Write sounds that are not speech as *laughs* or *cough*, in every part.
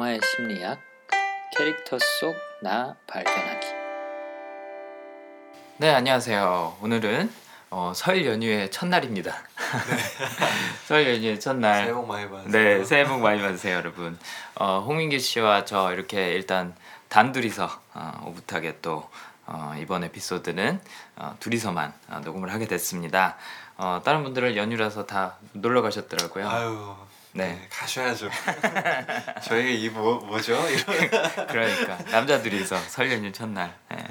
영화의 심리학 캐릭터 속 나 발견하기. 네 안녕하세요. 오늘은 어, 설 연휴의 첫날입니다. *laughs* 설 연휴의 첫날. 새해 복 많이 받으세요. 네 새해 복 많이 받으세요 여러분. 어, 홍민규 씨와 저 이렇게 일단 단둘이서 어, 오붓하게 또 어, 이번 에피소드는 어, 둘이서만 어, 녹음을 하게 됐습니다. 어, 다른 분들은 연휴라서 다 놀러 가셨더라고요. 아유. 네. 네. 가셔야죠. *laughs* 저희가 이 뭐, 뭐죠? *laughs* 그러니까 남자들이서 설 연휴 첫날. 예.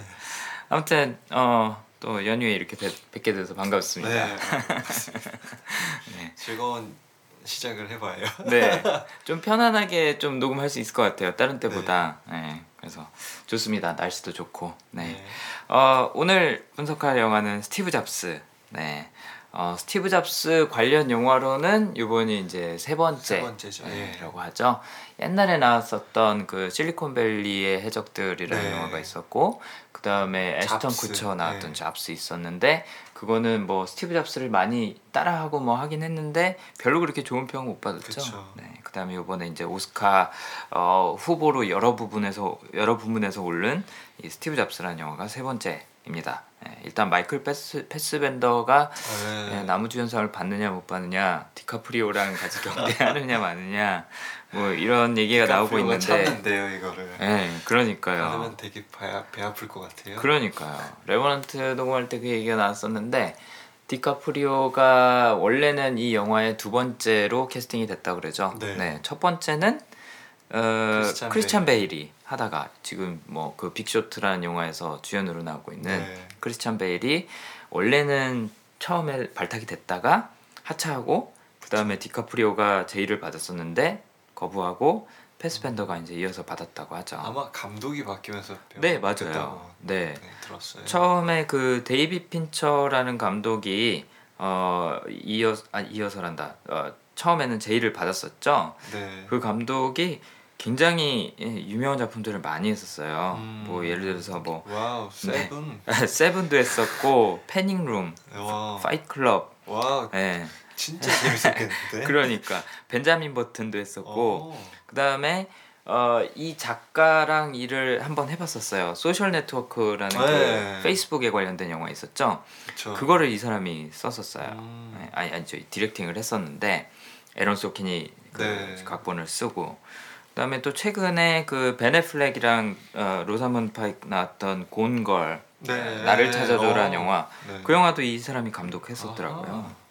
아무튼 어, 또 연휴에 이렇게 뵙, 뵙게 돼서 반갑습니다. 네. *laughs* 네. 즐거운 시작을 해봐요. 네. 좀 편안하게 좀 녹음할 수 있을 것 같아요. 다른 때보다. 네. 그래서 좋습니다. 날씨도 좋고. 네. 네. 어, 오늘 분석할 영화는 스티브 잡스. 네. 어, 스티브 잡스 관련 영화로는 이번이 이제 세 번째. 세 번째죠. 예. 라고 하죠. 옛날에 나왔었던 그 실리콘밸리의 해적들이라는 네. 영화가 있었고 그 다음에 잡스. 커처 나왔던 네. 잡스 있었는데 그거는 뭐 스티브 잡스를 많이 따라하고 뭐 하긴 했는데 별로 그렇게 좋은 평 못 받았죠. 그쵸. 네. 그 다음에 이번에 이제 오스카 어, 후보로 여러 부분에서 여러 부문에서 오른 이 스티브 잡스라는 영화가 세 번째입니다. 네. 일단 마이클 패스, 패스벤더가 네. 네, 남우주연상을 받느냐 못 받느냐 디카프리오랑 같이 경쟁하느냐 마느냐 뭐 이런 얘기가 나오고 디카프리오가 있는데 찼는데요 이거를. 네 그러니까요 받으면 되게 배, 배 아플 것 같아요. 그러니까요 레버넌트 녹음할 때 그 얘기가 나왔었는데 디카프리오가 원래는 이 영화의 두 번째로 캐스팅이 됐다 그러죠 네. 첫 번째는 어, 크리스찬 크리스찬 베일이 하다가 지금 뭐 그 빅쇼트라는 영화에서 주연으로 나오고 있는 네. 크리스찬 베일이 원래는 처음에 발탁이 됐다가 하차하고 그 다음에 디카프리오가 제의를 받았었는데 거부하고 패스벤더가 이제 이어서 받았다고 하죠. 아마 감독이 바뀌면서 네 맞아요. 네 네, 들었어요. 처음에 그 데이빗 핀처라는 감독이 어 이어 아 이어서란다. 어, 처음에는 제의를 받았었죠. 네. 그 감독이 굉장히 예, 유명한 작품들을 많이 했었어요. 음. 뭐 예를 들어서 뭐 와우 네. 세븐. *laughs* 세븐도 했었고 패닉룸, 와. 파이트 클럽, 와 예. 진짜 재밌었겠는데. *laughs* 그러니까 벤자민 버튼도 했었고 어. 그 다음에 어, 이 작가랑 일을 한번 해봤었어요. 소셜 네트워크라는 네. 그 페이스북에 관련된 영화 있었죠. 그쵸. 그거를 이 사람이 썼었어요. 음. 네, 아니 아니 저 directing을 했었는데 에런 소킨이 그 네. 각본을 쓰고 그다음에 또 최근에 그 벤 애플렉이랑 어, 로자먼드 파이크 나왔던 곤걸 네. 나를 찾아줘라는 어. 영화 네. 그 영화도 이 사람이 감독했었더라고요. 아.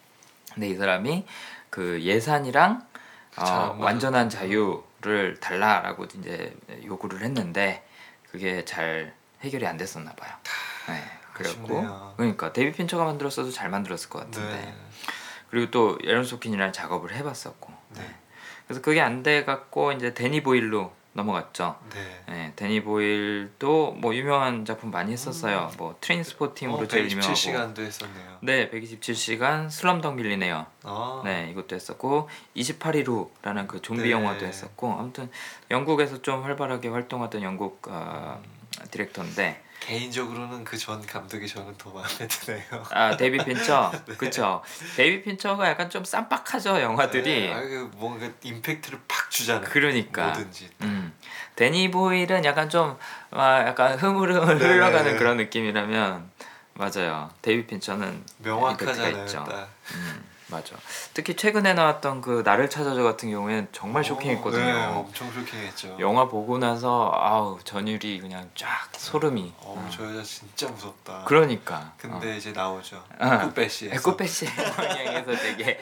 근데 이 사람이 그 예산이랑 어, 잘 안 맞았구나. 완전한 자유를 달라라고 이제 요구를 했는데 그게 잘 해결이 안 됐었나 봐요. 네, 그랬고. 그러니까 데이빗 핀처가 만들었어도 잘 만들었을 것 같은데 네. 그리고 또 에런 소킨이랑 작업을 해봤었고 네. 그래서 그게 안 돼 갖고 이제 데니 보일로 넘어갔죠. 네. 네, 데니 보일도 뭐 유명한 작품 많이 했었어요. 뭐 트레인스포팅으로 어, 제일 유명하고 127시간도 했었네요. 네, 127시간 슬럼덩 밀리네요. 아. 네, 이것도 했었고 28일 후라는 그 좀비 네. 영화도 했었고 아무튼 영국에서 좀 활발하게 활동하던 영국 어, 디렉터인데 개인적으로는 그 전 감독이 저는 더 마음에 드네요. 아 데이빗 핀처 *laughs* 그쵸 데이빗 핀처가 약간 좀 쌈박하죠 영화들이 네, 아, 그 뭔가 임팩트를 팍 주잖아요. 그러니까 뭐든지. 음 대니 보일은 약간 좀 아, 약간 흐물흐물 네, 흘러가는 네, 네. 그런 느낌이라면 맞아요 데이빗 핀처는 명확하잖아요. 음 맞아 특히 최근에 나왔던 그 나를 찾아줘 같은 경우에는 정말 쇼킹했거든요. 어, 네, 엄청 쇼킹했죠. 영화 보고 나서 아우 전율이 그냥 쫙 소름이. 어, 어. 저 여자 진짜 무섭다. 그러니까. 근데 이제 나오죠. 어. 꾸뻬씨에서. 꾸뻬씨의 행복여행에서 되게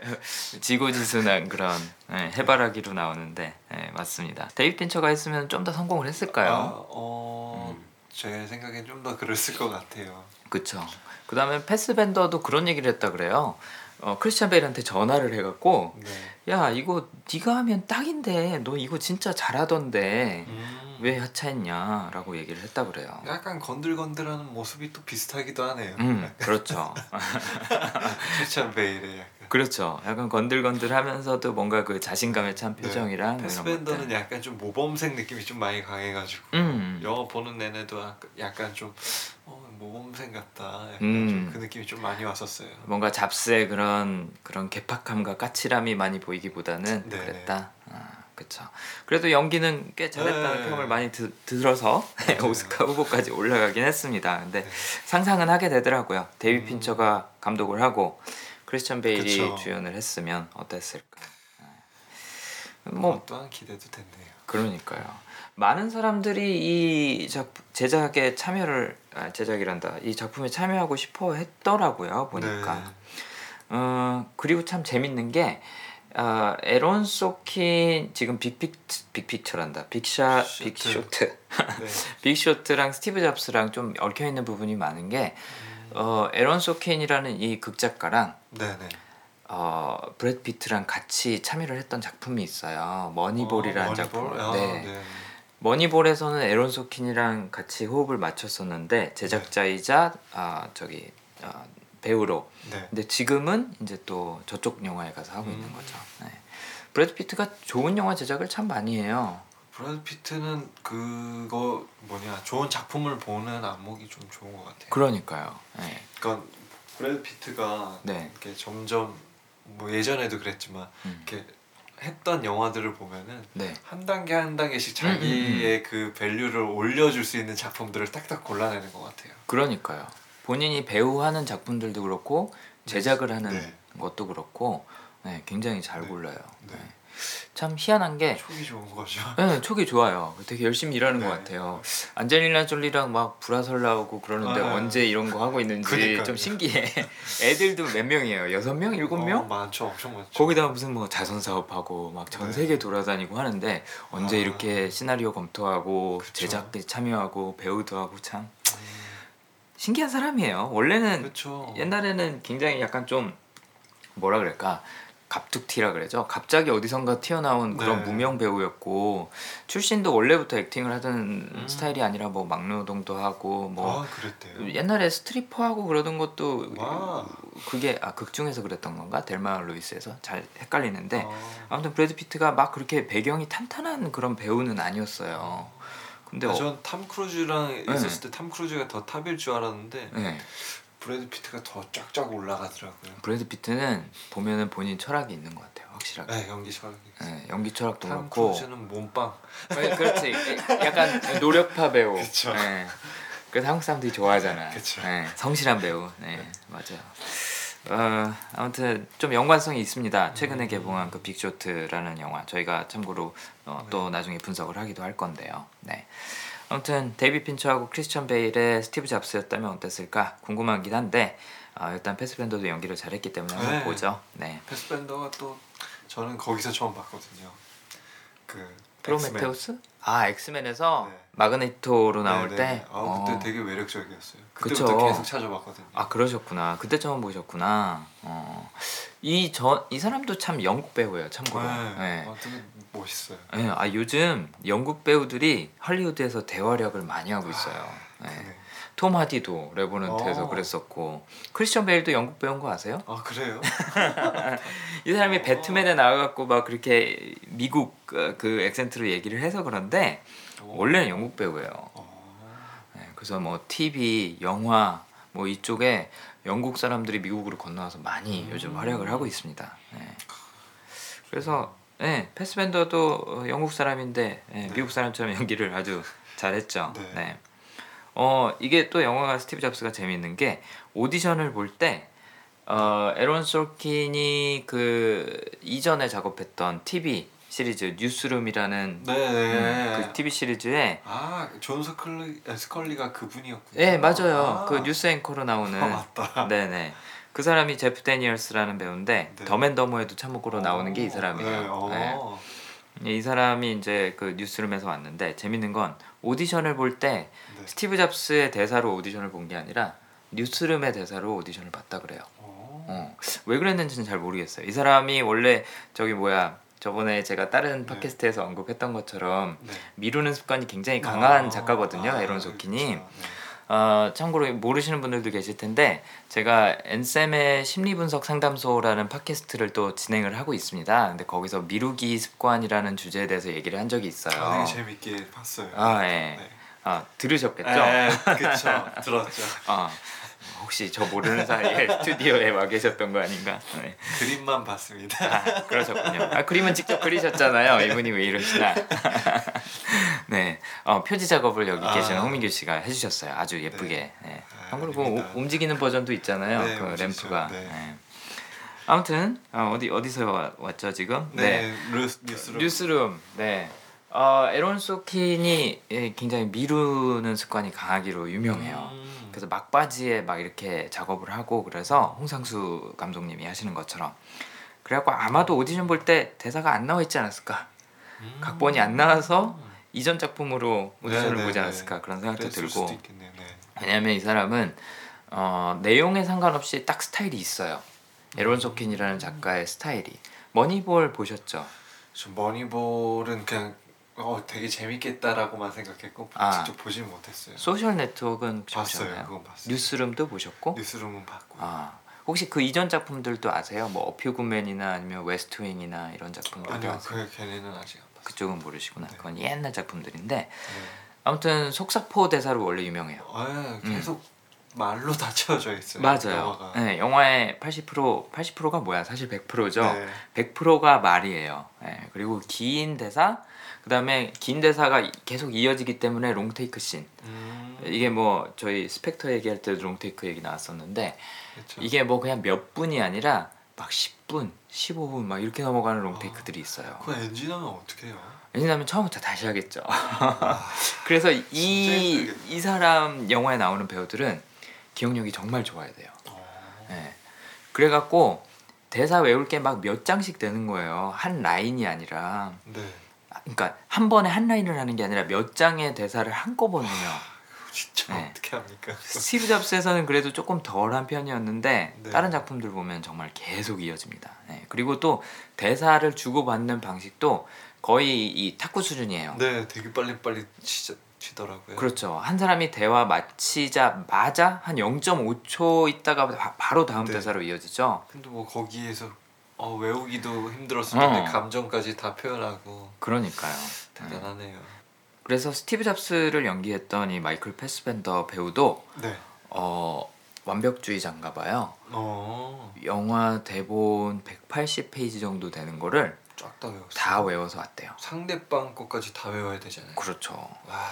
*laughs* 지고지순한 그런 네, 해바라기로 나오는데 네, 맞습니다. 데이빗 핀처가 했으면 좀 더 성공을 아, 했을까요? 어, 음. 제 생각엔 좀 더 그랬을 것 같아요. 그쵸. 그 다음에 패스벤더도 그런 얘기를 했다 그래요. 어, 크리스찬 베일한테 전화를 해갖고 네. 야 이거 네가 하면 딱인데 너 이거 진짜 잘하던데 음. 왜 하차했냐라고 얘기를 했다 그래요. 약간 건들건들하는 모습이 또 비슷하기도 하네요. 음 그렇죠. *laughs* 크리스찬 베일의 약간. 그렇죠. 약간 건들건들하면서도 뭔가 그 자신감에 찬 표정이랑 뭐 이런 패스벤더는 것들. 약간 좀 모범생 느낌이 좀 많이 강해가지고 음. 영화 보는 내내도 약간- 약간 좀 어, 모범생 같다. 약간 음. 좀그 느낌이 좀 많이 왔었어요. 뭔가 잡스의 그런 그런 개팍함과 까칠함이 많이 보이기보다는 네. 그랬다. 아, 그렇죠. 그래도 연기는 꽤 잘했다는 네. 평을 많이 드, 들어서. *laughs* 오스카 후보까지 올라가긴 했습니다. 근데 네. 상상은 하게 되더라고요. 데이빗 음. 핀처가 감독을 하고 크리스천 베일이 그쵸. 주연을 했으면 어땠을까? 뭐뭐 또한 기대도 됐네요. 그러니까요. 많은 사람들이 이 작품 제작에 참여를 아, 제작이란다. 이 작품에 참여하고 싶어 했더라고요. 보니까. 네. 어 그리고 참 재밌는 게 어, 에론 소킨 지금 빅픽 빅픽처란다. 빅샷 쇼트. 빅쇼트. 네. *laughs* 빅쇼트랑 스티브 잡스랑 좀 얽혀 있는 부분이 많은 게 어, 에론 소킨이라는 이 극작가랑 네네. 어, 브래드 피트랑 같이 참여를 했던 작품이 있어요. 머니볼이라는 어, 작품. 머니볼? 아, 네. 네. 머니볼에서는 에론 소킨이랑 같이 호흡을 맞췄었는데 제작자이자 아 저기 아, 배우로. 네. 근데 지금은 이제 또 저쪽 영화에 가서 하고 있는 음. 거죠. 네. 브래드 피트가 좋은 영화 제작을 참 많이 해요. 브래드 피트는 그거 뭐냐 좋은 작품을 보는 안목이 좀 좋은 것 같아요. 그러니까요. 네. 그러니까 브래드 피트가 네. 이렇게 점점 뭐 예전에도 그랬지만 음. 이렇게 했던 영화들을 보면은 네. 한 단계 한 단계씩 음, 자기의 그 value를 올려줄 수 있는 작품들을 딱딱 골라내는 것 같아요. 그러니까요. 본인이 배우하는 작품들도 그렇고 제작을 하는 네. 것도 그렇고 네, 굉장히 잘 네. 골라요. 네. 네. 참 희한한 게 촉이 좋은 거죠. 네, 촉이 좋아요. 되게 열심히 일하는 네. 것 같아요. 안젤리나 졸리랑 막 불화설 나오고 그러는데 아, 언제 이런 거 하고 있는지 *laughs* 그러니까요. 좀 신기해. 애들도 몇 명이에요? 여섯 명, 일곱 명? 어, 많죠, 엄청 많죠. 거기다 무슨 뭐 자선 사업하고 막전 네. 세계 돌아다니고 하는데 언제 아. 이렇게 시나리오 검토하고 그쵸. 제작에 참여하고 배우도 하고 참 음, 신기한 사람이에요. 원래는 그렇죠. 옛날에는 굉장히 약간 좀 뭐라 그럴까 갑툭튀라 그러죠. 갑자기 어디선가 튀어나온 그런 네. 무명 배우였고 출신도 원래부터 acting을 하던 음. 스타일이 아니라 뭐 막노동도 하고 뭐 아 그랬대요. 옛날에 스트리퍼하고 그러던 것도 와. 그게 아 극중에서 그랬던 건가 델마 루이스에서 잘 헷갈리는데 아, 아무튼 브래드 피트가 막 그렇게 배경이 탄탄한 그런 배우는 아니었어요. 근데 어, 전 탐 크루즈랑 네. 있었을 때 탐 크루즈가 더 top일 줄 알았는데 네. 브래드 피트가 더 쫙쫙 올라가더라고요. 브래드 피트는 보면은 본인 철학이 있는 것 같아요. 확실하게. 네, 연기 철학이. 네, 연기 철학도 탐 그렇고 크루즈는 몸빵. 네, 그렇지 약간 노력파 배우 그쵸. 네. 그래서 한국 사람들이 좋아하잖아 그쵸. 네, 성실한 배우 네, 맞아요 어, 아무튼 좀 연관성이 있습니다 최근에 음. 개봉한 그 빅쇼트라는 영화 저희가 참고로 어, 또 네. 나중에 분석을 하기도 할 건데요 네. 아무튼 데이비 핀처하고 크리스천 베일의 스티브 잡스였다면 어땠을까 궁금하긴 한데 어, 일단 패스밴더도 연기를 잘했기 때문에 한번 네. 보죠 네. 패스밴더가 또 저는 거기서 처음 봤거든요. 그 프로메테우스? 아 엑스맨에서 네. 마그네토로 나올 네, 때. 네. 아 그때 어. 되게 매력적이었어요. 그쵸. 그때부터 계속 찾아봤거든요. 아 그러셨구나. 그때 처음 보셨구나. 어. 이저 이 사람도 참 영국 배우예요. 참고로. 네. 네. 아, 되게 멋있어요. 네, 아 요즘 영국 배우들이 할리우드에서 대활약을 많이 하고 있어요. 네. 네. 톰 하디도 레버넌트에서 어. 그랬었고 크리스천 베일도 영국 배우인 거 아세요? 아 그래요? *laughs* 이 사람이 어. 배트맨에 나와갖고 막 그렇게 미국 어, 그 액센트로 얘기를 해서 그런데 원래는 영국 배우예요. 그래서 뭐 TV, 영화 뭐 이쪽에 영국 사람들이 미국으로 건너와서 많이 음. 요즘 활약을 하고 있습니다. 네. 그래서 네, 패스밴더도 어, 영국 사람인데 네, 네. 미국 사람처럼 *laughs* 연기를 아주 잘했죠. 네. 네. 어 이게 또 영화가 스티브 잡스가 재밌는 게 오디션을 볼때 어, 에론 솔킨이 그 이전에 작업했던 TV 시리즈 뉴스룸이라는 네네. 음, 그 TV 시리즈에 아 존 스컬리 아, 스컬리가 그분이었군요. 네 맞아요 아. 그 뉴스 앵커로 나오는 아 맞다. 네네 그 사람이 제프 데니얼스라는 배우인데 네. 덤 앤 더머에도 참고로 나오는 게 이 네, 사람이에요. 어. 네. 이 사람이 이제 그 뉴스룸에서 왔는데 재밌는 건 오디션을 볼 때 네. 스티브 잡스의 대사로 오디션을 본 게 아니라 뉴스룸의 대사로 오디션을 봤다 그래요. 어. 어, 왜 그랬는지는 잘 모르겠어요. 이 사람이 원래 저기 뭐야 저번에 제가 다른 네. 팟캐스트에서 언급했던 것처럼 네. 미루는 습관이 굉장히 강한 아, 작가거든요. 아, 에론 소킨이. 그렇죠. 네. 어, 참고로 모르시는 분들도 계실 텐데 제가 엔쌤의 심리분석 상담소라는 팟캐스트를 또 진행을 하고 있습니다. 근데 거기서 미루기 습관이라는 주제에 대해서 얘기를 한 적이 있어요. 아, 재밌게 봤어요. 아, 예. 네. 아, 들으셨겠죠? 네, 그쵸. 들었죠. 아, 혹시 저 모르는 사이에 *laughs* 스튜디오에 와 계셨던 거 아닌가? 네. 그림만 봤습니다. 아, 그러셨군요. 아, 그림은 직접 그리셨잖아요. 이분이 왜 이러시나? *laughs* 네, 어, 표지 작업을 여기 아. 계시는 홍민규 씨가 해주셨어요. 아주 예쁘게. 네. 아, 참고로 그 아닙니다. 오- 움직이는 버전도 있잖아요. 네, 그 움직이죠. 램프가. 네. 네. 아무튼 어, 어디 어디서 와- 왔죠 지금? 네, 뉴스 뉴스로. 뉴스룸. 네. 어, 에론 소킨이 예, 굉장히 미루는 습관이 강하기로 유명해요. 음. 그래서 막바지에 막 이렇게 작업을 하고 그래서 홍상수 감독님이 하시는 것처럼 그래갖고 아마도 오디션 볼 때 대사가 안 나와 있지 않았을까 음. 각본이 안 나와서 이전 작품으로 오디션을 네, 보지 네, 않았을까 그런 생각도 들고. 네. 왜냐하면 이 사람은 어, 내용에 상관없이 딱 스타일이 있어요 에론 소킨이라는 작가의 스타일이 머니볼 보셨죠? 저 머니볼은 그냥 어 되게 재밌겠다라고만 생각했고 아. 직접 보진 못했어요. 소셜 네트워크는 봤어요. 보셨나요? 그건 봤어요. 뉴스룸도 보셨고 뉴스룸은 봤고. 아 혹시 그 이전 작품들도 아세요? 뭐 어 퓨 굿 맨이나 아니면 웨스트윙이나 이런 작품들도 아니요, 아세요? 그 걔네는 아직 안 봤어요. 그쪽은 모르시구나. 네. 그건 옛날 작품들인데 네. 아무튼 속사포 대사로 원래 유명해요. 아, 계속 말로 *laughs* 다 채워져 있어요. 음. 맞아요. 영화가. 네, 영화의 80% 80%가 뭐야? 사실 100%죠. 네. 100%가 말이에요. 네, 그리고 긴 대사, 그다음에 긴 대사가 계속 이어지기 때문에 롱테이크 씬. 음, 이게 뭐 저희 스펙터 얘기할 때도 롱테이크 얘기 나왔었는데 그쵸. 이게 뭐 그냥 몇 분이 아니라 막 10분, 15분 막 이렇게 넘어가는 롱테이크들이 있어요. 그거 엔진하면 어떻게 해요? 왜냐하면 처음부터 다시 하겠죠. 아, *laughs* 그래서 이. 이 사람 영화에 나오는 배우들은 기억력이 정말 좋아야 돼요. 어. 예. 그래갖고 대사 외울 게 막 몇 장씩 되는 거예요. 한 라인이 아니라. 네. 아, 그러니까 한 번에 한 라인을 하는 게 아니라 몇 장의 대사를 한꺼번에 해요. 진짜 네. 어떻게 합니까? 스티브 잡스에서는 그래도 조금 덜한 편이었는데 네. 다른 작품들 보면 정말 계속 이어집니다. 예. 그리고 또 대사를 주고받는 방식도 거의 이 탁구 수준이에요. 네, 되게 빨리 빨리 치자, 치더라고요. 그렇죠. 한 사람이 대화 마치자마자 한 0.5초 있다가 바, 바로 다음 네. 대사로 이어지죠. 근데 뭐 거기에서 어, 외우기도 힘들었을 텐데 어. 감정까지 다 표현하고 그러니까요. 대단하네요. 그래서 스티브 잡스를 연기했던 이 마이클 패스벤더 배우도 네. 어, 완벽주의자인가 봐요. 어, 영화 대본 180페이지 정도 되는 거를 쫙다 외웠어요. 다 외워서 왔대요. 상대방 것까지 다 외워야 되잖아요. 그렇죠. 와,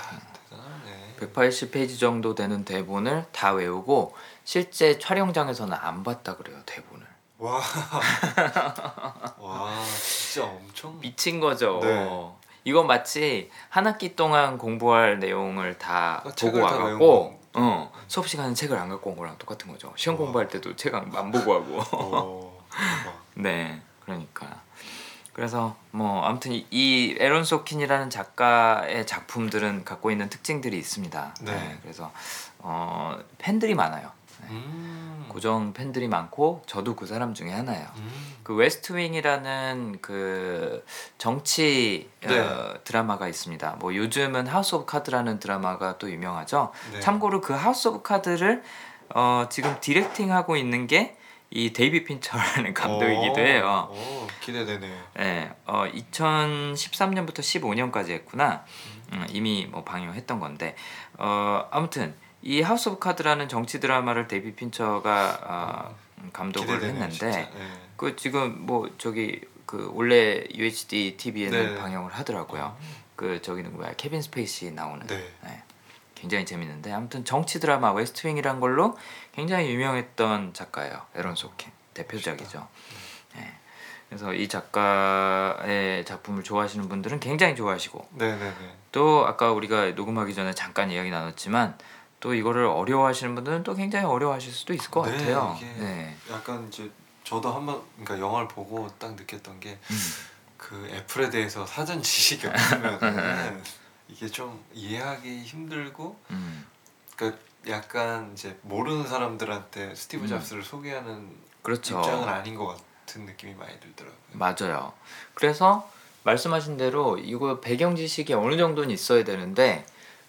대단하네. 180페이지 정도 되는 대본을 다 외우고 실제 촬영장에서는 안 봤다 그래요 대본을. 와, *laughs* 와, 진짜 엄청. 미친 거죠. 네. 이건 마치 한 학기 동안 공부할 내용을 다 아, 보고 와갖고 거. 어, 수업 시간에 책을 안 갖고 온 거랑 똑같은 거죠. 시험 어. 공부할 때도 책안안 보고 하고. 어. *laughs* 네, 그러니까. 그래서 뭐 아무튼 이- 이 에런 소킨이라는 작가의 작품들은 갖고 있는 특징들이 있습니다. 네. 그래서 어, 팬들이 많아요. 음. 고정 팬들이 많고 저도 그 사람 중에 하나예요. 음. 그 웨스트윙이라는 그 정치 네. 어, 드라마가 있습니다. 뭐 요즘은 하우스 오브 카드라는 드라마가 또 유명하죠. 네. 참고로 그 하우스 오브 카드를 어, 지금 directing하고 있는 게 이 데이비 핀처라는 감독이기도 어, 해요. 어, 기대되네요. 예, 어, 2013년부터 15년까지 했구나. 음, 이미 뭐 방영했던 건데 어, 아무튼 이 하우스 오브 카드라는 정치 드라마를 데이비 핀처가 어, 음, 감독을 했는데. 네. 그 지금 뭐 저기 그 원래 UHD TV에는 네. 방영을 하더라고요. 그 저기 누구야 케빈 스페이시 나오는. 네. 네. 굉장히 재밌는데 아무튼 정치 드라마 웨스트윙이란 걸로 굉장히 유명했던 작가예요. 에런 소킨 대표작이죠. 네. 그래서 이 작가의 작품을 좋아하시는 분들은 굉장히 좋아하시고 네네네. 또 아까 우리가 녹음하기 전에 잠깐 이야기 나눴지만 또 이거를 어려워하시는 분들은 또 굉장히 어려워하실 수도 있을 것 네, 같아요. 이게 네. 약간 이제 저도 한번 그러니까 영화를 보고 딱 느꼈던 게 음. 그 애플에 대해서 사전 지식이 없으면 *laughs* 이게 좀 이해하기 힘들고 음. 그러니까 약간 이제 모르는 사람들한테 스티브 음. 잡스를 소개하는 그렇죠. 입장은 아닌 것 같은 느낌이 많이 들더라고요. 맞아요. 그래서 말씀하신 대로 이거 배경 지식이 어느 정도는 있어야 되는데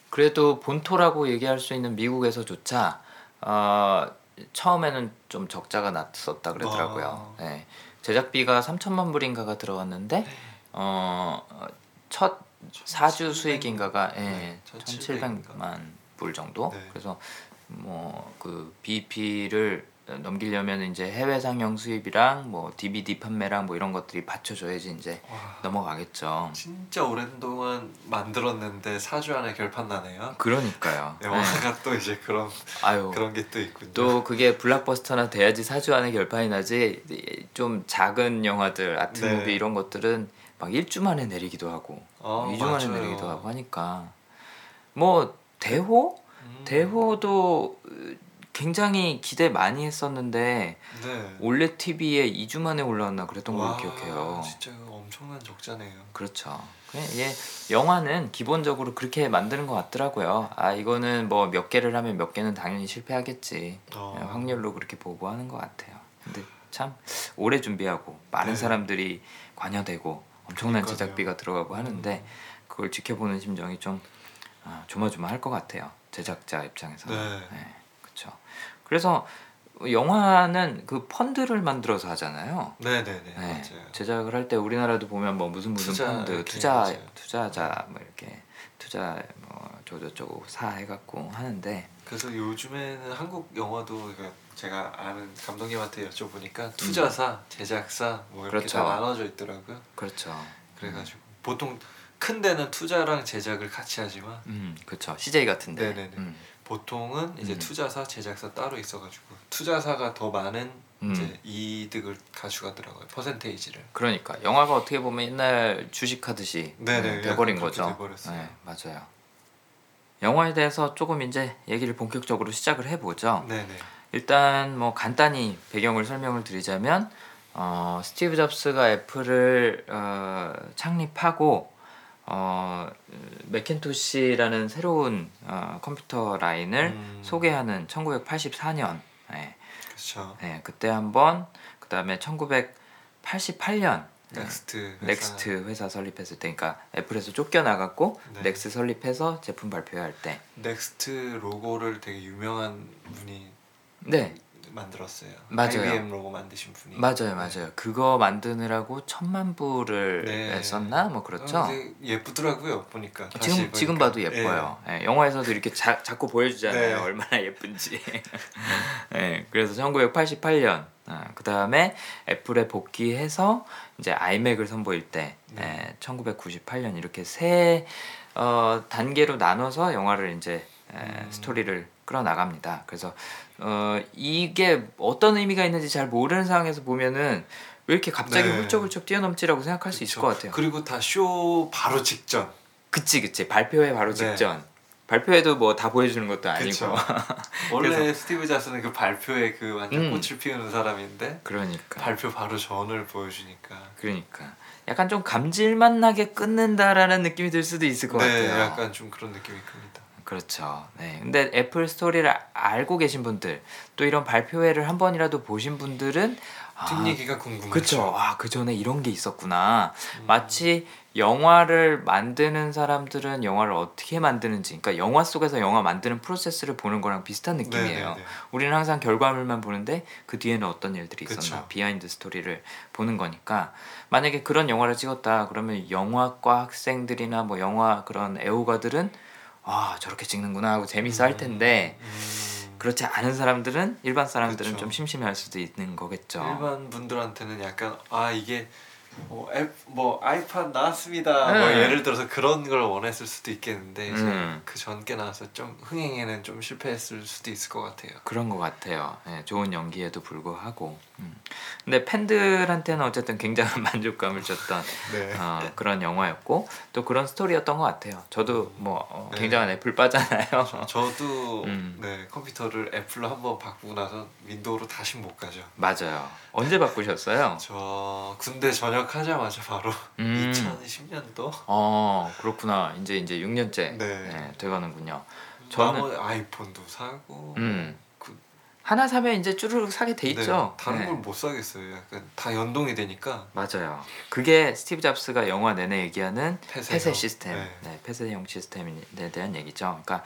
그래도 본토라고 얘기할 수 있는 미국에서조차 어, 처음에는 좀 적자가 났었다 그러더라고요. 아. 네. 제작비가 3천만 불인가가 들어갔는데 어, 첫 4주 수익인가가 예, 네, 1700 인가? 1,700만 불 정도. 네. 그래서 뭐 그 BEP를 넘기려면 이제 해외 상영 수입이랑 뭐 DVD 판매랑 뭐 이런 것들이 받쳐줘야지 이제 와, 넘어가겠죠. 진짜 오랜 동안 만들었는데 4주 안에 결판 나네요. 그러니까요. 네. 영화가 또 이제 그런 아유 그런 게 또 있군요. 또 그게 블락버스터나 돼야지 4주 안에 결판이 나지 좀 작은 영화들 아트 네. 무비 이런 것들은 막 1주 만에 내리기도 하고 어, 2주 만에 맞아요. 내리기도 하고 하니까 뭐 대호 음, 대호도 굉장히 기대 많이 했었는데 네. 올레 TV에 2주 만에 올라왔나 그랬던 걸로 와, 기억해요. 진짜 엄청난 적자네요. 그렇죠. 이게 영화는 기본적으로 그렇게 만드는 것 같더라고요. 아 이거는 뭐 몇 개를 하면 몇 개는 당연히 실패하겠지. 어. 그냥 확률로 그렇게 보고 하는 것 같아요. 근데 참 오래 준비하고 많은 네. 사람들이 관여되고 엄청난 그러니까요. 제작비가 들어가고 하는데 음. 그걸 지켜보는 심정이 좀 아, 조마조마할 것 같아요. 제작자 입장에서는. 네. 그래서 영화는 그 펀드를 만들어서 하잖아요. 네네네 네, 맞아요. 제작을 할 때 우리나라도 보면 뭐 무슨 무슨 투자 펀드 투자 맞아요. 투자자 뭐 이렇게 투자 뭐 저저저거 사 해갖고 하는데 그래서 요즘에는 한국 영화도 그러니까 제가 아는 감독님한테 여쭤보니까 투자사, 제작사 뭐 이렇게 음. 그렇죠. 다 나눠져 있더라고요. 그렇죠. 그래가지고 보통 큰 데는 투자랑 제작을 같이 하지만 음 그렇죠. CJ 같은데. 네네네. 음, 보통은 이제 음. 투자사, 제작사 따로 있어가지고 투자사가 더 많은 음. 이제 이득을 가져가더라고요. 퍼센테이지를. 그러니까 영화가 어떻게 보면 옛날 주식하듯이 네네, 음, 돼버린 거죠. 돼버렸어요. 네, 맞아요. 영화에 대해서 조금 이제 얘기를 본격적으로 시작을 해보죠. 네네. 일단 뭐 간단히 배경을 설명을 드리자면 어, 스티브 잡스가 애플을 어, 창립하고 어, 맥킨토시라는 새로운 어, 컴퓨터 라인을 음. 소개하는 1984년 예, 그렇죠. 예, 그때 한번 그 다음에 1988년 넥스트. 회사. 네. 넥스트 회사 설립했을 때, 그러니까 애플에서 쫓겨나갖고 네. 넥스 설립해서 제품 발표할 때, 넥스트 로고를 되게 유명한 분이 네 만들었어요. 맞아요. IBM 로고 만드신 분이. 맞아요, 맞아요. 그거 만드느라고 천만 불을 네. 썼나 뭐 그렇죠. 어, 예쁘더라고요 보니까. 지금 지금 보니까. 봐도 예뻐요. 예, 영화에서도 이렇게 자, 자꾸 보여주잖아요. 네. 얼마나 예쁜지. *laughs* 예, 그래서 1988년 그 다음에 애플에 복귀해서 이제 아이맥을 선보일 때 네. 예, 1998년 이렇게 세 어, 단계로 나눠서 영화를 이제 에, 음. 스토리를 끌어 나갑니다. 그래서 어, 이게 어떤 의미가 있는지 잘 모르는 상황에서 보면은 왜 이렇게 갑자기 네. 훌쩍훌쩍 뛰어넘지라고 생각할 수 있을 그쵸. 것 같아요. 그리고 다 쇼 바로 직전. 그치 그치 발표회 바로 네. 직전 발표회도 뭐 다 보여주는 것도 아니고 그쵸. *laughs* 원래 스티브 잡스는 그 발표에 그 완전 음. 꽃을 피우는 사람인데 그러니까 발표 바로 전을 보여주니까. 그러니까 약간 좀 감질맛 나게 끊는다라는 느낌이 들 수도 있을 것 네, 같아요. 약간 좀 그런 느낌이 큽니다. 그렇죠. 네. 근데 애플 스토리를 알고 계신 분들 또 이런 발표회를 한 번이라도 보신 분들은 뒷얘기가 궁금하죠. 그렇죠. 아, 그 전에 이런 게 있었구나. 음. 마치 영화를 만드는 사람들은 영화를 어떻게 만드는지, 그러니까 영화 속에서 영화 만드는 프로세스를 보는 거랑 비슷한 느낌이에요. 네네네. 우리는 항상 결과물만 보는데 그 뒤에는 어떤 일들이 있었나 그쵸. 비하인드 스토리를 보는 거니까 만약에 그런 영화를 찍었다 그러면 영화과 학생들이나 뭐 영화 그런 애호가들은 아 저렇게 찍는구나 하고 재밌어 할 텐데 음. 그렇지 않은 사람들은 일반 사람들은 그쵸. 좀 심심해할 수도 있는 거겠죠. 일반 분들한테는 약간 아 이게 뭐, 앱, 뭐 아이팟 나왔습니다. 뭐 네. 예를 들어서 그런 걸 원했을 수도 있겠는데 음. 그 전께 나와서 좀 흥행에는 좀 실패했을 수도 있을 것 같아요. 그런 것 같아요. 예, 좋은 연기에도 불구하고. 음. 근데 팬들한테는 어쨌든 굉장한 *laughs* 만족감을 줬던 네. 어, 그런 영화였고 또 그런 스토리였던 것 같아요. 저도 뭐 어, 네. 굉장한 애플 빠잖아요. 저도 *laughs* 음. 네 컴퓨터를 애플로 한번 바꾸고 나서 윈도우로 다시 못 가죠. 맞아요. 언제 바꾸셨어요? *laughs* 저 군대 전역하자마자 바로 음. 2010년도 어 그렇구나. 이제 이제 6년째 네. 돼가는군요. 저는- 아이폰도 사고 음. 그, 하나 사면 이제 쭈르륵 사게 돼 있죠. 네, 다른 네. 걸못 사겠어요. 약간 다 연동이 되니까 맞아요. 그게 스티브 잡스가 영화 내내 얘기하는 폐쇄형. 폐쇄 시스템, 네. 네, 폐쇄형 시스템에 대한 얘기죠. 그러니까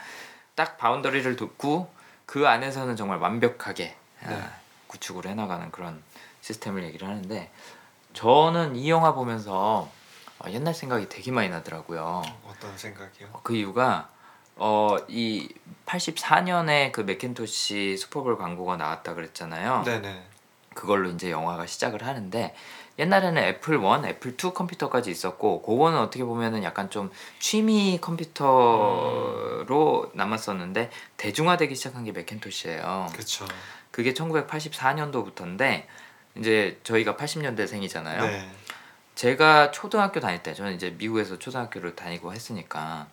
딱 바운더리를 뒀고 그 안에서는 정말 완벽하게 네. 아, 구축을 해나가는 그런 시스템을 얘기를 하는데 저는 이 영화 보면서 어, 옛날 생각이 되게 많이 나더라고요. 어떤 생각이요? 그 이유가 어 이 84년에 그 맥킨토시 슈퍼볼 광고가 나왔다 그랬잖아요. 네네. 그걸로 이제 영화가 시작을 하는데 옛날에는 애플 1, 애플 2 컴퓨터까지 있었고 그거는 어떻게 보면은 약간 좀 취미 컴퓨터로 남았었는데 대중화되기 시작한 게 맥킨토시예요. 그쵸. 그게 1984년도부터인데 이제 저희가 80년대생이잖아요. 네. 제가 초등학교 다닐 때 저는 이제 미국에서 초등학교를 다니고 했으니까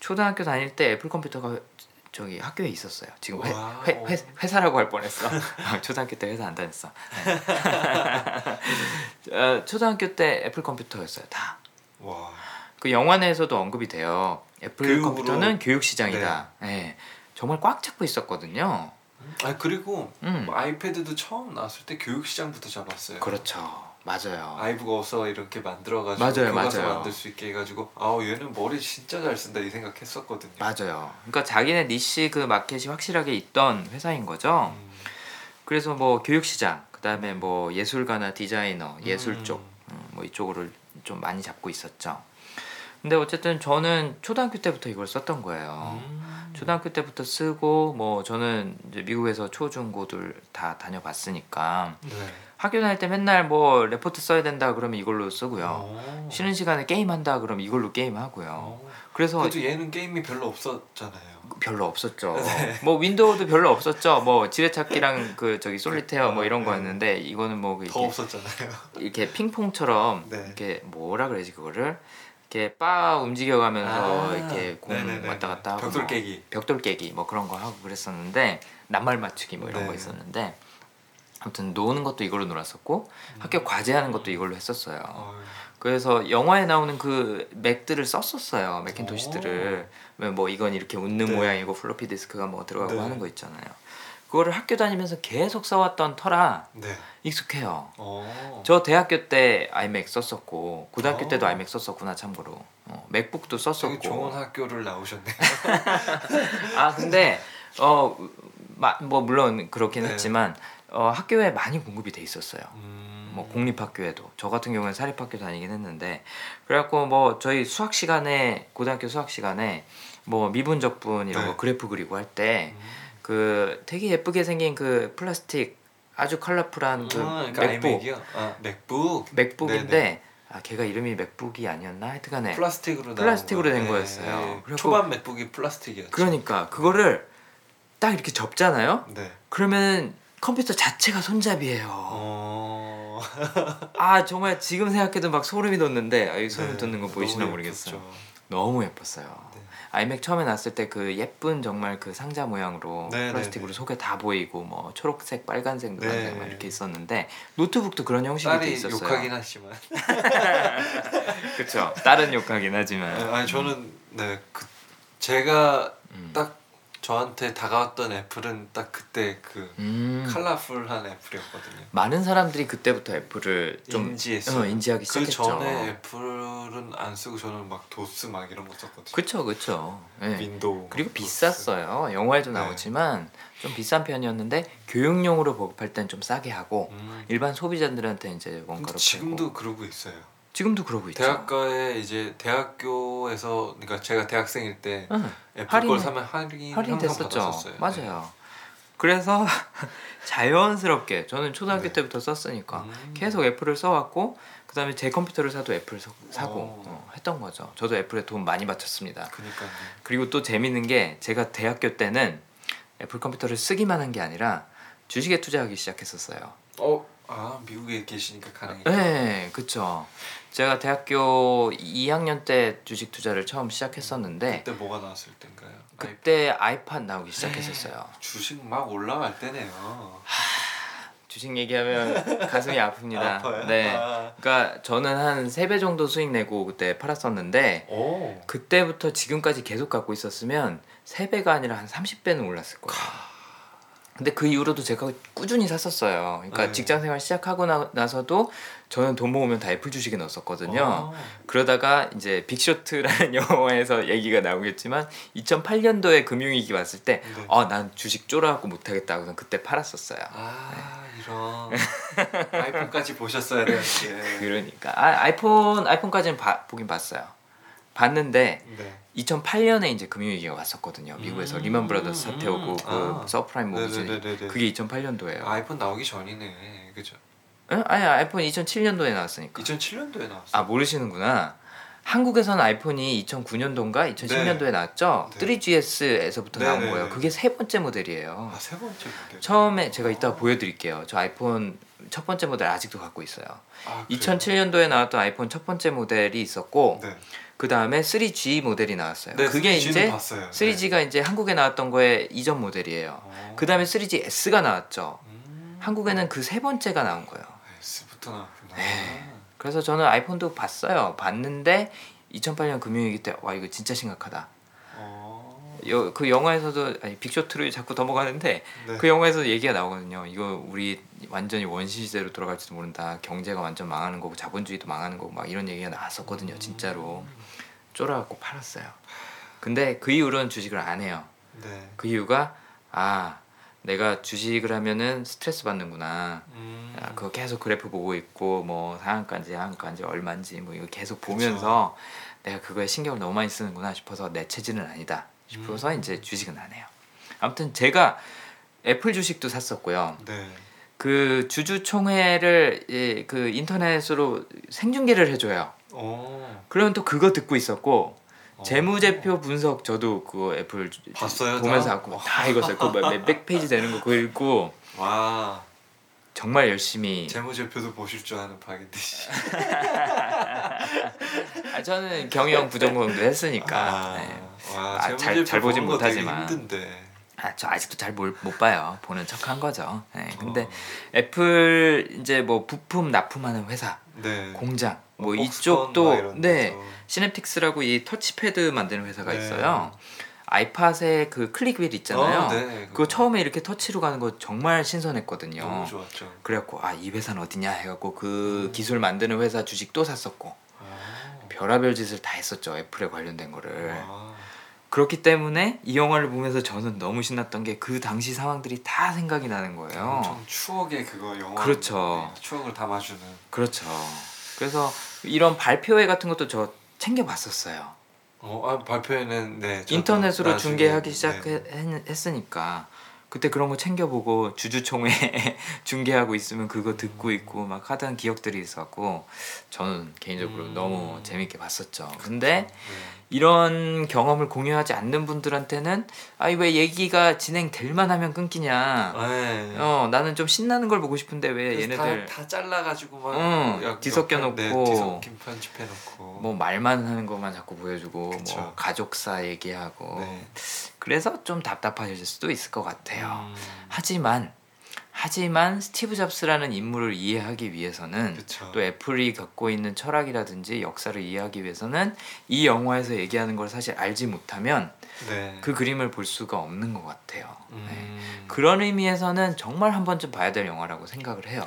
초등학교 다닐 때 애플 컴퓨터가 저기 학교에 있었어요. 지금 회. 회, 회, 회사라고 할 뻔했어. *laughs* 초등학교 때 회사 안 다녔어. 네. *laughs* 어, 초등학교 때 애플 컴퓨터였어요. 다. 와. 그 영화 내에서도 언급이 돼요. 애플 교육으로- 컴퓨터는 교육 시장이다. 예. 정말 꽉 잡고 있었거든요. 아 그리고 음. 뭐 아이패드도 처음 나왔을 때 교육 시장부터 잡았어요. 그렇죠. 맞아요. 아이브가 어서 이렇게 만들어가지고 맞아요, 교과서 맞아요. 만들 수 있게 해가지고 아우 얘는 머리 진짜 잘 쓴다 이 생각했었거든요. 맞아요. 그러니까 자기네 니시 그 마켓이 확실하게 있던 회사인 거죠. 음. 그래서 뭐 교육 시장, 그다음에 뭐 예술가나 디자이너, 예술 음. 쪽, 음, 뭐 이쪽으로 좀 많이 잡고 있었죠. 근데 어쨌든 저는 초등학교 때부터 이걸 썼던 거예요. 음. 초등학교 때부터 쓰고 뭐 저는 이제 미국에서 초중고들 다 다녀봤으니까 네. 학교 다닐 때 맨날 뭐 레포트 써야 된다 그러면 이걸로 쓰고요. 어. 쉬는 시간에 게임 한다 그러면 이걸로 게임 하고요. 어. 그래서 그래도 얘는 게임이 별로 없었잖아요. 별로 없었죠. 네. 뭐 윈도우도 별로 없었죠. 뭐 지뢰찾기랑 그 저기 솔리테어 뭐 이런 거였는데 이거는 뭐더 이렇게 없었잖아요. 이렇게 핑퐁처럼 네. 이렇게 뭐라 그래야지 그거를 이렇게 빠 움직여가면서 아, 이렇게 공 네네네. 왔다 갔다 하고 벽돌 뭐 깨기. 벽돌 깨기 뭐 그런 거 하고 그랬었는데 낱말 맞추기 뭐 이런 거 네. 있었는데 아무튼 노는 것도 이걸로 놀았었고 학교 과제하는 것도 이걸로 했었어요. 어휴. 그래서 영화에 나오는 그 맥들을 썼었어요 맥킨토시들을 왜뭐 이건 이렇게 웃는 네. 모양이고 플로피 디스크가 뭐 들어가고 네. 하는 거 있잖아요 그거를 학교 다니면서 계속 써왔던 터라 네. 익숙해요 어. 저 대학교 때 아이맥 썼었고 고등학교 어. 때도 아이맥 썼었구나 참고로 어, 맥북도 썼었고 좋은 학교를 나오셨네요. *laughs* 아 근데 어뭐 물론 그렇긴 네. 했지만 어, 학교에 많이 공급이 돼 있었어요 음. 뭐 공립학교에도 저 같은 경우는 사립학교 다니긴 했는데 그래갖고 뭐 저희 수학 시간에 고등학교 수학 시간에 뭐 미분 적분 이런 네. 거 그래프 그리고 할때 음. 그 되게 예쁘게 생긴 그 플라스틱 아주 컬러풀한 그 아, 그러니까 맥북? 아 맥북 맥북인데 네네. 아 걔가 이름이 맥북이 아니었나 하여튼간에 플라스틱으로 플라스틱으로 거. 된 거였어요. 그래갖고- 초반 맥북이 플라스틱이었죠. 그러니까 그거를 딱 이렇게 접잖아요 네. 그러면 컴퓨터 자체가 손잡이에요 어. 아 정말 지금 생각해도 막 소름이 돋는데 아, 이 소름 네, 돋는 거 보이시나 모르겠어요. 너무 예뻤어요. 네. 아이맥 처음에 나왔을 때 그 예쁜 정말 그 상자 모양으로 네, 플라스틱으로 네, 네. 속에 다 보이고 뭐 초록색, 빨간색, 노란색 네. 막 이렇게 있었는데 노트북도 그런 형식이 돼 있었어요. 욕하긴 하지만. *laughs* 그렇죠. 다른 욕하긴 하지만. 네, 아니 저는 네 그 제가 음. 딱 저한테 다가왔던 애플은 딱 그때 그 음. 컬러풀한 애플이었거든요. 많은 사람들이 그때부터 애플을 좀 인지했어요. 어, 인지하기 그 시작했죠. 전에 애플은 안 쓰고 저는 막 도스 막 이런 거 썼거든요. 그쵸 그쵸. 예. 윈도우 그리고 막 비쌌어요. 영화에도 네. 나오지만 좀 비싼 편이었는데 교육용으로 보급할 땐 좀 싸게 하고. 음. 일반 소비자들한테 이제 원가로 지금도 팔고 그러고 있어요. 지금도 그러고 있죠. 대학가에 이제 대학교에서 그러니까 제가 대학생일 때 응. 애플 할인- 걸 사면 할인 할인 됐었죠. 받았었어요. 네. 맞아요. 그래서 *laughs* 자연스럽게 저는 초등학교 네. 때부터 썼으니까 음. 계속 애플을 써왔고 그다음에 제 컴퓨터를 사도 애플 사- 사고 어. 어, 했던 거죠. 저도 애플에 돈 많이 바쳤습니다. 그니까요. 그리고 또 재밌는 게 제가 대학교 때는 애플 컴퓨터를 쓰기만 한 게 아니라 주식에 투자하기 시작했었어요. 어, 아 미국에 계시니까 가능해요. 네, 그쵸. 제가 대학교 2학년 때 주식 투자를 처음 시작했었는데 그때 뭐가 나왔을 때인가요? 그때 아이팟 나오기 시작했었어요. 주식 막 올라갈 때네요. 주식 얘기하면 *laughs* 가슴이 아픕니다. 아파요? 네. 아. 그러니까 저는 한 3배 정도 수익 내고 그때 팔았었는데 오. 그때부터 지금까지 계속 갖고 있었으면 3배가 아니라 한 30배는 올랐을 거예요. 근데 그 이후로도 제가 꾸준히 샀었어요. 그러니까 네. 직장 생활 시작하고 나, 나서도 저는 돈 모으면 다 애플 주식에 넣었었거든요. 아. 그러다가 이제 빅쇼트라는 *laughs* 영화에서 얘기가 나오겠지만 2008년도에 금융위기 왔을 때 네. 아, 난 주식 쫄아갖고 못하겠다. 그래서 그때 팔았었어요. 아 이런 *laughs* 아이폰까지 보셨어야 되는데. 그러니까 아, 아이폰 아이폰까지는 봐- 보긴 봤어요. 봤는데 네. 2008년에 이제 금융위기가 왔었거든요. 미국에서 음, 리먼 브라더스 사태 오고 음. 그 아. 서프라임 모기지 네네네네. 그게 2008년도예요. 아이폰 나오기 전이네. 그죠? 응? 아니 아이폰 2007년도에 나왔으니까. 2007년도에 나왔어. 아 모르시는구나. 한국에서는 아이폰이 2009년도인가 2010년도에 나왔죠. 네. 3GS에서부터 나온 네네네. 거예요. 그게 세 번째 모델이에요. 아, 세 번째 모델. 처음에 제가 이따 보여드릴게요. 저 아이폰 첫 번째 모델 아직도 갖고 있어요. 아, 그래요? 2007년도에 나왔던 아이폰 첫 번째 모델이 있었고 네. 그 다음에 3G 모델이 나왔어요. 네, 그게 3G 는 이제 봤어요. 3G가 이제 한국에 나왔던 거의 이전 모델이에요. 어. 그 다음에 3GS가 나왔죠. 음. 한국에는 그 세 번째가 나온 거예요. S부터 나왔구나. 네. 그래서 저는 아이폰도 봤어요. 봤는데 2008년 금융위기 때 와 이거 진짜 심각하다. 어. 여, 그 영화에서도 아니 빅쇼트를 자꾸 넘어가는데 네. 그 영화에서 얘기가 나오거든요. 이거 우리 완전히 원시 시대로 돌아갈지도 모른다. 경제가 완전 망하는 거고 자본주의도 망하는 거고 막 이런 얘기가 나왔었거든요. 진짜로 쫄아갖고 팔았어요. 근데 그 이후로는 주식을 안 해요. 네. 그 이유가 아 내가 주식을 하면은 스트레스 받는구나. 음. 야, 그거 계속 그래프 보고 있고 뭐 상한가인지 하한가인지 얼마인지 뭐 이거 계속 보면서 내가 그거에 신경을 너무 많이 쓰는구나 싶어서 내 체질은 아니다 싶어서 음. 이제 주식은 안 해요. 아무튼 제가 애플 주식도 샀었고요. 네. 그 주주총회를 예, 그 인터넷으로 생중계를 해줘요. 어. 그러면 또 그거 듣고 있었고 어. 재무제표 분석 저도 그거 애플 주- 봤어요, 보면서 다? 하고 다 읽었어요. 그거 몇- 몇백 페이지 되는 거 그거 읽고 와. 정말 열심히 재무제표도 보실 줄 아는 씨. *laughs* 아, 저는 경영 부전공도 했으니까 아, 네. 와, 아, 잘- 잘 보진 못하지만. 힘든데. 아, 저 아직도 잘 못 봐요. 보는 척 한 거죠. 네, 근데 어. 애플 이제 뭐 부품 납품하는 회사, 네. 공장 뭐 폭스콘 이쪽도 네. 시냅틱스라고 이 터치패드 만드는 회사가 네. 있어요. 아이팟의 그 click wheel 있잖아요. 어, 네, 그거 처음에 이렇게 터치로 가는 거 정말 신선했거든요. 너무 좋았죠. 그래갖고 아 이 회사는 어디냐 해갖고 그 음. 기술 만드는 회사 주식 또 샀었고 아. 별의별 짓을 다 했었죠 애플에 관련된 거를. 와. 그렇기 때문에 이 영화를 보면서 저는 너무 신났던 게 그 당시 상황들이 다 생각이 나는 거예요. 엄청 추억의 그거 영화. 그렇죠. 네, 추억을 담아주는. 그렇죠. 그래서 이런 발표회 같은 것도 저 챙겨봤었어요. 어, 아, 발표회는 네. 인터넷으로 나중에, 중계하기 네. 시작했으니까 그때 그런 거 챙겨보고 주주총회 *laughs* 중계하고 있으면 그거 듣고 있고 막 하던 기억들이 있었고 저는 개인적으로 음. 너무 재밌게 봤었죠. 근데 네. 이런 경험을 공유하지 않는 분들한테는 아이 왜 얘기가 진행될만 하면 끊기냐 네. 어 나는 좀 신나는 걸 보고 싶은데 왜 얘네들 다, 다 잘라가지고 막 응, 약- 뒤섞여 네, 놓고. 뒤섞인 편집해 놓고 뭐 말만 하는 것만 자꾸 보여주고 그쵸. 뭐 가족사 얘기하고 네. 그래서 좀 답답하실 수도 있을 것 같아요. 음, 하지만 하지만 스티브 잡스라는 인물을 이해하기 위해서는 그쵸. 또 애플이 갖고 있는 철학이라든지 역사를 이해하기 위해서는 이 영화에서 얘기하는 걸 사실 알지 못하면 네. 그 그림을 볼 수가 없는 것 같아요. 네. 음, 그런 의미에서는 정말 한 번쯤 봐야 될 영화라고 생각을 해요.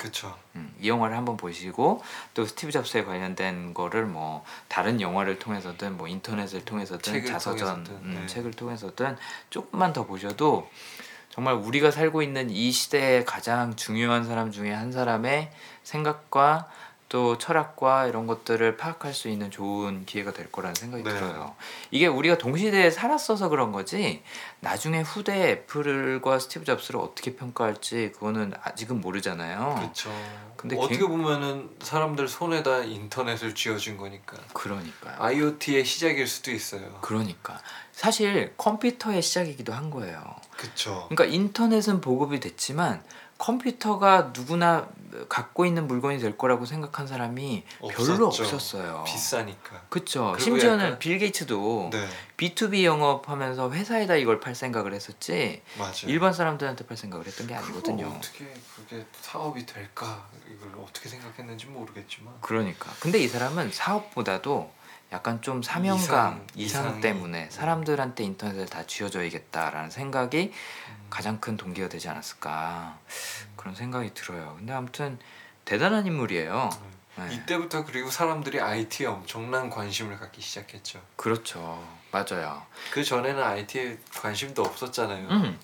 음, 이 영화를 한번 보시고 또 스티브 잡스에 관련된 거를 뭐 다른 영화를 통해서든 뭐 인터넷을 통해서든 책을 자서전 통해서든, 음, 네. 책을 통해서든 조금만 더 보셔도 정말 우리가 살고 있는 이 시대의 가장 중요한 사람 중에 한 사람의 생각과 또 철학과 이런 것들을 파악할 수 있는 좋은 기회가 될 거라는 생각이 네. 들어요. 이게 우리가 동시대에 살았어서 그런 거지 나중에 후대 애플과 스티브 잡스를 어떻게 평가할지 그거는 아직은 모르잖아요. 그쵸. 근데 어떻게 개- 보면은 사람들 손에다 인터넷을 쥐어준 거니까 그러니까요. IoT의 시작일 수도 있어요. 그러니까 사실 컴퓨터의 시작이기도 한 거예요. 그쵸. 그러니까 인터넷은 보급이 됐지만 컴퓨터가 누구나 갖고 있는 물건이 될 거라고 생각한 사람이 별로 없었죠. 없었어요. 비싸니까. 그리고 심지어는 약간- 빌 게이츠도 네, B2B 영업하면서 회사에다 이걸 팔 생각을 했었지 맞아요. 일반 사람들한테 팔 생각을 했던 게 아니거든요. 어떻게 그게 사업이 될까 이걸 어떻게 생각했는지 모르겠지만 그러니까. 근데 이 사람은 사업보다도 약간 좀 사명감, 이상, 이상. 때문에 사람들한테 인터넷을 다 쥐어줘야겠다라는 생각이 음, 가장 큰 동기가 되지 않았을까 그런 생각이 들어요. 근데 아무튼 대단한 인물이에요. 네. 이때부터 그리고 사람들이 IT에 엄청난 관심을 갖기 시작했죠. 그렇죠. 맞아요. 그 전에는 IT에 관심도 없었잖아요. 음.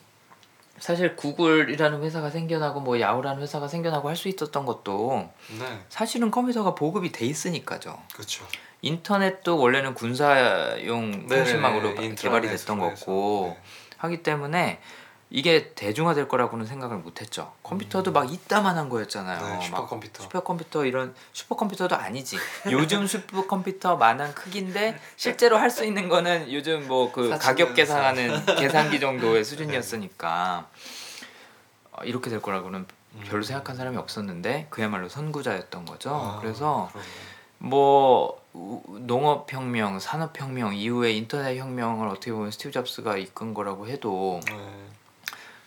사실 구글이라는 회사가 생겨나고 뭐 야후라는 회사가 생겨나고 할 수 있었던 것도 네, 사실은 컴퓨터가 보급이 돼 있으니까죠. 그렇죠. 인터넷도 원래는 군사용 통신망으로 네네네, 개발이 됐던 거고 해서, 하기 때문에 이게 대중화될 거라고는 생각을 못했죠. 컴퓨터도 막 이따만한 거였잖아요. 네, 막 슈퍼컴퓨터. 슈퍼컴퓨터 이런 슈퍼컴퓨터도 아니지. *laughs* 요즘 슈퍼컴퓨터만한 크기인데 실제로 할 수 있는 거는 요즘 뭐 그 가격 계산하는 *laughs* 계산기 정도의 수준이었으니까 어, 이렇게 될 거라고는 별로 음. 생각한 사람이 없었는데 그야말로 선구자였던 거죠. 아, 그래서 그러네. 뭐 우- 농업혁명, 산업혁명 이후에 인터넷 혁명을 어떻게 보면 스티브 잡스가 이끈 거라고 해도 네.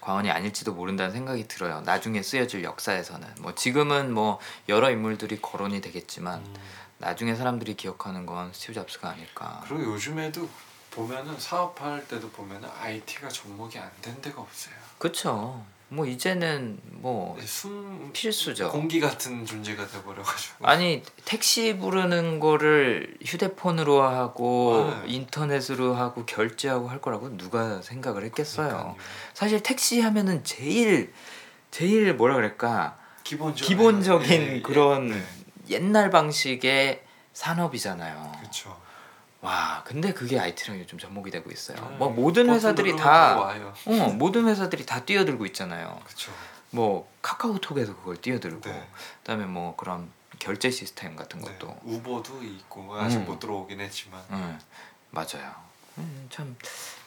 과언이 아닐지도 모른다는 생각이 들어요. 나중에 쓰여질 역사에서는 뭐 지금은 뭐 여러 인물들이 거론이 되겠지만 음. 나중에 사람들이 기억하는 건 스티브 잡스가 아닐까. 그리고 요즘에도 보면은 사업할 때도 보면은 IT가 접목이 안 된 데가 없어요. 그쵸. 뭐 이제는 뭐 이제 숨 필수죠. 공기 같은 존재가 돼버려가지고. 아니 택시 부르는 거를 휴대폰으로 하고 네. 인터넷으로 하고 결제하고 할 거라고 누가 생각을 했겠어요. 그러니까요. 사실 택시 하면은 제일 제일 뭐라 그럴까 기본적 기본적인 그런 네. 옛날 방식의 산업이잖아요. 그렇죠. 와 근데 그게 IT랑 요즘 접목이 되고 있어요. 네. 뭐 모든 회사들이 다. 어, 모든 회사들이 다 뛰어들고 있잖아요. 그렇죠. 뭐 카카오톡에서 그걸 뛰어들고 네. 그다음에 뭐 그런 결제 시스템 같은 네. 것도 우버도 있고 아직 음. 못 들어오긴 했지만. 응, 맞아요. 음, 참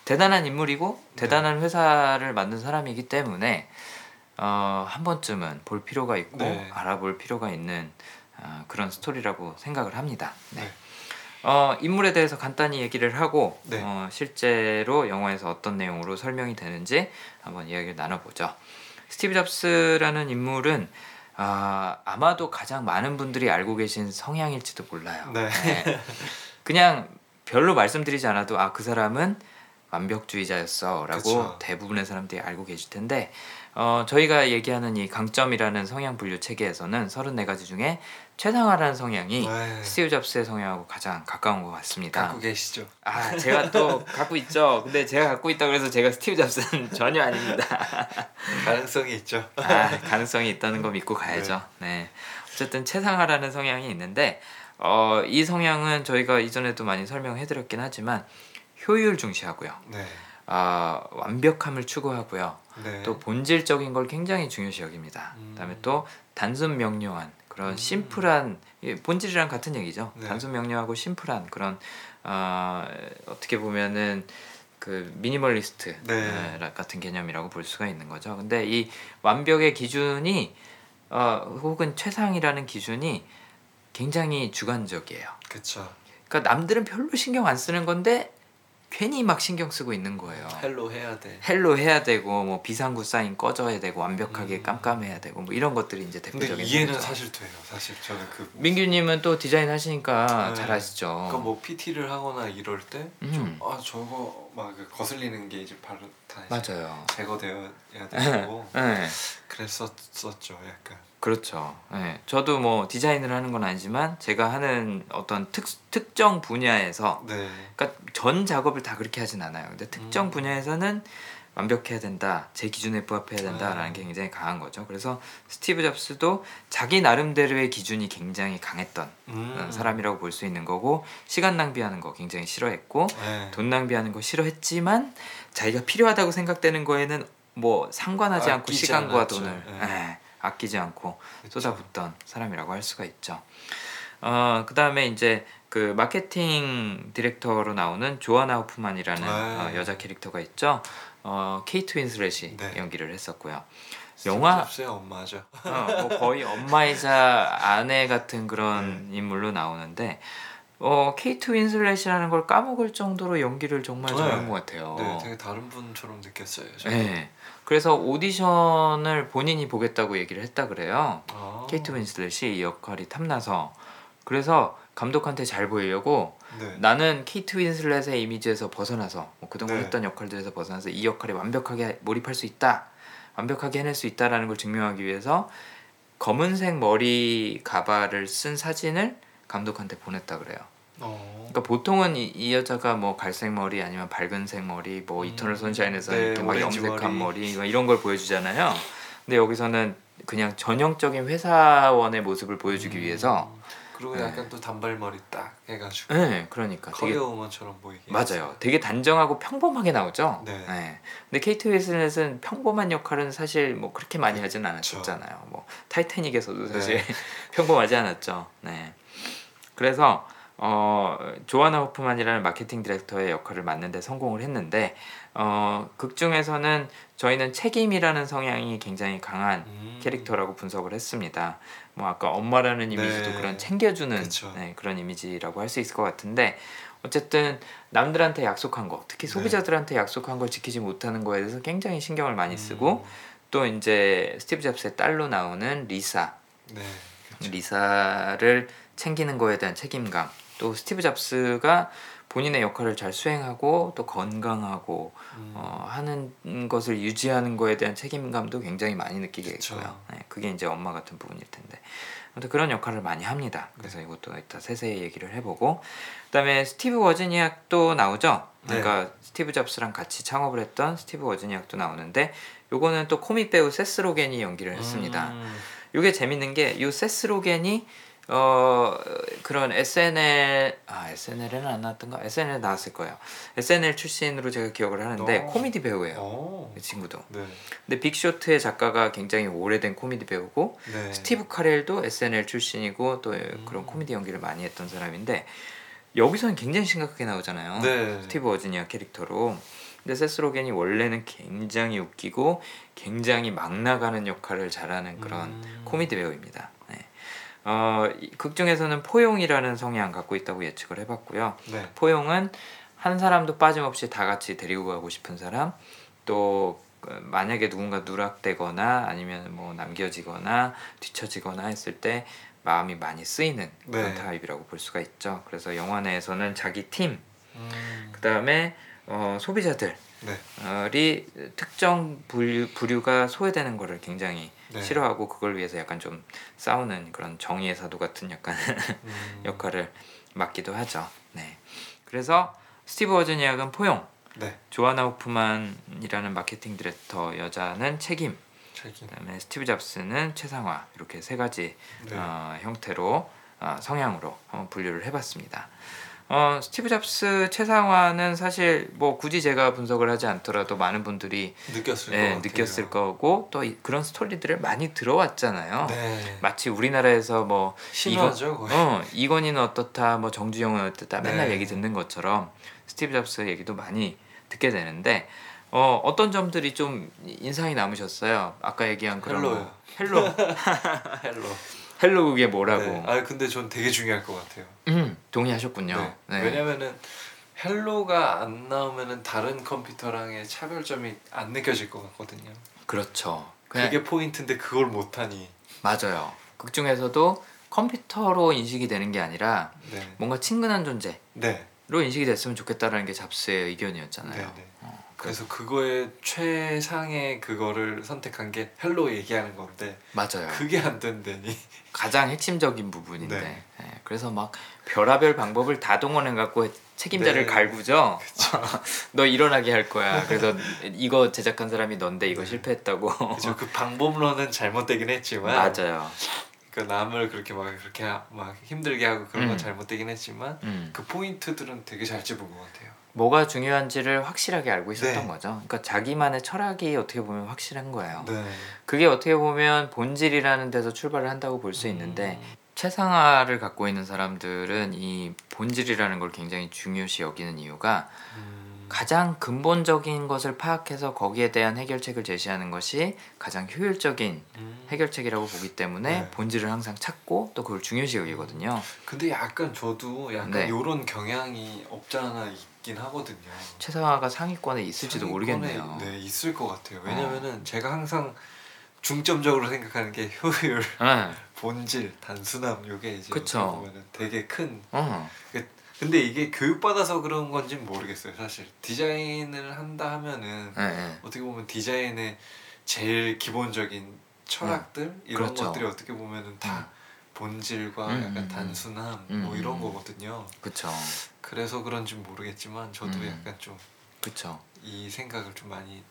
대단한 인물이고 네. 대단한 회사를 만든 사람이기 때문에 어, 한 번쯤은 볼 필요가 있고 네. 알아볼 필요가 있는 어, 그런 스토리라고 생각을 합니다. 네. 네. 어, 인물에 대해서 간단히 얘기를 하고 네. 어, 실제로 영화에서 어떤 내용으로 설명이 되는지 한번 이야기를 나눠보죠. 스티브 잡스라는 인물은 아, 아마도 가장 많은 분들이 알고 계신 성향일지도 몰라요. 네. 그냥 별로 말씀드리지 않아도 아 그 사람은 완벽주의자였어라고 그쵸. 대부분의 사람들이 알고 계실 텐데 어, 저희가 얘기하는 이 강점이라는 성향 분류 체계에서는 34가지 중에 최상화라는 성향이 네. 스티브 잡스의 성향하고 가장 가까운 것 같습니다. 갖고 계시죠. 아 제가 또 갖고 있죠. 근데 제가 갖고 있다 그래서 제가 스티브 잡스는 *laughs* 전혀 아닙니다. *laughs* 가능성이 있죠. 아, 가능성이 있다는 거 믿고 가야죠. 네. 어쨌든 최상화라는 성향이 있는데 어, 이 성향은 저희가 이전에도 많이 설명해드렸긴 하지만 효율 중시하고요. 네. 아, 완벽함을 추구하고요. 네. 또 본질적인 걸 굉장히 중요시 여깁니다. 음. 그다음에 또 단순 명료한 그런 음. 심플한 예, 본질이랑 같은 얘기죠. 네. 단순 명료하고 심플한 그런 어, 어떻게 보면은 그 미니멀리스트 네. 어, 같은 개념이라고 볼 수가 있는 거죠. 근데 이 완벽의 기준이 어, 혹은 최상이라는 기준이 굉장히 주관적이에요. 그쵸. 그러니까 남들은 별로 신경 안 쓰는 건데 괜히 막 신경 쓰고 있는 거예요. hello 해야 돼. hello 해야 되고 뭐 비상구 사인 꺼져야 되고 완벽하게 음. 깜깜해야 되고 뭐 이런 것들이 이제 근데 대표적인 예인 거죠. 사실 돼요. 사실 저는 그 민규님은 또 디자인 하시니까 네. 잘 아시죠. 그러니까 뭐 PT를 하거나 이럴 때 음. 좀 아 저거 막 그 거슬리는 게 이제 바로 다 맞아요. 제거되어야 되고 *laughs* 네, 그랬었었죠 약간. 그렇죠. 네, 저도 뭐 디자인을 하는 건 아니지만 제가 하는 어떤 특, 특정 분야에서 네. 그러니까 전 작업을 다 그렇게 하진 않아요. 근데 특정 음. 분야에서는 완벽해야 된다, 제 기준에 부합해야 된다라는 아. 게 굉장히 강한 거죠. 그래서 스티브 잡스도 자기 나름대로의 기준이 굉장히 강했던 음. 어, 사람이라고 볼 수 있는 거고 시간 낭비하는 거 굉장히 싫어했고 네. 돈 낭비하는 거 싫어했지만 자기가 필요하다고 생각되는 거에는 뭐 상관하지 않고 아끼지 시간과 않았죠. 돈을 네. 예, 아끼지 않고. 쏟아붓던 사람이라고 할 수가 있죠. 어 그 다음에 이제 그 마케팅 디렉터로 나오는 조아나 호프만이라는 네. 어, 여자 캐릭터가 있죠. 어 케이트 윈슬렛이 네. 연기를 했었고요. 영화- 엄마죠. 어, 뭐 거의 엄마이자 아내 같은 그런 인물로 나오는데 어 케이트 윈슬렛이라는 걸 까먹을 정도로 연기를 정말 네. 잘한 것 같아요. 네, 되게 다른 분처럼 느꼈어요. 저는. 네. 그래서 오디션을 본인이 보겠다고 얘기를 했다 그래요. 아. 케이트 윈슬렛이 이 역할이 탐나서 그래서 감독한테 잘 보이려고 네. 나는 케이트 윈슬렛의 이미지에서 벗어나서 뭐 그동안 네. 했던 역할들에서 벗어나서 이 역할에 완벽하게 몰입할 수 있다, 완벽하게 해낼 수 있다라는 걸 증명하기 위해서 검은색 머리 가발을 쓴 사진을 감독한테 보냈다 그래요. 어. 그러니까 보통은 이, 이 여자가 뭐 갈색 머리 아니면 밝은색 머리 뭐 음. 이터널 선샤인에서 네, 이렇게 막 염색한 머리. 머리, 뭐 이런 걸 보여주잖아요. 근데 여기서는 그냥 전형적인 회사원의 모습을 보여주기 음. 위해서 그리고 네. 약간 또 단발머리 딱 해가지고 네, 그러니까 되게 커리어 우먼처럼 보이게 맞아요. 되게 단정하고 평범하게 나오죠. 네. 근데 케이트 윈슬렛은 평범한 역할은 사실 뭐 그렇게 많이 하진 않았었잖아요. 뭐 타이타닉에서도 사실 네. *laughs* 평범하지 않았죠. 네. 그래서 어 조아나 호프만이라는 마케팅 디렉터의 역할을 맡는데 성공을 했는데 어 극 중에서는 저희는 책임이라는 성향이 굉장히 강한 음. 캐릭터라고 분석을 했습니다. 뭐 아까 엄마라는 이미지도 네. 그런 챙겨주는. 네, 그런 이미지라고 할 수 있을 것 같은데 어쨌든 남들한테 약속한 거, 특히 네. 소비자들한테 약속한 걸 지키지 못하는 거에 대해서 굉장히 신경을 많이 쓰고 음. 또 이제 스티브 잡스의 딸로 나오는 리사, 네. 그쵸. 리사를 챙기는 거에 대한 책임감, 또 스티브 잡스가 본인의 역할을 잘 수행하고 또 건강하고 음. 어, 하는 것을 유지하는 거에 대한 책임감도 굉장히 많이 느끼게. 했고요. 네, 그게 이제 엄마 같은 부분일 텐데. 아무튼 그런 역할을 많이 합니다. 그래서 네. 이것도 이따 세세히 얘기를 해보고 그다음에 스티브 워즈니악도 나오죠. 네. 그러니까 스티브 잡스랑 같이 창업을 했던 스티브 워즈니악도 나오는데 요거는 또 코믹 배우 세스 로겐이 연기를 했습니다. 음. 요게 재밌는 게 요 세스 로겐이 어 그런 SNL 아 SNL에는 안 나왔던가 SNL 에 나왔을 거예요. SNL 출신으로 제가 기억을 하는데 어. 코미디 배우예요. 오. 이 친구도. 네. 근데 빅쇼트의 작가가 굉장히 오래된 코미디 배우고 네. 스티브 카렐도 SNL 출신이고 또 음. 그런 코미디 연기를 많이 했던 사람인데 여기서는 굉장히 심각하게 나오잖아요. 네. 스티브 워즈니악 캐릭터로. 근데 세스 로겐이 원래는 굉장히 웃기고 굉장히 막 나가는 역할을 잘하는 그런 음. 코미디 배우입니다. 네. 어, 이- 극 중에서는 포용이라는 성향 갖고 있다고 예측을 해봤고요. 네. 포용은 한 사람도 빠짐없이 다 같이 데리고 가고 싶은 사람, 또 어, 만약에 누군가 누락되거나 아니면 뭐 남겨지거나 뒤처지거나 했을 때 마음이 많이 쓰이는 그런 네. 타입이라고 볼 수가 있죠. 그래서 영화 내에서는 자기 팀, 음. 그 다음에 어, 소비자들이 네. 특정 부류, 부류가 소외되는 거를 굉장히 네. 싫어하고 그걸 위해서 약간 좀 싸우는 그런 정의의 사도 같은 약간 *laughs* 음. 역할을 맡기도 하죠. 네. 그래서 스티브 워즈니악은 포용, 네. 조아나 호프만이라는 마케팅 디렉터 여자는 책임, 책임. 그다음에 스티브 잡스는 최상화 이렇게 세 가지 네. 어, 형태로 어, 성향으로 한번 분류를 해봤습니다. 어, 스티브 잡스 최상화는 사실 뭐 굳이 제가 분석을 하지 않더라도 많은 분들이 느꼈을 같아요. 느꼈을 거고 또 이- 그런 스토리들을 많이 들어왔잖아요. 네. 마치 우리나라에서 뭐 신화죠. 거의. 어, 이건희는 어떻다, 뭐 정주영은 어떻다 맨날 네. 얘기 듣는 것처럼 스티브 잡스 얘기도 많이 듣게 되는데 어, 어떤 점들이 좀 인상이 남으셨어요? 아까 얘기한 그런 hello요. 뭐, hello *laughs* hello. hello 그게 뭐라고? 네. 아 근데 전 되게 중요할 것 같아요. 음, 동의하셨군요. 네. 네. 왜냐면은 hello가 안 나오면은 다른 컴퓨터랑의 차별점이 안 느껴질 것 같거든요. 그렇죠. 그게 포인트인데 그걸 못하니. 맞아요. 극 중에서도 컴퓨터로 인식이 되는 게 아니라 네. 뭔가 친근한 존재로 네. 인식이 됐으면 좋겠다라는 게 잡스의 의견이었잖아요. 네. 네. 어, 그래서 그거의 최상의 그거를 선택한 게 hello 얘기하는 건데 맞아요. 그게 안 된다니. 가장 핵심적인 부분인데 네. 예, 그래서 막 별의별 방법을 다 동원해 갖고 책임자를 네. 갈구죠. *laughs* 너 일어나게 할 거야. 그래서 이거 제작한 사람이 넌데 이거 네. 실패했다고. 그죠. 그 방법론은 잘못되긴 했지만 맞아요. 그 남을 그렇게 막 그렇게 하- 막 힘들게 하고 그런 건 음. 잘못되긴 했지만 음. 그 포인트들은 되게 잘 찝은 것 같아요. 뭐가 중요한지를 확실하게 알고 있었던 네. 거죠. 그러니까 자기만의 철학이 어떻게 보면 확실한 거예요. 네. 그게 어떻게 보면 본질이라는 데서 출발을 한다고 볼수 있는데 최상화를 갖고 있는 사람들은 이 본질이라는 걸 굉장히 중요시 여기는 이유가 음. 가장 근본적인 것을 파악해서 거기에 대한 해결책을 제시하는 것이 가장 효율적인 음. 해결책이라고 보기 때문에 네. 본질을 항상 찾고 또 그걸 중요시 여기거든요. 근데 약간 저도 약간 네. 요런 경향이 없지 않아 있긴 하거든요. 최상화가 상위권에 있을지도 상위권에, 모르겠네요. 네, 있을 것 같아요. 왜냐면은 제가 항상 중점적으로 생각하는 게 효율, 네. 본질, 단순함 요게 이제 보면은 되게 큰 어. 근데 이게 교육받아서 그런 건지는 모르겠어요. 사실 디자인을 한다 하면은 네, 네. 어떻게 보면 디자인의 제일 기본적인 철학들 이런 그렇죠. 것들이 어떻게 보면은 다 음. 본질과 음, 약간 음, 단순함 음, 뭐 이런 음. 거거든요. 그쵸 그래서 그런지 모르겠지만 저도 음. 약간 좀이 그쵸 생각을 좀 많이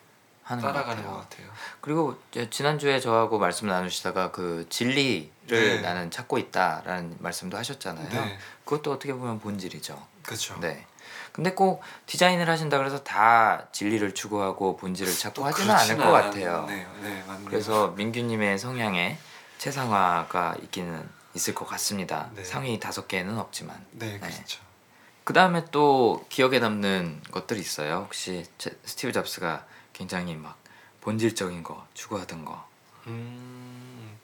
따라가는 것것 같아요. 같아요. 그리고 지난주에 저하고 말씀 나누시다가 그 진리를 네. 나는 찾고 있다라는 말씀도 하셨잖아요. 네, 그것도 어떻게 보면 본질이죠. 그렇죠. 네. 근데 꼭 디자인을 하신다 그래서 다 진리를 추구하고 본질을 찾고 하지는 않을 것 같아요. 네, 네, 맞네요. 그래서 민규님의 성향에 최상화가 있기는 있을 것 같습니다. 네. 상위 다섯 개는 없지만. 네, 그렇죠. 그 다음에 또 기억에 남는 것들이 있어요. 혹시 제- 스티브 잡스가 굉장히 막 본질적인 거 추구하던 거. 음,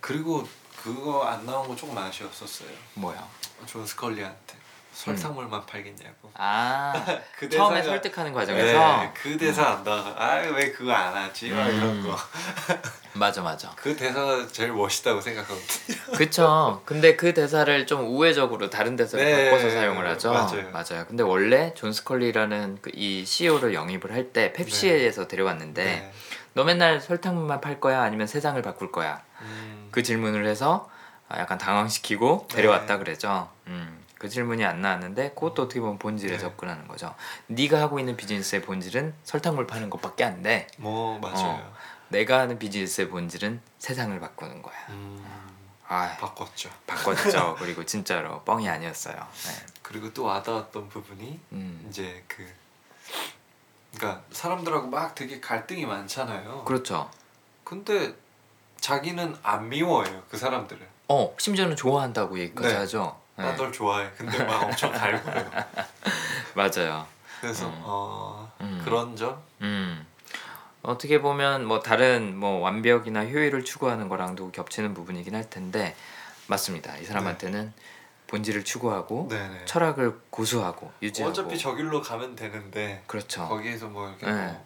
그리고 그거 안 나온 거 조금 아쉬웠었어요. 뭐야? 존 스컬리한테 설탕물만 팔겠냐고. 아 *laughs* 그 처음에 대사가- 설득하는 과정에서 네, 그 대사 안 나와. 아 왜 그거 안 하지? 막 음. 이런 거. *laughs* 맞아 맞아. 그 대사가 제일 멋있다고 생각하거든요. *laughs* 그쵸. 근데 그 대사를 좀 우회적으로 다른 대사로 네, 바꿔서 사용을 하죠. 맞아요. 근데 원래 존 스컬리라는 그 이 CEO를 영입을 할 때 펩시에서 데려왔는데 네. 너 맨날 설탕물만 팔 거야 아니면 세상을 바꿀 거야? 음, 그 질문을 해서 아, 약간 당황시키고 데려왔다 네. 그래죠. 음, 그 질문이 안 나왔는데 그것도 어떻게 보면 본질에 네. 접근하는 거죠. 네가 하고 있는 비즈니스의 본질은 설탕물 파는 것밖에 안 돼. 뭐 맞아요. 내가 하는 비즈니스의 본질은 세상을 바꾸는 거야. 음, 아, 바꿨죠. 바꿨죠. *laughs* 그리고 진짜로 뻥이 아니었어요. 네. 그리고 또 와닿았던 부분이 음, 이제 그 그러니까 사람들하고 막 되게 갈등이 많잖아요. 그렇죠. 근데 자기는 안 미워해요 그 사람들을. 어, 심지어는 좋아한다고 얘기까지 네. 하죠. 네. 나널 좋아해. 근데 막 엄청 갈구해요. *laughs* 맞아요. 그래서 음. 어, 음. 그런 점. 음. 어떻게 보면 뭐 다른 뭐 완벽이나 효율을 추구하는 거랑도 겹치는 부분이긴 할 텐데 맞습니다. 이 사람한테는 본질을 추구하고 네네. 철학을 고수하고 유지하고 어차피 저 길로 가면 되는데 그렇죠. 거기에서 뭐 이렇게 네. 뭐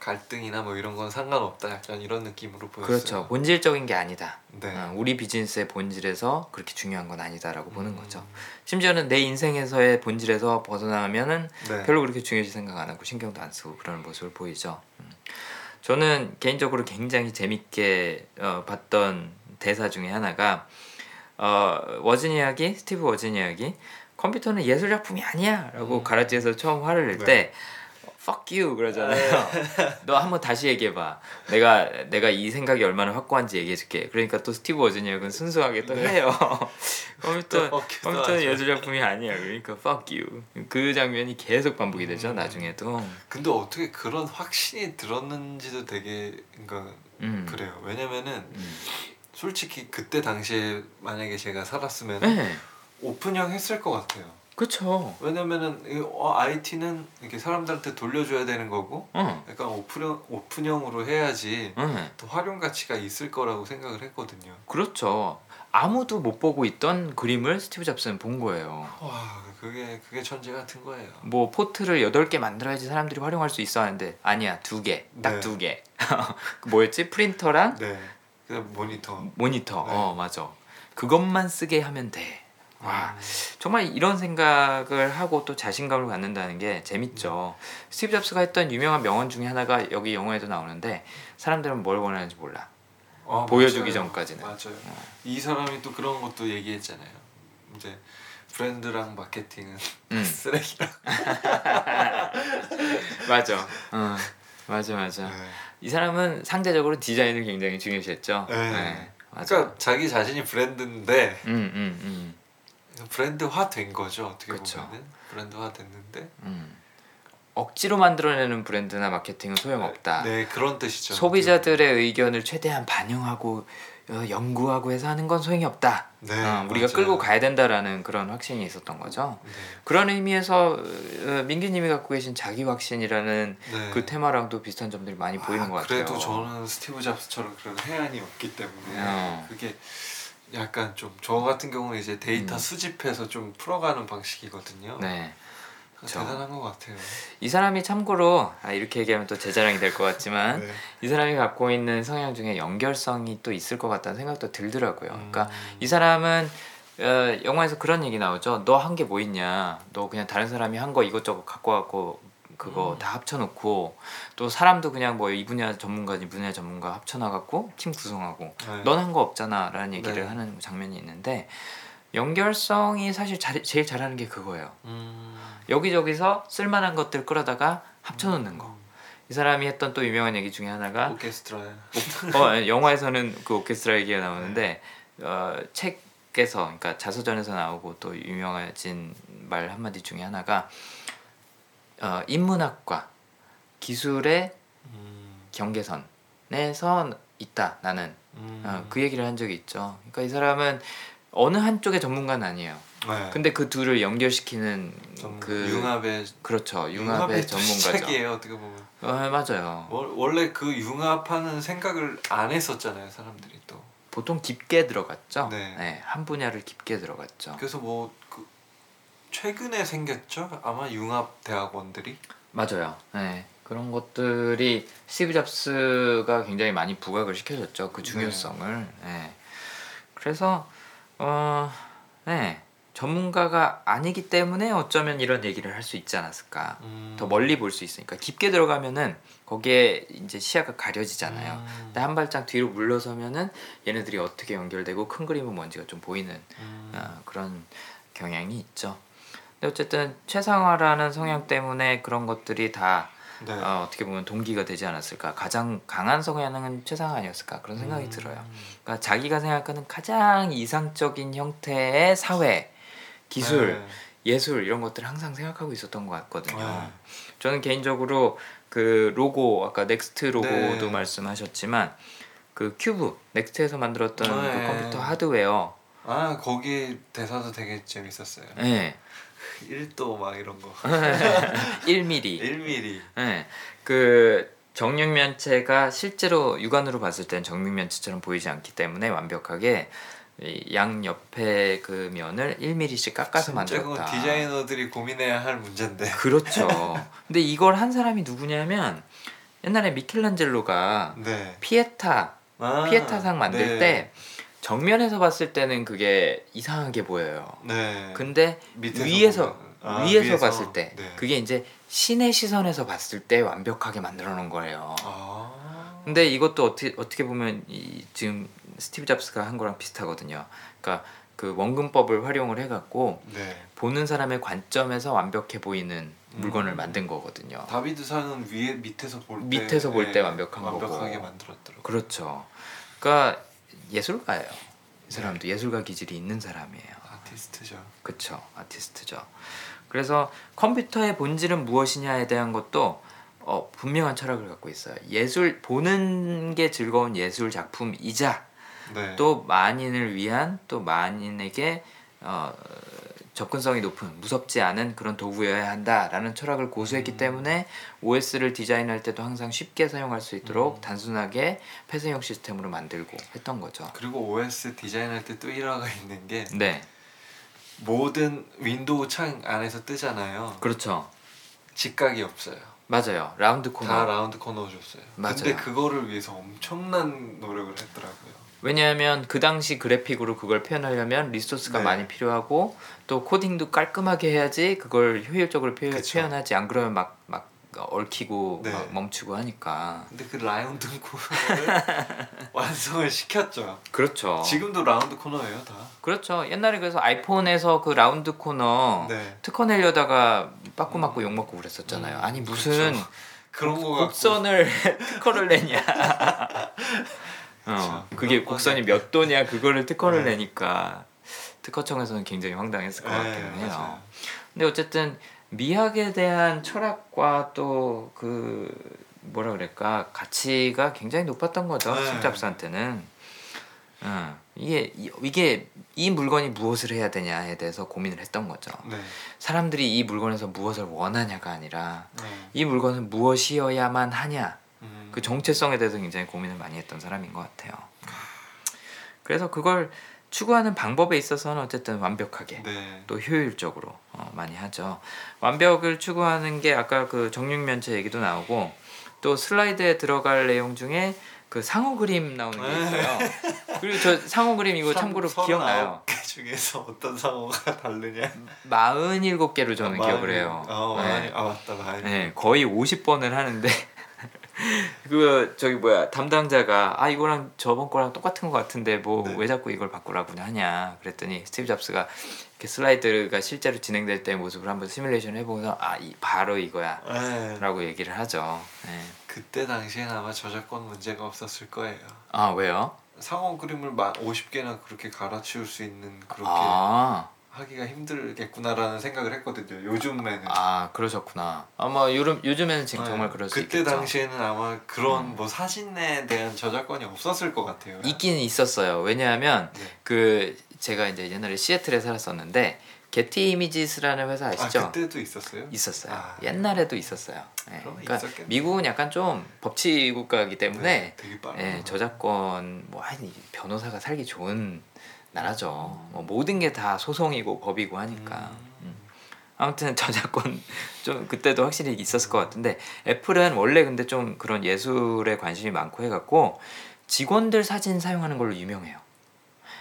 갈등이나 뭐 이런 건 상관없다. 약간 이런 느낌으로 보였어요. 그렇죠. 본질적인 게 아니다. 네. 어, 우리 비즈니스의 본질에서 그렇게 중요한 건 아니다라고 보는 음. 거죠. 심지어는 내 인생에서의 본질에서 벗어나면은 네. 별로 그렇게 중요시 생각 안 하고 신경도 안 쓰고 그러는 모습을 보이죠. 음. 저는 개인적으로 굉장히 재밌게 어, 봤던 대사 중에 하나가 어, 워즈니악이 스티브 워즈니악이 컴퓨터는 예술 작품이 아니야라고 음. garage에서 처음 화를 낼 네. 때 fuck you 그러잖아요. *laughs* 너 한번 다시 얘기해봐. 내가 내가 이 생각이 얼마나 확고한지 얘기해줄게. 그러니까 또 스티브 워즈니악은 순수하게 또 해요. *laughs* *laughs* 컴퓨터 네. you도 컴퓨터는 하죠. 예술 작품이 아니야. 그러니까 fuck you. 그 장면이 계속 반복이 되죠. 음. 나중에도. 근데 어떻게 그런 확신이 들었는지도 되게 그러니까 음. 그래요. 왜냐면은 음. 솔직히 그때 당시에 만약에 제가 살았으면 네. 오픈형 했을 것 같아요. 그쵸. 왜냐면은 이 어, IT는 이렇게 사람들한테 돌려줘야 되는 거고 응. 약간 오픈형 오픈형으로 해야지 응. 더 활용 가치가 있을 거라고 생각을 했거든요. 그렇죠. 아무도 못 보고 있던 그림을 스티브 잡스는 본 거예요. 와 그게 그게 천재 같은 거예요. 뭐 포트를 8개 만들어야지 사람들이 활용할 수 있어 하는데 아니야 두 개. 딱 네. 두 개. *laughs* 그 뭐였지? 프린터랑 네. 그 모니터. 모니터. 네. 어 맞아. 그것만 쓰게 하면 돼. 와 음, 정말 이런 생각을 하고 또 자신감을 갖는다는 게 재밌죠. 스티브 잡스가 했던 유명한 명언 중에 하나가 여기 영화에도 나오는데 사람들은 뭘 원하는지 몰라. 어, 보여주기 맞아요. 전까지는. 맞아요. 이 사람이 또 그런 것도 얘기했잖아요. 이제 브랜드랑 마케팅은 음. *laughs* 쓰레기라. *laughs* 맞아. 어, 맞아 맞아. 네. 이 사람은 상대적으로 디자인을 굉장히 중요시했죠. 네. 맞아. 그러니까 자기 자신이 브랜드인데 음, 음, 음, 브랜드화 된 거죠 어떻게 그쵸. 보면은 브랜드화 됐는데 음. 억지로 만들어내는 브랜드나 마케팅은 소용없다. 네 그런 뜻이죠. 소비자들의 의견을 최대한 반영하고 어, 연구하고 해서 하는 건 소용이 없다. 네, 어, 우리가 맞아요. 끌고 가야 된다라는 그런 확신이 있었던 거죠. 네. 그런 의미에서 어, 민규님이 갖고 계신 자기 확신이라는 네. 그 테마랑도 비슷한 점들이 많이 보이는 아, 것 같아요. 그래도 저는 스티브 잡스처럼 그런 해안이 없기 때문에 어. 그게 약간 좀 저 같은 경우는 이제 데이터 음. 수집해서 좀 풀어가는 방식이거든요. 네. 그쵸. 대단한 것 같아요. 이 사람이 참고로 아, 이렇게 얘기하면 또 제 자랑이 될 것 같지만 네. 이 사람이 갖고 있는 성향 중에 연결성이 또 있을 것 같다는 생각도 들더라고요. 그러니까 음. 이 사람은 어, 영화에서 그런 얘기 나오죠. 너 한 게 뭐 있냐? 너 그냥 다른 사람이 한 거 이것저것 갖고 갖고 그거 음. 다 합쳐놓고 또 사람도 그냥 뭐 이 분야 전문가 이 분야 전문가 합쳐놔갖고 팀 구성하고 네. 넌한 거 없잖아라는 얘기를 네. 하는 장면이 있는데 연결성이 사실 잘, 제일 잘하는 게 그거예요. 음. 여기저기서 쓸만한 것들 끌어다가 합쳐놓는 거. 이 사람이 했던 또 유명한 얘기 중에 하나가 오케스트라. 어, 영화에서는 그 오케스트라 얘기가 나오는데 어, 책에서 그러니까 자서전에서 나오고 또 유명해진 말 한마디 중에 하나가 어, 인문학과 기술의 음. 경계선에서 있다 나는 음. 어, 그 얘기를 한 적이 있죠. 그러니까 이 사람은 어느 한쪽의 전문가는 아니에요. 네. 근데 그 둘을 연결시키는 좀그 융합의 그렇죠 융합의 전문가죠. 시작이에요 어떻게 보면. 어, 맞아요. 월- 원래 그 융합하는 생각을 안 했었잖아요 사람들이 또. 보통 깊게 들어갔죠. 네. 네, 한 분야를 깊게 들어갔죠. 그래서 뭐그 최근에 생겼죠 아마 융합 대학원들이. 맞아요. 네. 그런 것들이 스티브 잡스가 굉장히 많이 부각을 시켜줬죠. 그 중요성을. 네. 그래서 어, 네. 전문가가 아니기 때문에 어쩌면 이런 얘기를 할 수 있지 않았을까. 음. 더 멀리 볼 수 있으니까 깊게 들어가면은 거기에 이제 시야가 가려지잖아요. 음. 근데 한 발짝 뒤로 물러서면은 얘네들이 어떻게 연결되고 큰 그림은 뭔지가 좀 보이는 음. 어, 그런 경향이 있죠. 근데 어쨌든 최상화라는 성향 때문에 그런 것들이 다 네. 어, 어떻게 보면 동기가 되지 않았을까. 가장 강한 성향은 최상화 아니었을까 그런 생각이 음. 들어요. 그러니까 자기가 생각하는 가장 이상적인 형태의 사회, 기술, 네. 예술 이런 것들을 항상 생각하고 있었던 것 같거든요. 네. 저는 개인적으로 그 로고 아까 넥스트 로고도 네. 말씀하셨지만 그 큐브 넥스트에서 만들었던 네. 그 컴퓨터 하드웨어, 아 거기 대사도 되게 재밌었어요. 예, 1도 막 이런 거. 1mm, 1mm. 예, 그 정육면체가 실제로 육안으로 봤을 땐 정육면체처럼 보이지 않기 때문에 완벽하게 이양 옆에 그 면을 1mm씩 깎아서 만들었다. 디자이너들이 고민해야 할 문제인데. 그렇죠. *laughs* 근데 이걸 한 사람이 누구냐면 옛날에 미켈란젤로가 네. 피에타 아, 피에타상 만들 네. 때 정면에서 봤을 때는 그게 이상하게 보여요. 네. 근데 위에서 아, 위에서, 봤을 때 네. 그게 이제 신의 시선에서 봤을 때 완벽하게 만들어 놓은 거예요. 아. 근데 이것도 어떻게 어떻게 보면 이 지금 스티브 잡스가 한 거랑 비슷하거든요. 그러니까 그 원근법을 활용을 해갖고 네. 보는 사람의 관점에서 완벽해 보이는 물건을 음. 만든 거거든요. 다비드상은 위에 밑에서 볼때 밑에서 볼때 네, 완벽한 거고. 완벽하게 만들었더라고. 그렇죠. 그러니까 예술가예요. 이 사람도 예술가 기질이 있는 사람이에요. 아티스트죠. 그쵸 아티스트죠 그래서 컴퓨터의 본질은 무엇이냐에 대한 것도 어, 분명한 철학을 갖고 있어요 예술 보는 게 즐거운 예술 작품이자 네. 또 만인을 위한 또 만인에게 어, 접근성이 높은 무섭지 않은 그런 도구여야 한다라는 철학을 고수했기 음. 때문에 OS를 디자인할 때도 항상 쉽게 사용할 수 있도록 음. 단순하게 폐쇄형 시스템으로 만들고 했던 거죠 그리고 OS 디자인할 때 또 일화가 *laughs* 있는 게 네 모든 윈도우 창 안에서 뜨잖아요. 그렇죠 직각이 없어요. 맞아요 round corner 다 round corner 줬어요. 맞아요. 근데 그거를 위해서 엄청난 노력을 했더라고요. 왜냐하면 그 당시 그래픽으로 그걸 표현하려면 resource가 네. 많이 필요하고 또 코딩도 깔끔하게 해야지 그걸 효율적으로 표현, 그쵸. 표현하지 안 그러면 막 막 얽히고 네. 막 멈추고 하니까 근데 그 round corner를 *laughs* 완성을 시켰죠. 그렇죠. 지금도 round corner예요 다. 그렇죠. 옛날에 그래서 아이폰에서 그 round corner 네. 특허 내려다가 빠꾸 맞고 욕 먹고 그랬었잖아요. 음, 아니 무슨 그쵸. 그런 거 갖고 곡선을 *laughs* 특허를 내냐. *laughs* 어. 그게 곡선이. 몇 도냐 그거를 특허를 네. 내니까 특허청에서는 굉장히 황당했을 것 같기는 해요. 네, 맞아요. 근데 어쨌든 미학에 대한 철학과 또 그 뭐라 그럴까 가치가 굉장히 높았던 거죠 네. 스티브 잡스한테는. 어, 이게 이- 이게 이 물건이 무엇을 해야 되냐에 대해서 고민을 했던 거죠. 네. 사람들이 이 물건에서 무엇을 원하냐가 아니라 네. 이 물건은 무엇이어야만 하냐 음. 그 정체성에 대해서 굉장히 고민을 많이 했던 사람인 것 같아요. 그래서 그걸 추구하는 방법에 있어서는 어쨌든 완벽하게 네. 또 효율적으로 어, 많이 하죠. 완벽을 추구하는 게 아까 그 정육면체 얘기도 나오고 또 슬라이드에 들어갈 내용 중에 그 상어 그림 나오는 게 네. 있어요. 그리고 저 상어 그림 이거 참고로 기억나요. 개 중에서 어떤 상어가 *laughs* 다르냐? 47개로 저는 아, 기억을 마흔- 해요. 아, 네. 아 맞다 많이. 네, 거의 50번을 하는데 *laughs* 그 저기 뭐야 담당자가 아 이거랑 저번 거랑 똑같은 것 같은데 뭐왜 네. 자꾸 이걸 바꾸라고 하냐 그랬더니 스티브 잡스가 이렇게 슬라이드가 실제로 진행될 때 모습을 한번 시뮬레이션 해보고서 아 이, 바로 이거야라고 네. 얘기를 하죠. 네. 그때 당시엔 아마 저작권 문제가 없었을 거예요. 아 왜요? 상어 그림을 50개나 그렇게 갈아치울 수 있는 그렇게 아, 하기가 힘들겠구나라는 생각을 했거든요. 요즘에는. 아 그러셨구나. 아마 요즘 요즘에는 지금 네, 정말 그럴 수 그때 있겠죠. 당시에는 아마 그런 음. 뭐 사진에 대한 저작권이 없었을 것 같아요. 있긴 있었어요. 왜냐하면 네. 그 제가 이제 옛날에 시애틀에 살았었는데 게티 이미지스라는 회사 아 아시죠? 그때도 있었어요? 있었어요. 아. 옛날에도 있었어요. 예, 그럼 그러니까 있었겠네. 미국은 약간 좀 법치 국가이기 때문에 네. 예, 저작권 뭐 아니 변호사가 살기 좋은 나라죠. 뭐 모든 게 다 소송이고 법이고 하니까. 음. 아무튼 *laughs* 저작권 좀 그때도 확실히 있었을 것 같은데 애플은 원래 근데 좀 그런 예술에 관심이 많고 해갖고 직원들 사진 사용하는 걸로 유명해요.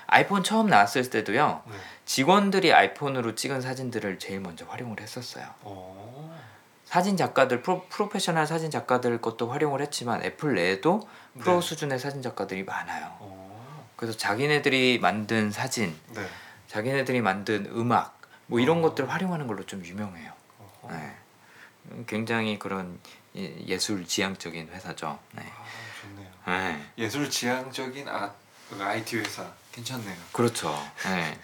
아이폰 처음 나왔을 때도요 네. 직원들이 아이폰으로 찍은 사진들을 제일 먼저 활용을 했었어요. 어. 사진 작가들 프로, 프로 페셔널 사진 작가들 것도 활용을 했지만 애플 내에도 프로 네. 수준의 사진 작가들이 많아요. 어. 그래서 자기네들이 만든 사진, 네. 자기네들이 만든 음악 뭐 이런 어. 것들 활용하는 걸로 좀 유명해요. 어허. 네. 음, 굉장히 그런 예- 예술 지향적인 회사죠. 네. 아, 좋네요. 네. 예술 지향적인 아, IT 회사 괜찮네요. 그렇죠. 네.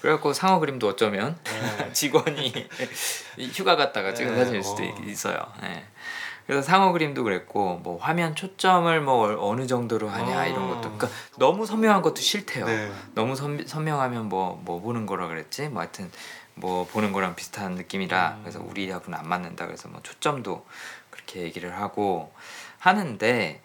그래갖고 상어 그림도 어쩌면 네. *laughs* 직원이 *laughs* 휴가 갔다가 찍은 네, 사진일 수도 어. 있- 있어요. 네. 그래서 상어 그림도 그랬고 뭐 화면 초점을 뭐 어느 정도로 하냐 어. 이런 것도 그러니까 너무 선명한 것도 싫대요. 네. 너무 선, 선명하면 뭐뭐 보는 거라 그랬지 뭐 하여튼 뭐 보는 거랑 비슷한 느낌이라 음. 그래서 우리하고는 안 맞는다 그래서 뭐 초점도 그렇게 얘기를 하고 하는데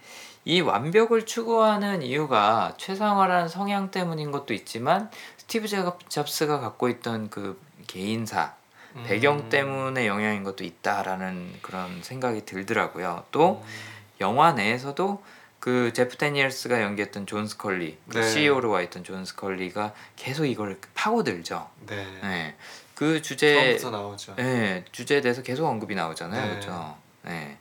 이 완벽을 추구하는 이유가 최상화라는 성향 때문인 것도 있지만 스티브 잡- 잡스가 갖고 있던 그 개인사 배경 음. 때문에 영향인 것도 있다라는 그런 생각이 들더라고요. 또 음. 영화 내에서도 그 제프 데니엘스가 연기했던 존 스컬리, 그 네. CEO로 와 있던 존 스컬리가 계속 이걸 파고들죠. 네. 네. 그 주제, 처음부터 나오죠. 네, 주제에 대해서 계속 언급이 나오잖아요, 네. 그렇죠? 네.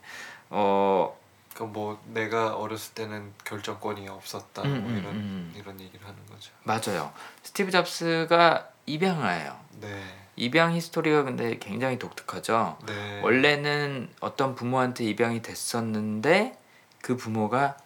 어, 그러니까 뭐 내가 어렸을 때는 결정권이 없었다 음, 뭐 음, 이런 음. 이런 얘기를 하는 거죠. 맞아요. 스티브 잡스가 입양아예요. 네. 입양 history가 근데 굉장히 독특하죠. 네. 원래는 어떤 부모한테 입양이 됐었는데 그 부모가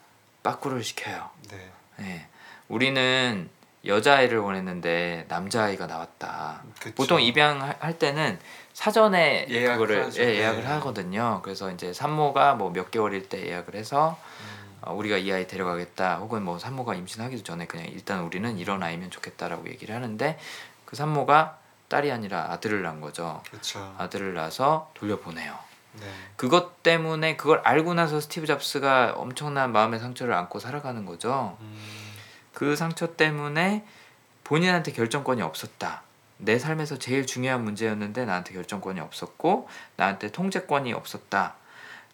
빠꾸를 시켜요. 네. 네. 우리는 여자아이를 원했는데 남자아이가 나왔다. 그쵸. 보통 입양할 때는 사전에 예약을 그거를 하죠. 예, 네. 하거든요. 그래서 이제 산모가 뭐 몇 개월일 때 예약을 해서 음. 어, 우리가 이 아이 데려가겠다. 혹은 뭐 산모가 임신하기도 전에 그냥 일단 우리는 이런 아이면 좋겠다라고 얘기를 하는데 그 산모가 딸이 아니라 아들을 낳은 거죠. 그렇죠. 아들을 낳아서 돌려보내요. 네. 그것 때문에 그걸 알고 나서 스티브 잡스가 엄청난 마음의 상처를 안고 살아가는 거죠. 음. 그 상처 때문에 본인한테 결정권이 없었다. 내 삶에서 제일 중요한 문제였는데 나한테 결정권이 없었고 나한테 통제권이 없었다.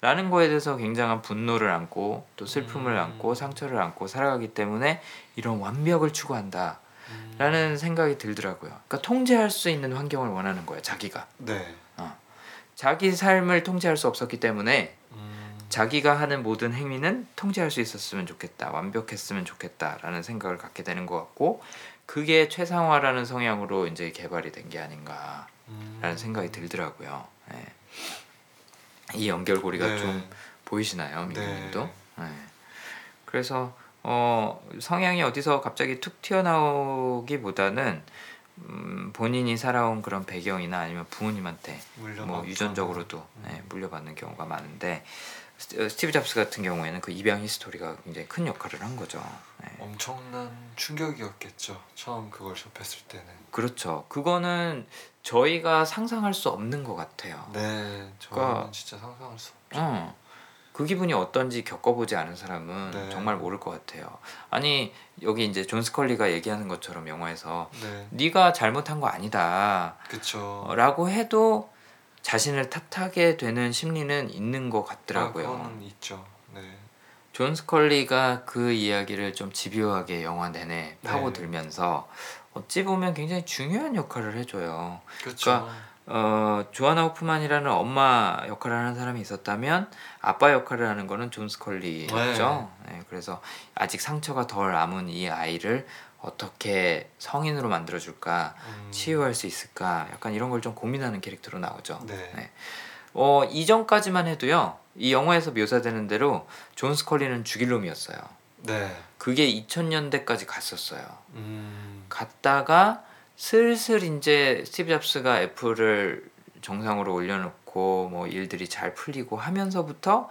라는 거에 대해서 굉장한 분노를 안고 또 슬픔을 음. 안고 상처를 안고 살아가기 때문에 이런 완벽을 추구한다. 음. 라는 생각이 들더라고요. 그러니까 통제할 수 있는 환경을 원하는 거예요, 자기가. 네. 자기 삶을 통제할 수 없었기 때문에 음. 자기가 하는 모든 행위는 통제할 수 있었으면 좋겠다, 완벽했으면 좋겠다라는 생각을 갖게 되는 것 같고 그게 최상화라는 성향으로 이제 개발이 된 게 아닌가라는 음. 생각이 들더라고요. 예. 이 연결고리가 네. 좀 보이시나요, 네. 민구님도? 예. 그래서 어, 성향이 어디서 갑자기 툭 튀어나오기보다는 음, 본인이 살아온 그런 배경이나 아니면 부모님한테. 뭐 유전적으로도 음. 네, 물려받는 경우가 많은데 스- 어, 스티브 잡스 같은 경우에는 그 입양 history가 굉장히 큰 역할을 한 거죠. 네. 엄청난 충격이었겠죠. 처음 그걸 접했을 때는. 그렇죠. 그거는 저희가 상상할 수 없는 것 같아요. 네. 저는 그러니까- 진짜 상상할 수 없죠. 어. 그 기분이 어떤지 겪어보지 않은 사람은 네. 정말 모를 것 같아요. 아니 여기 이제 존 스컬리가 얘기하는 것처럼 영화에서 네. 네가 잘못한 거 아니다. 그쵸. 라고 해도 자신을 탓하게 되는 심리는 있는 것 같더라고요. 아, 있죠. 네. 존 스컬리가 그 이야기를 좀 집요하게 영화 내내 네. 파고들면서 어찌 보면 굉장히 중요한 역할을 해줘요. 그렇죠. 그러니까 어, 조아나 호프만이라는 엄마 역할을 하는 사람이 있었다면 아빠 역할을 하는 거는 존 스컬리였죠. 네, 그래서 아직 상처가 덜 남은 이 아이를 어떻게 성인으로 만들어줄까, 음, 치유할 수 있을까, 약간 이런 걸 좀 고민하는 캐릭터로 나오죠. 네. 네. 어, 이전까지만 해도요, 이 영화에서 묘사되는 대로 존 스컬리는 죽일 놈이었어요. 네. 그게 2000년대까지 갔었어요. 음, 갔다가 슬슬 이제 스티브 잡스가 애플을 정상으로 올려놓고 뭐 일들이 잘 풀리고 하면서부터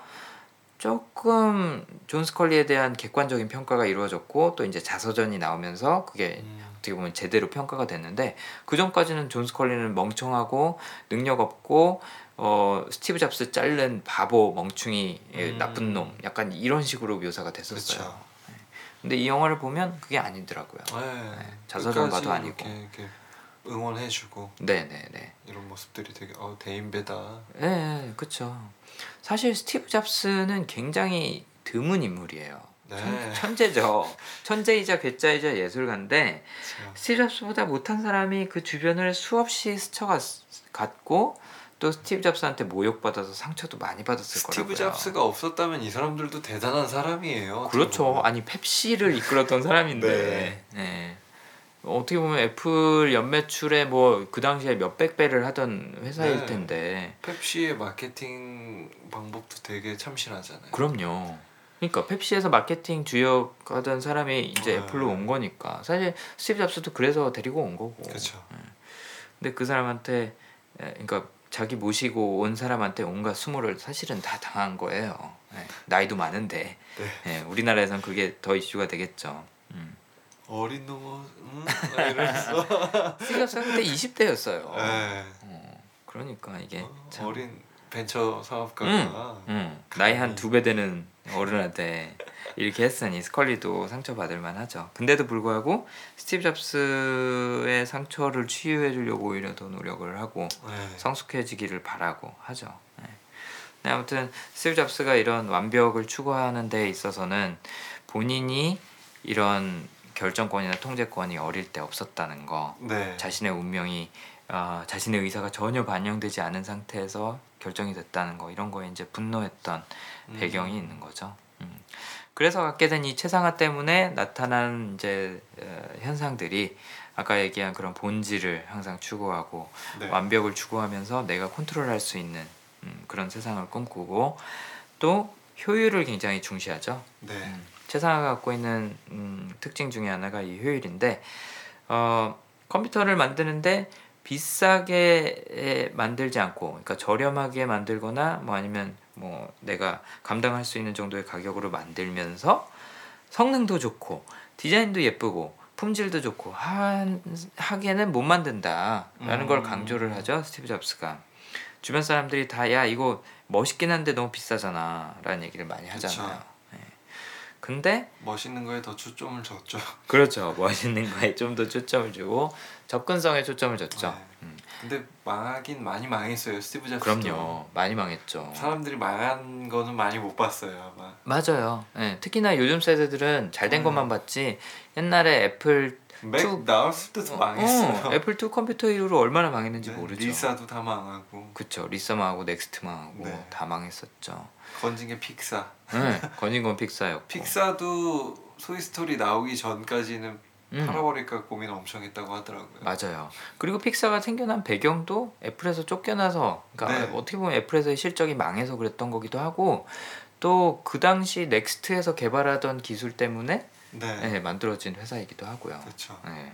조금 존 스컬리에 대한 객관적인 평가가 이루어졌고 또 이제 자서전이 나오면서 그게 음, 어떻게 보면 제대로 평가가 됐는데 그 전까지는 존 스컬리는 멍청하고 능력 없고 어 스티브 잡스 자른 바보 멍충이 예, 음. 나쁜 놈 약간 이런 식으로 묘사가 됐었어요. 그렇죠. 근데 이 영화를 보면 그게 아니더라고요. 네. 자서전 끝까지 봐도 아니고. 이렇게, 이렇게 응원해주고 네네네. 이런 모습들이 되게 어 대인배다. 예, 네, 그쵸. 사실 스티브 잡스는 굉장히 드문 인물이에요. 네. 천, 천재죠. 천재이자 괴짜이자 예술가인데 스티브 잡스보다 못한 사람이 그 주변을 수없이 스쳐갔고 또 스티브 잡스한테 모욕받아서 상처도 많이 받았을 스티브 거라고요. 잡스가 없었다면 이 사람들도 대단한 사람이에요. 그렇죠. 아니 펩시를 이끌었던 사람인데 네. 어떻게 보면 애플 연매출의 뭐 그 당시에 몇백 배를 하던 회사일 네. 텐데 펩시의 마케팅 방법도 되게 참신하잖아요. 그럼요. 그러니까 펩시에서 마케팅 주역 하던 사람이 이제 네. 애플로 온 거니까 사실 스티브 잡스도 그래서 데리고 온 거고. 그렇죠. 근데 그 사람한테 에, 그러니까 자기 모시고 온 사람한테 온갖 수모를 사실은 다 당한 거예요. 예, 나이도 많은데 네. 예, 우리나라에선 그게 더 이슈가 되겠죠. 음. 어린 놈은 음? 스티브 잡스가 그때 20대였어요. 네. 어, 그러니까 이게 어, 참, 어린 벤처 사업가가 음, 나이 한. 두 배 되는 어른한테 이렇게 했으니 스컬리도 상처받을 만하죠. 근데도 불구하고 스티브 잡스의 상처를 치유해 주려고 오히려 더 노력을 하고 네. 성숙해지기를 바라고 하죠. 네. 네, 아무튼 스티브 잡스가 이런 완벽을 추구하는 데 있어서는 본인이 이런 결정권이나 통제권이 어릴 때 없었다는 거, 네. 자신의 운명이 어, 자신의 의사가 전혀 반영되지 않은 상태에서 결정이 됐다는 거 이런 거에 이제 분노했던 음. 배경이 있는 거죠. 음. 그래서 갖게 된이 최상화 때문에 나타난 이제 어, 현상들이 아까 얘기한 그런 본질을 항상 추구하고 네. 완벽을 추구하면서 내가 컨트롤할 수 있는 음, 그런 세상을 꿈꾸고 또 효율을 굉장히 중시하죠. 네. 음, 최상화가 갖고 있는 음, 특징 중에 하나가 이 효율인데 어, 컴퓨터를 만드는데 비싸게 에, 만들지 않고 그러니까 저렴하게 만들거나 뭐 아니면 뭐 내가 감당할 수 있는 정도의 가격으로 만들면서 성능도 좋고 디자인도 예쁘고 품질도 좋고 한, 하기에는 못 만든다라는 걸 음. 강조를 하죠 스티브 잡스가 주변 사람들이 다 야 이거 멋있긴 한데 너무 비싸잖아라는 얘기를 많이 하잖아요. 네. 근데 멋있는 거에 더 초점을 줬죠. 그렇죠 멋있는 거에 좀 더 초점을 주고 접근성에 초점을 줬죠. 네. 음, 근데 망하긴 많이 망했어요. 스티브 잡스. 그럼요 많이 망했죠. 사람들이 망한 거는 많이 못 봤어요 아마. 맞아요. 네, 특히나 요즘 세대들은 잘된 음. 것만 봤지 옛날에 애플 맥 two- 나왔을 때도 망했어요. 어, 애플 2 컴퓨터 이후로 얼마나 망했는지 네, 모르죠. 리사도 다 망하고 그쵸 리사 망하고 넥스트 망하고 네. 다 망했었죠. 건진 게 픽사. 네, 건진 건 픽사였고. 픽사도 토이 스토리 나오기 전까지는 음. 팔아버릴까 고민 엄청 했다고 하더라고요. 맞아요. 그리고 픽사가 생겨난 배경도 애플에서 쫓겨나서 그러니까 네. 어떻게 보면 애플에서의 실적이 망해서 그랬던 거기도 하고 또 그 당시 넥스트에서 개발하던 기술 때문에 네. 네, 만들어진 회사이기도 하고요. 그렇죠. 네.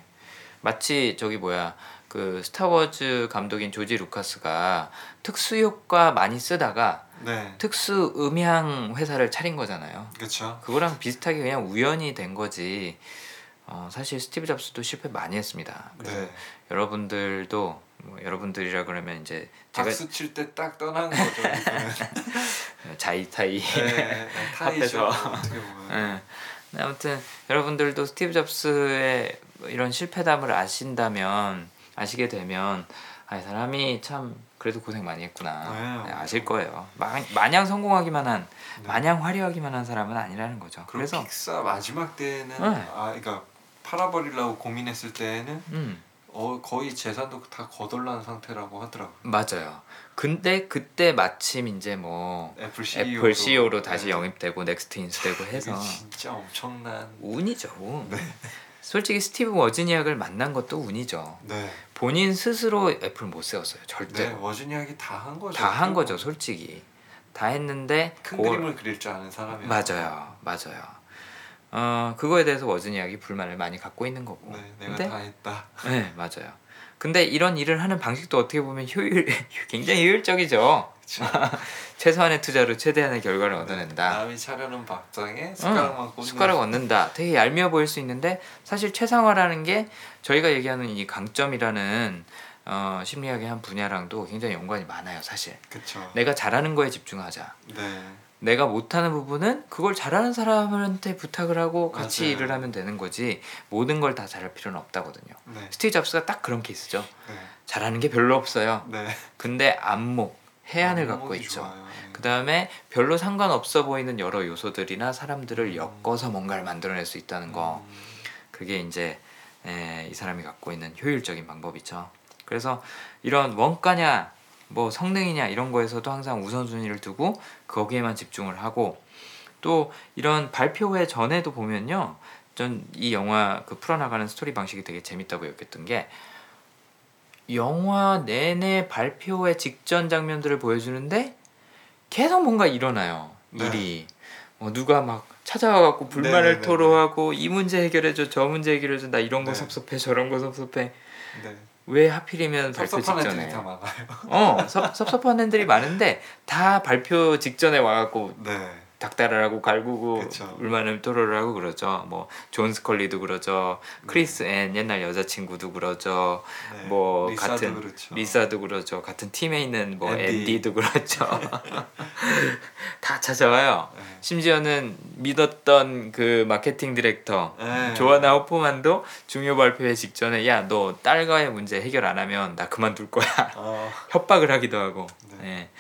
마치 저기 뭐야 그 스타워즈 감독인 조지 루카스가 특수 효과 많이 쓰다가 네. 특수 음향 회사를 차린 거잖아요. 그렇죠. 그거랑 비슷하게 그냥 우연이 된 거지. 어, 사실 스티브 잡스도 실패 많이 했습니다. 그래서 네. 여러분들도 뭐 여러분들이라 그러면 이제 제가 박수 칠 때 딱 떠난 거죠. *laughs* 자이타이. 네, 네, 타이죠. 어떻게 보면. 예. 네, 아무튼 여러분들도 스티브 잡스의 이런 실패담을 아신다면 아시게 되면 아, 이 사람이 참 그래도 고생 많이 했구나 네, 네, 아실 거예요. 마, 마냥 성공하기만 한 네. 마냥 화려하기만 한 사람은 아니라는 거죠. 그래서 픽사 마지막 때는 네. 아 그러니까 팔아버리려고 고민했을 때는 음 어, 거의 재산도 다 거덜난 상태라고 하더라고요. 맞아요. 근데 그때 마침 이제 뭐 애플 CEO로, 애플 CEO로 다시 네. 영입되고 넥스트 인수되고 해서 진짜 엄청난 운이죠. 운. 네. 솔직히 스티브 워즈니악을 만난 것도 운이죠. 네. 본인 스스로 애플 못 세웠어요. 네, 절대로. 워즈니악이 다 한 거죠. 다 한 거죠, 솔직히. 다 했는데 큰 그걸- 그림을 그릴 줄 아는 사람이 맞아요, 맞아요. 어 그거에 대해서 워즈니악이 불만을 많이 갖고 있는 거고. 네, 내가 근데 다 했다. 네 맞아요. 근데 이런 일을 하는 방식도 어떻게 보면 효율 *laughs* 굉장히 효율적이죠. *laughs* 최소한의 투자로 최대한의 결과를 얻어낸다. 남이 차려놓은 밥상에 숟가락만 응, 숟가락 얻는다. 되게 얄미워 보일 수 있는데 사실 최상화라는 게 저희가 얘기하는 이 강점이라는 어, 심리학의 한 분야랑도 굉장히 연관이 많아요. 사실 그쵸. 내가 잘하는 거에 집중하자. 네. 내가 못하는 부분은 그걸 잘하는 사람한테 부탁을 하고 같이 맞아요. 일을 하면 되는 거지 모든 걸 다 잘할 필요는 없다거든요. 네. 스티브 잡스가 딱 그런 케이스죠. 네. 잘하는 게 별로 없어요. 네. 근데 안목, 해안을 갖고 있죠. 좋아요. 네. 그 다음에 별로 상관없어 보이는 여러 요소들이나 사람들을 음. 엮어서 뭔가를 만들어낼 수 있다는 거. 음, 그게 이제 에, 이 사람이 갖고 있는 효율적인 방법이죠. 그래서 이런 원가냐, 뭐 성능이냐 이런 거에서도 항상 우선순위를 두고 거기에만 집중을 하고 또 이런 발표회 전에도 보면요. 전 이 영화 그 풀어나가는 스토리 방식이 되게 재밌다고 여겼던 게 영화 내내 발표회 직전 장면들을 보여주는데 계속 뭔가 일어나요. 네. 일이 뭐 누가 막 찾아와갖고 불만을 네네네네. 토로하고 이 문제 해결해줘 저 문제 해결해줘 나 이런 거 네. 섭섭해 저런 거 섭섭해 네. 왜 하필이면 발표 직전에. 어 섭, 섭섭한 애들이 많은데 다 발표 직전에 와갖고 네. 닦달을 갈구고 그쵸. 불만을 토로를 하고 그러죠 뭐 존 스컬리도 그러죠 크리스 앤 옛날 여자친구도 그러죠 네. 뭐 리사도 같은 그렇죠. 리사도 그렇죠 같은 팀에 있는 뭐 앤디. 앤디 도 그렇죠 *laughs* 다 찾아와요 네. 심지어는 믿었던 그 마케팅 디렉터 네. 조아나 호프만도 중요 발표회 직전에 야 너 딸과의 문제 해결 안 하면 나 그만둘 거야 어, *laughs* 협박을 하기도 하고 네.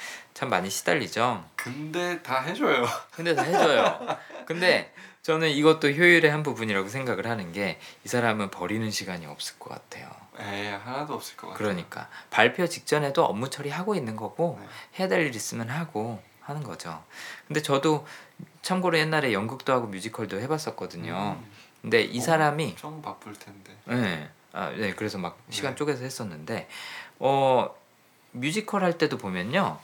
예, 참 많이 시달리죠 근데 다 해줘요. *laughs* 근데 다 해줘요 근데 저는 이것도 효율의 한 부분이라고 생각을 하는 게 이 사람은 버리는 시간이 없을 것 같아요 에이 하나도 없을 것 같아요. 그러니까 발표 직전에도 업무 처리하고 있는 거고 네. 해야 될 일 있으면 하고 하는 거죠 근데 저도 참고로 옛날에 연극도 하고 뮤지컬도 해봤었거든요 음, 근데 이 어. 사람이 좀 바쁠 텐데. 네. 아, 네. 그래서 막 시간 네. 쪼개서 했었는데 어 뮤지컬 할 때도 보면요.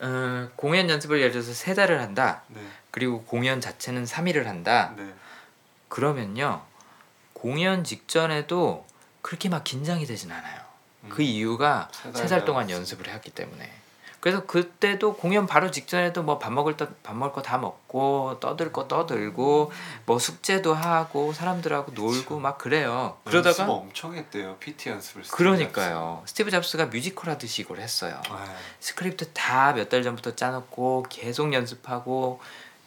어, 공연 연습을 예를 들어서 세 달을 한다. 네. 그리고 공연 자체는 3일을 한다. 네. 그러면요. 공연 직전에도 그렇게 막 긴장이 되진 않아요. 그 음, 이유가 세세달 동안 연습. 연습을 했기 때문에. 그래서 그때도 공연 바로 직전에도 뭐 밥 먹을 때밥 먹을 거 다 먹고 떠들 거 떠들고 뭐 숙제도 하고 사람들하고 놀고. 막 그래요. 그러다가 엄청 했대요. PT 연습을. 스티브 그러니까요. 스티브 잡스가 뮤지컬 하듯이 이걸 했어요. 잡스. 네. 스크립트 다 몇 달 전부터 짜놓고 계속 연습하고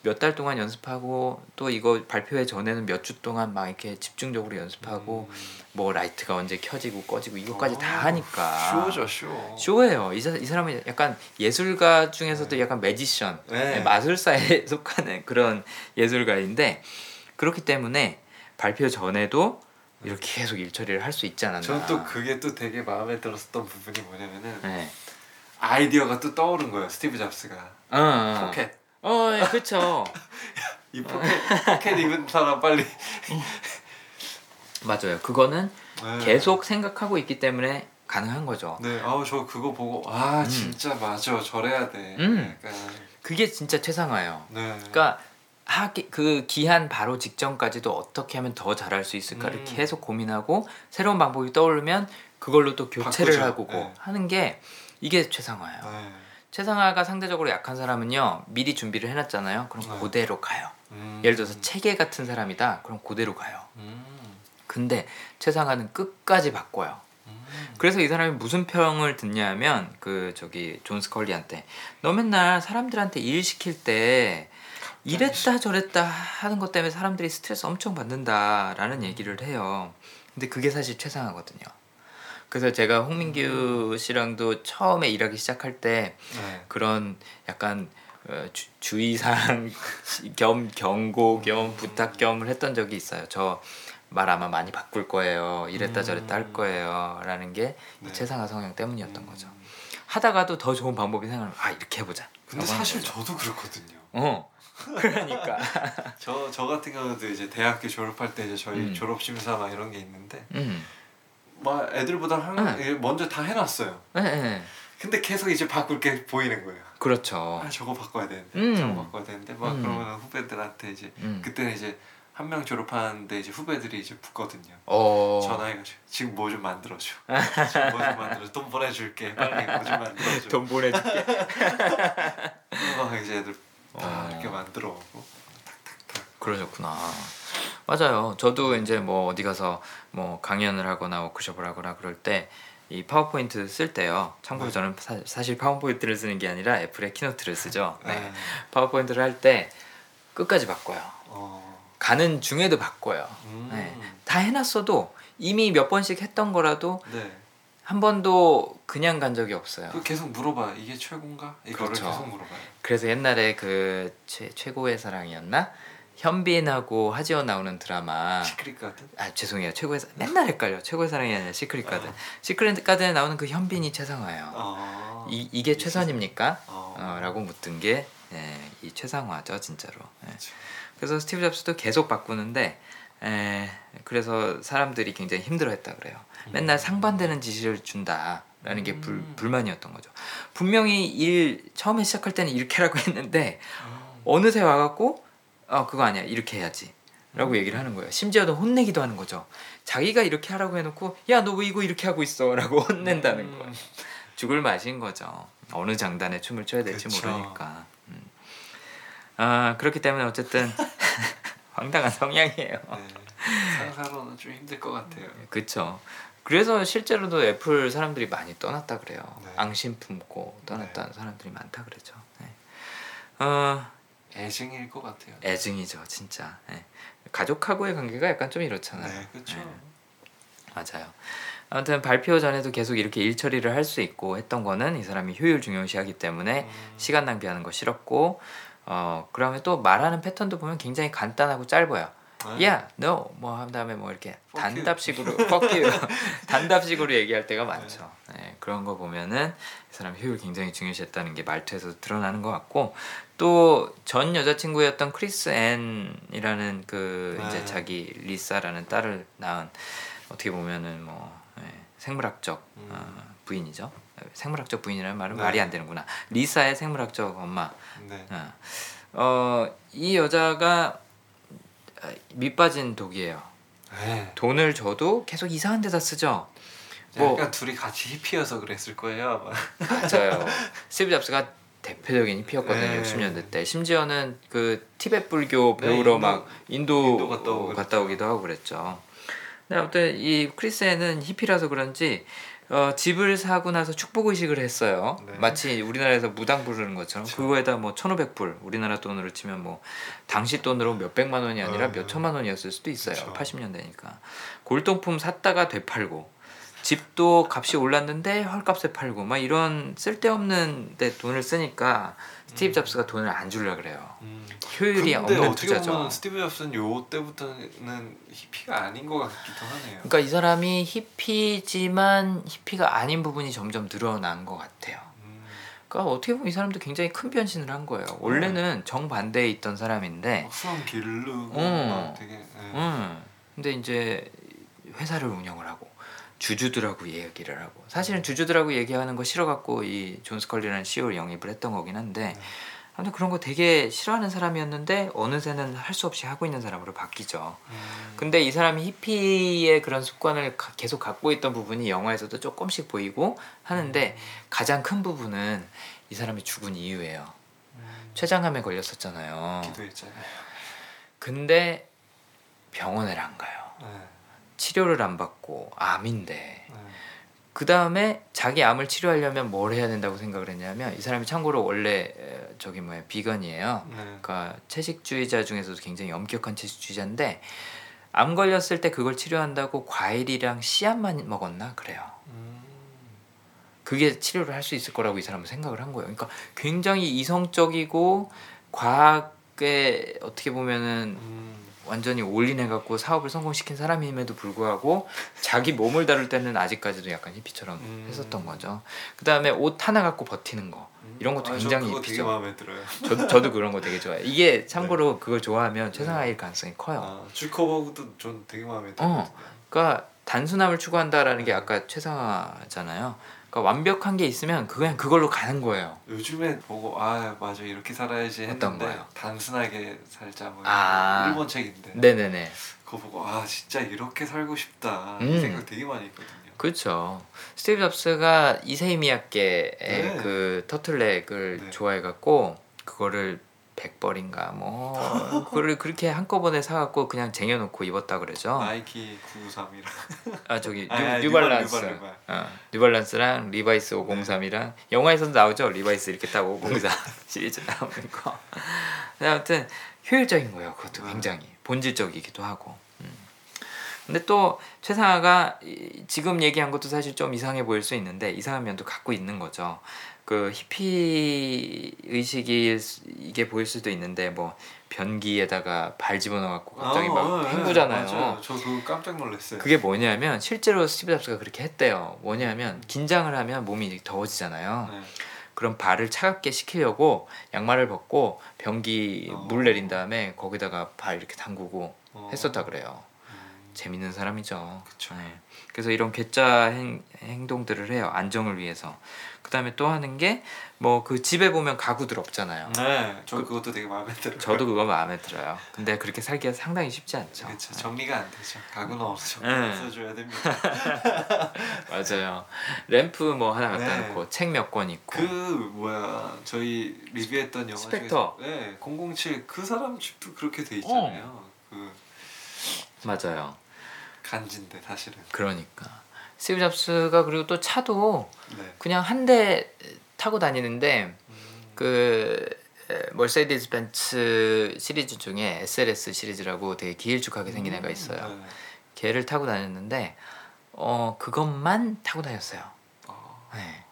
몇 달 동안 연습하고 또 이거 발표회 전에는 몇 주 동안 막 이렇게 집중적으로 연습하고 음, 뭐 라이트가 언제 켜지고 꺼지고 이것까지 어, 다 하니까 쇼죠 쇼. 쇼예요. 이, 사, 이 사람은 약간 예술가 중에서도 네. 약간 magician, 네. 마술사에 *laughs* 속하는 그런 예술가인데 그렇기 때문에 발표 전에도 이렇게 계속 일처리를 할 수 있지 않았나. 저는 또 그게 또 되게 마음에 들었었던 부분이 뭐냐면은 네. 아이디어가 또 떠오른 거예요. 스티브 잡스가 어, 어. 포켓. 어, 예, 그쵸. *laughs* 이 포켓 포켓 입은 사람 빨리. *laughs* 맞아요. 그거는 네. 계속 생각하고 있기 때문에 가능한 거죠. 네, 아우 저 그거 보고 아 음. 진짜 맞아 저래야 돼. 음. 약간 그게 진짜 최상화예요. 네. 그러니까 하기 그 기한 바로 직전까지도 어떻게 하면 더 잘할 수 있을까를 음. 계속 고민하고 새로운 방법이 떠오르면 그걸로 또 교체를 바꾸죠. 하고 네. 하는 게 이게 최상화예요. 네. 최상화가 상대적으로 약한 사람은요 미리 준비를 해놨잖아요. 그럼 네. 그대로 가요. 음. 예를 들어서 체계 같은 사람이다. 그럼 그대로 가요. 음. 근데 최상화는 끝까지 바꿔요. 음. 그래서 이 사람이 무슨 평을 듣냐면 그 저기 존 스컬리한테 너 맨날 사람들한테 일 시킬 때 이랬다 저랬다 하는 것 때문에 사람들이 스트레스 엄청 받는다라는 얘기를 해요. 근데 그게 사실 최상화거든요. 그래서 제가 홍민규 씨랑도 처음에 일하기 시작할 때 네. 그런 약간 어, 주, 주의사항 *laughs* 겸 경고 겸 부탁 겸을 했던 적이 있어요. 저 말 아마 많이 바꿀 거예요. 이랬다 음. 저랬다 할 거예요.라는 게이 네. 최상화 성향 때문이었던 음. 거죠. 하다가도 더 좋은 방법이 생각나. 아 이렇게 해보자. 근데 사실 거죠. 저도 그렇거든요. 어 *laughs* 그러니까 *laughs* 저 저 같은 경우도 이제 대학교 졸업할 때 이제 저희 음. 졸업 심사 막 이런 게 있는데 음 막 애들보다 한 네. 먼저 다 해놨어요. 네, 네. 근데 계속 이제 바꿀 게 보이는 거예요. 그렇죠. 아 저거 바꿔야 되는데 음. 저거 바꿔야 되는데 막 음. 그러면 후배들한테 이제 음. 그때는 이제 한 명 졸업하는데 이제 후배들이 이제 붙거든요. 어 전화해가지고 지금 뭐 좀 만들어줘. 지금 뭐 좀 만들어. 돈 보내줄게. 빨리 뭐 좀 만들어줘. 돈 보내줄게. 막 이제 애들 다 어. 이렇게 만들어 오고. 그러셨구나. 맞아요. 저도 이제 뭐 어디 가서 뭐 강연을 하거나 워크숍을 하거나 그럴 때 이 파워포인트 쓸 때요. 참고로 네. 저는 사, 실 파워포인트를 쓰는 게 아니라 애플의 키노트를 쓰죠. 네. 네. 파워포인트를 할 때 끝까지 바꿔요. 어. 가는 중에도 바꿔요. 음. 네. 다 해놨어도 이미 몇 번씩 했던 거라도 네. 한 번도 그냥 간 적이 없어요. 그 계속 물어봐. 이게 최고인가? 이거를 그렇죠. 계속 물어봐요. 그래서 옛날에 그 최, 최고의 사랑이었나? 현빈하고 하지원 나오는 드라마 시크릿 가든. 아 죄송해요 최고의 사... 맨날 헷갈려 최고의 사랑이 아니라 시크릿 가든 어. 시크릿 가든에 나오는 그 현빈이 최상화예요 어. 이, 이게 최선입니까? 어. 어, 라고 묻던 게 이 최상화죠 진짜로 예. 그렇죠. 그래서 스티브 잡스도 계속 바꾸는데 에, 그래서 사람들이 굉장히 힘들어했다 그래요 맨날 상반되는 지시를 준다라는 게 불, 음. 불만이었던 거죠 분명히 일 처음에 시작할 때는 이렇게 하라고 *laughs* 했는데 음. 어느새 와갖고 아 그거 아니야 이렇게 해야지 라고 음. 얘기를 하는 거예요 심지어는 혼내기도 하는 거죠 자기가 이렇게 하라고 해놓고 야 너 왜 이거 이렇게 하고 있어 라고 혼낸다는 음. 거예요 죽을 맛인 거죠 어느 장단에 춤을 춰야 될지 그쵸. 모르니까 음. 아 그렇기 때문에 어쨌든 *laughs* 황당한 성향이에요 네. 상사로는 좀 힘들 것 같아요. 그쵸 그래서 실제로도 애플 사람들이 많이 떠났다 그래요 네. 앙심 품고 떠났다는 사람들이 많다 그러죠 네. 어, 애증일 것 같아요. 애증이죠 진짜 예. 가족하고의 관계가 약간 좀 이렇잖아요 네, 그렇죠. 예, 맞아요 아무튼 발표 전에도 계속 이렇게 일 처리를 할 수 있고 했던 거는 이 사람이 효율 중요시하기 때문에 음. 시간 낭비하는 거 싫었고 어 그다음에 또 말하는 패턴도 보면 굉장히 간단하고 짧아요 네. 야, no 뭐한 다음에 뭐 이렇게. 단답식으로 fuck you *laughs* 단답식으로 얘기할 때가 많죠. 네, 그런 거 보면은 이 사람 효율 굉장히 중요시했다는 게 말투에서 드러나는 것 같고 또 전 여자친구였던 크리스 앤이라는 그 네. 이제 자기 리사라는 딸을 낳은 어떻게 보면은 뭐 예, 생물학적 음. 어, 부인이죠. 생물학적 부인이라는 말은 네. 말이 안 되는구나. 리사의 생물학적 엄마. 네. 어, 어, 이 여자가 밑빠진 독이에요. 네. 돈을 줘도 계속 이상한 데다 쓰죠. 뭐 약간 둘이 같이 히피여서 그랬을 거예요. 맞아요. *laughs* 스티브 잡스가 대표적인 히피였거든요. 네. 60년대 때. 심지어는 그 티베트 불교 네, 배우러 인도- 막 인도, 인도 갔다 갔다. 오기도 하고 그랬죠. 근데 아무튼 이 크리스에는 히피라서 그런지 어, 집을 사고 나서 축복 의식을 했어요. 네. 마치 우리나라에서 무당 부르는 것처럼. 그거에다 뭐 1,500불 우리나라 돈으로 치면 뭐 당시 돈으로 몇 백만 원이 아니라 어. 몇 천만 원이었을 수도 있어요. 그쵸. 80년대니까. 골동품 샀다가 되팔고 집도 값이 올랐는데 헐값에 팔고 막 이런 쓸데없는 데 돈을 쓰니까 스티브 음. 잡스가 돈을 안 주려 그래요. 음. 효율이 없는 투자죠. 스티브 잡스는 요 때부터는 히피가 아닌 것 같기도 하네요. 그러니까 이 사람이 히피지만 히피가 아닌 부분이 점점 늘어난 것 같아요. 음. 그러니까 어떻게 보면 이 사람도 굉장히 큰 변신을 한 거예요. 원래는 정반대에 있던 사람인데, 막 수염 기르고 음. 막 되게 네. 음, 근데 이제 회사를 운영을 하고 주주들하고 얘기를 하고 사실은 주주들하고 얘기하는 거 싫어갖고 이 존 스컬리라는 CEO를 영입을 했던 거긴 한데 네. 아무튼 그런 거 되게 싫어하는 사람이었는데 어느새는 할 수 없이 하고 있는 사람으로 바뀌죠. 음. 근데 이 사람이 히피의 그런 습관을 가- 계속 갖고 있던 부분이 영화에서도 조금씩 보이고 하는데 가장 큰 부분은 이 사람이 죽은 이유예요. 음. 췌장암에 걸렸었잖아요. 기도했잖아요. 근데 병원을 안 가요. 네. 치료를 안 받고 암인데 네. 그 다음에 자기 암을 치료하려면 뭘 해야 된다고 생각을 했냐면 이 사람이 참고로 원래 에, 저기 뭐야 비건이에요. 네. 그러니까 채식주의자 중에서도 굉장히 엄격한 채식주의자인데 암 걸렸을 때 그걸 치료한다고 과일이랑 씨앗만 먹었나 그래요. 음. 그게 치료를 할 수 있을 거라고 이 사람은 생각을 한 거예요. 그러니까 굉장히 이성적이고 과학에 어떻게 보면은 음. 완전히 올인해 갖고 사업을 성공시킨 사람임에도 불구하고 자기 몸을 다룰 때는 아직까지도 약간 히피처럼 음. 했었던 거죠. 그 다음에 옷 하나 갖고 버티는 거. 이런 것도 아, 저 굉장히 그거 되게 비죠. 마음에 들어요. 저, 저도 그런 거 되게 좋아해요. 이게 참고로 그걸 좋아하면 최상화일 가능성이 커요. 아, 주커버그도 전 되게 마음에 들거든요. 어. 그러니까 단순함을 추구한다라는 게 아까 최상화잖아요. 그러니까 완벽한 게 있으면 그냥 그걸로 가는 거예요. 요즘에 보고 아 맞아 이렇게 살아야지 했는데? 단순하게 살자 뭐 아. 일본 책인데 네네네. 그거 보고 아 진짜 이렇게 살고 싶다 음. 이 생각 되게 많이 했거든요. 그렇죠. 스티브 잡스가 이세이 미야케의 네. 그 터틀넥을 네. 좋아해갖고 그거를 백벌인가 뭐 *laughs* 그거를 그렇게 한꺼번에 사갖고 그냥 쟁여놓고 입었다 그러죠. 나이키 993이랑 아 저기 뉴, 아, 아, 뉴 발란스, 뉴발, 뉴발. 어, 뉴발란스랑 리바이스 503이랑 영화에서도 나오죠. 리바이스 이렇게 딱 503 *laughs* 시리즈 나오는 거. 아무튼 효율적인 거예요. 그것도 음. 굉장히 본질적이기도 하고. 음. 근데 또 최상화가 이- 지금 얘기한 것도 사실 좀 이상해 보일 수 있는데 이상한 면도 갖고 있는 거죠. 그 히피 의식이 이게 보일 수도 있는데 뭐 변기에다가 발 집어넣어 갖고 갑자기 아, 막 어, 예, 헹구잖아요. 맞아요. 저 그거 깜짝 놀랐어요. 그게 뭐냐면 실제로 스티브 잡스가 그렇게 했대요. 뭐냐면 긴장을 하면 몸이 더워지잖아요. 네. 그럼 발을 차갑게 식히려고 양말을 벗고 변기 어. 물 내린 다음에 거기다가 발 이렇게 담그고 어. 했었다 그래요. 음. 재밌는 사람이죠. 그쵸. 네. 그래서 이런 괴짜 행, 행동들을 해요. 안정을 위해서. 그다음에 또 하는 게 뭐 그 집에 보면 가구들 없잖아요. 네, 저 그- 그, 것도 되게 마음에 들어요. 저도 그거 마음에 들어요. 근데 그렇게 살기가 상당히 쉽지 않죠. 그렇죠. 정리가 안 되죠. 가구는 없어 네. 써줘야 됩니다. *laughs* 맞아요. 램프 뭐 하나 갖다 네. 놓고 책 몇 권 있고. 그 뭐야 저희 리뷰했던 영화 스펙터. 중에서 네, 007그 사람 집도 그렇게 돼 있잖아요. 그 맞아요. 간지인데 사실은. 그러니까 스티브 잡스가 그리고 또 차도 네. 그냥 한 대 타고 다니는데 음, 그 에, 멀세디스 벤츠 시리즈 중에 SLS 시리즈라고 되게 길쭉하게 생긴 애가 있어요. 네. 걔를 타고 다녔는데 어 그것만 타고 다녔어요. 어, 네.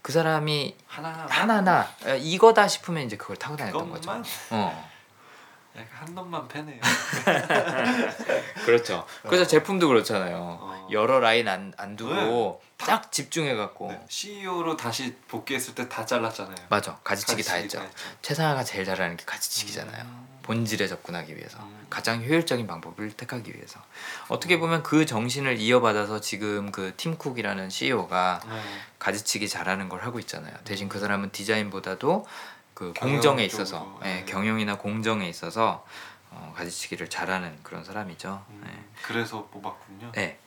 그 사람이 하나 하나 하나 에, 이거다 싶으면 이제 그걸 타고 다녔던 거죠. 그것만 어. 약간 한 놈만 패네요. *laughs* 그렇죠. 그래서 제품도 그렇잖아요. 어. 여러 라인 안, 안 두고 딱 집중해 갖고 네. CEO로 다시 복귀했을 때 다 잘랐잖아요. 맞아 가지치기 다 가지치기 했죠. 최상화가 제일 잘하는 게 가지치기잖아요. 음. 본질에 접근하기 위해서 음. 가장 효율적인 방법을 택하기 위해서 어떻게 보면 그 정신을 이어받아서 지금 그 팀쿡이라는 CEO가 네. 가지치기 잘하는 걸 하고 있잖아요. 대신 그 사람은 디자인보다도 그 공정에 있어서 쪽으로, 예, 네. 경영이나 공정에 있어서 어, 가지치기를 잘하는 그런 사람이죠. 음, 예. 그래서 뽑았군요. 네.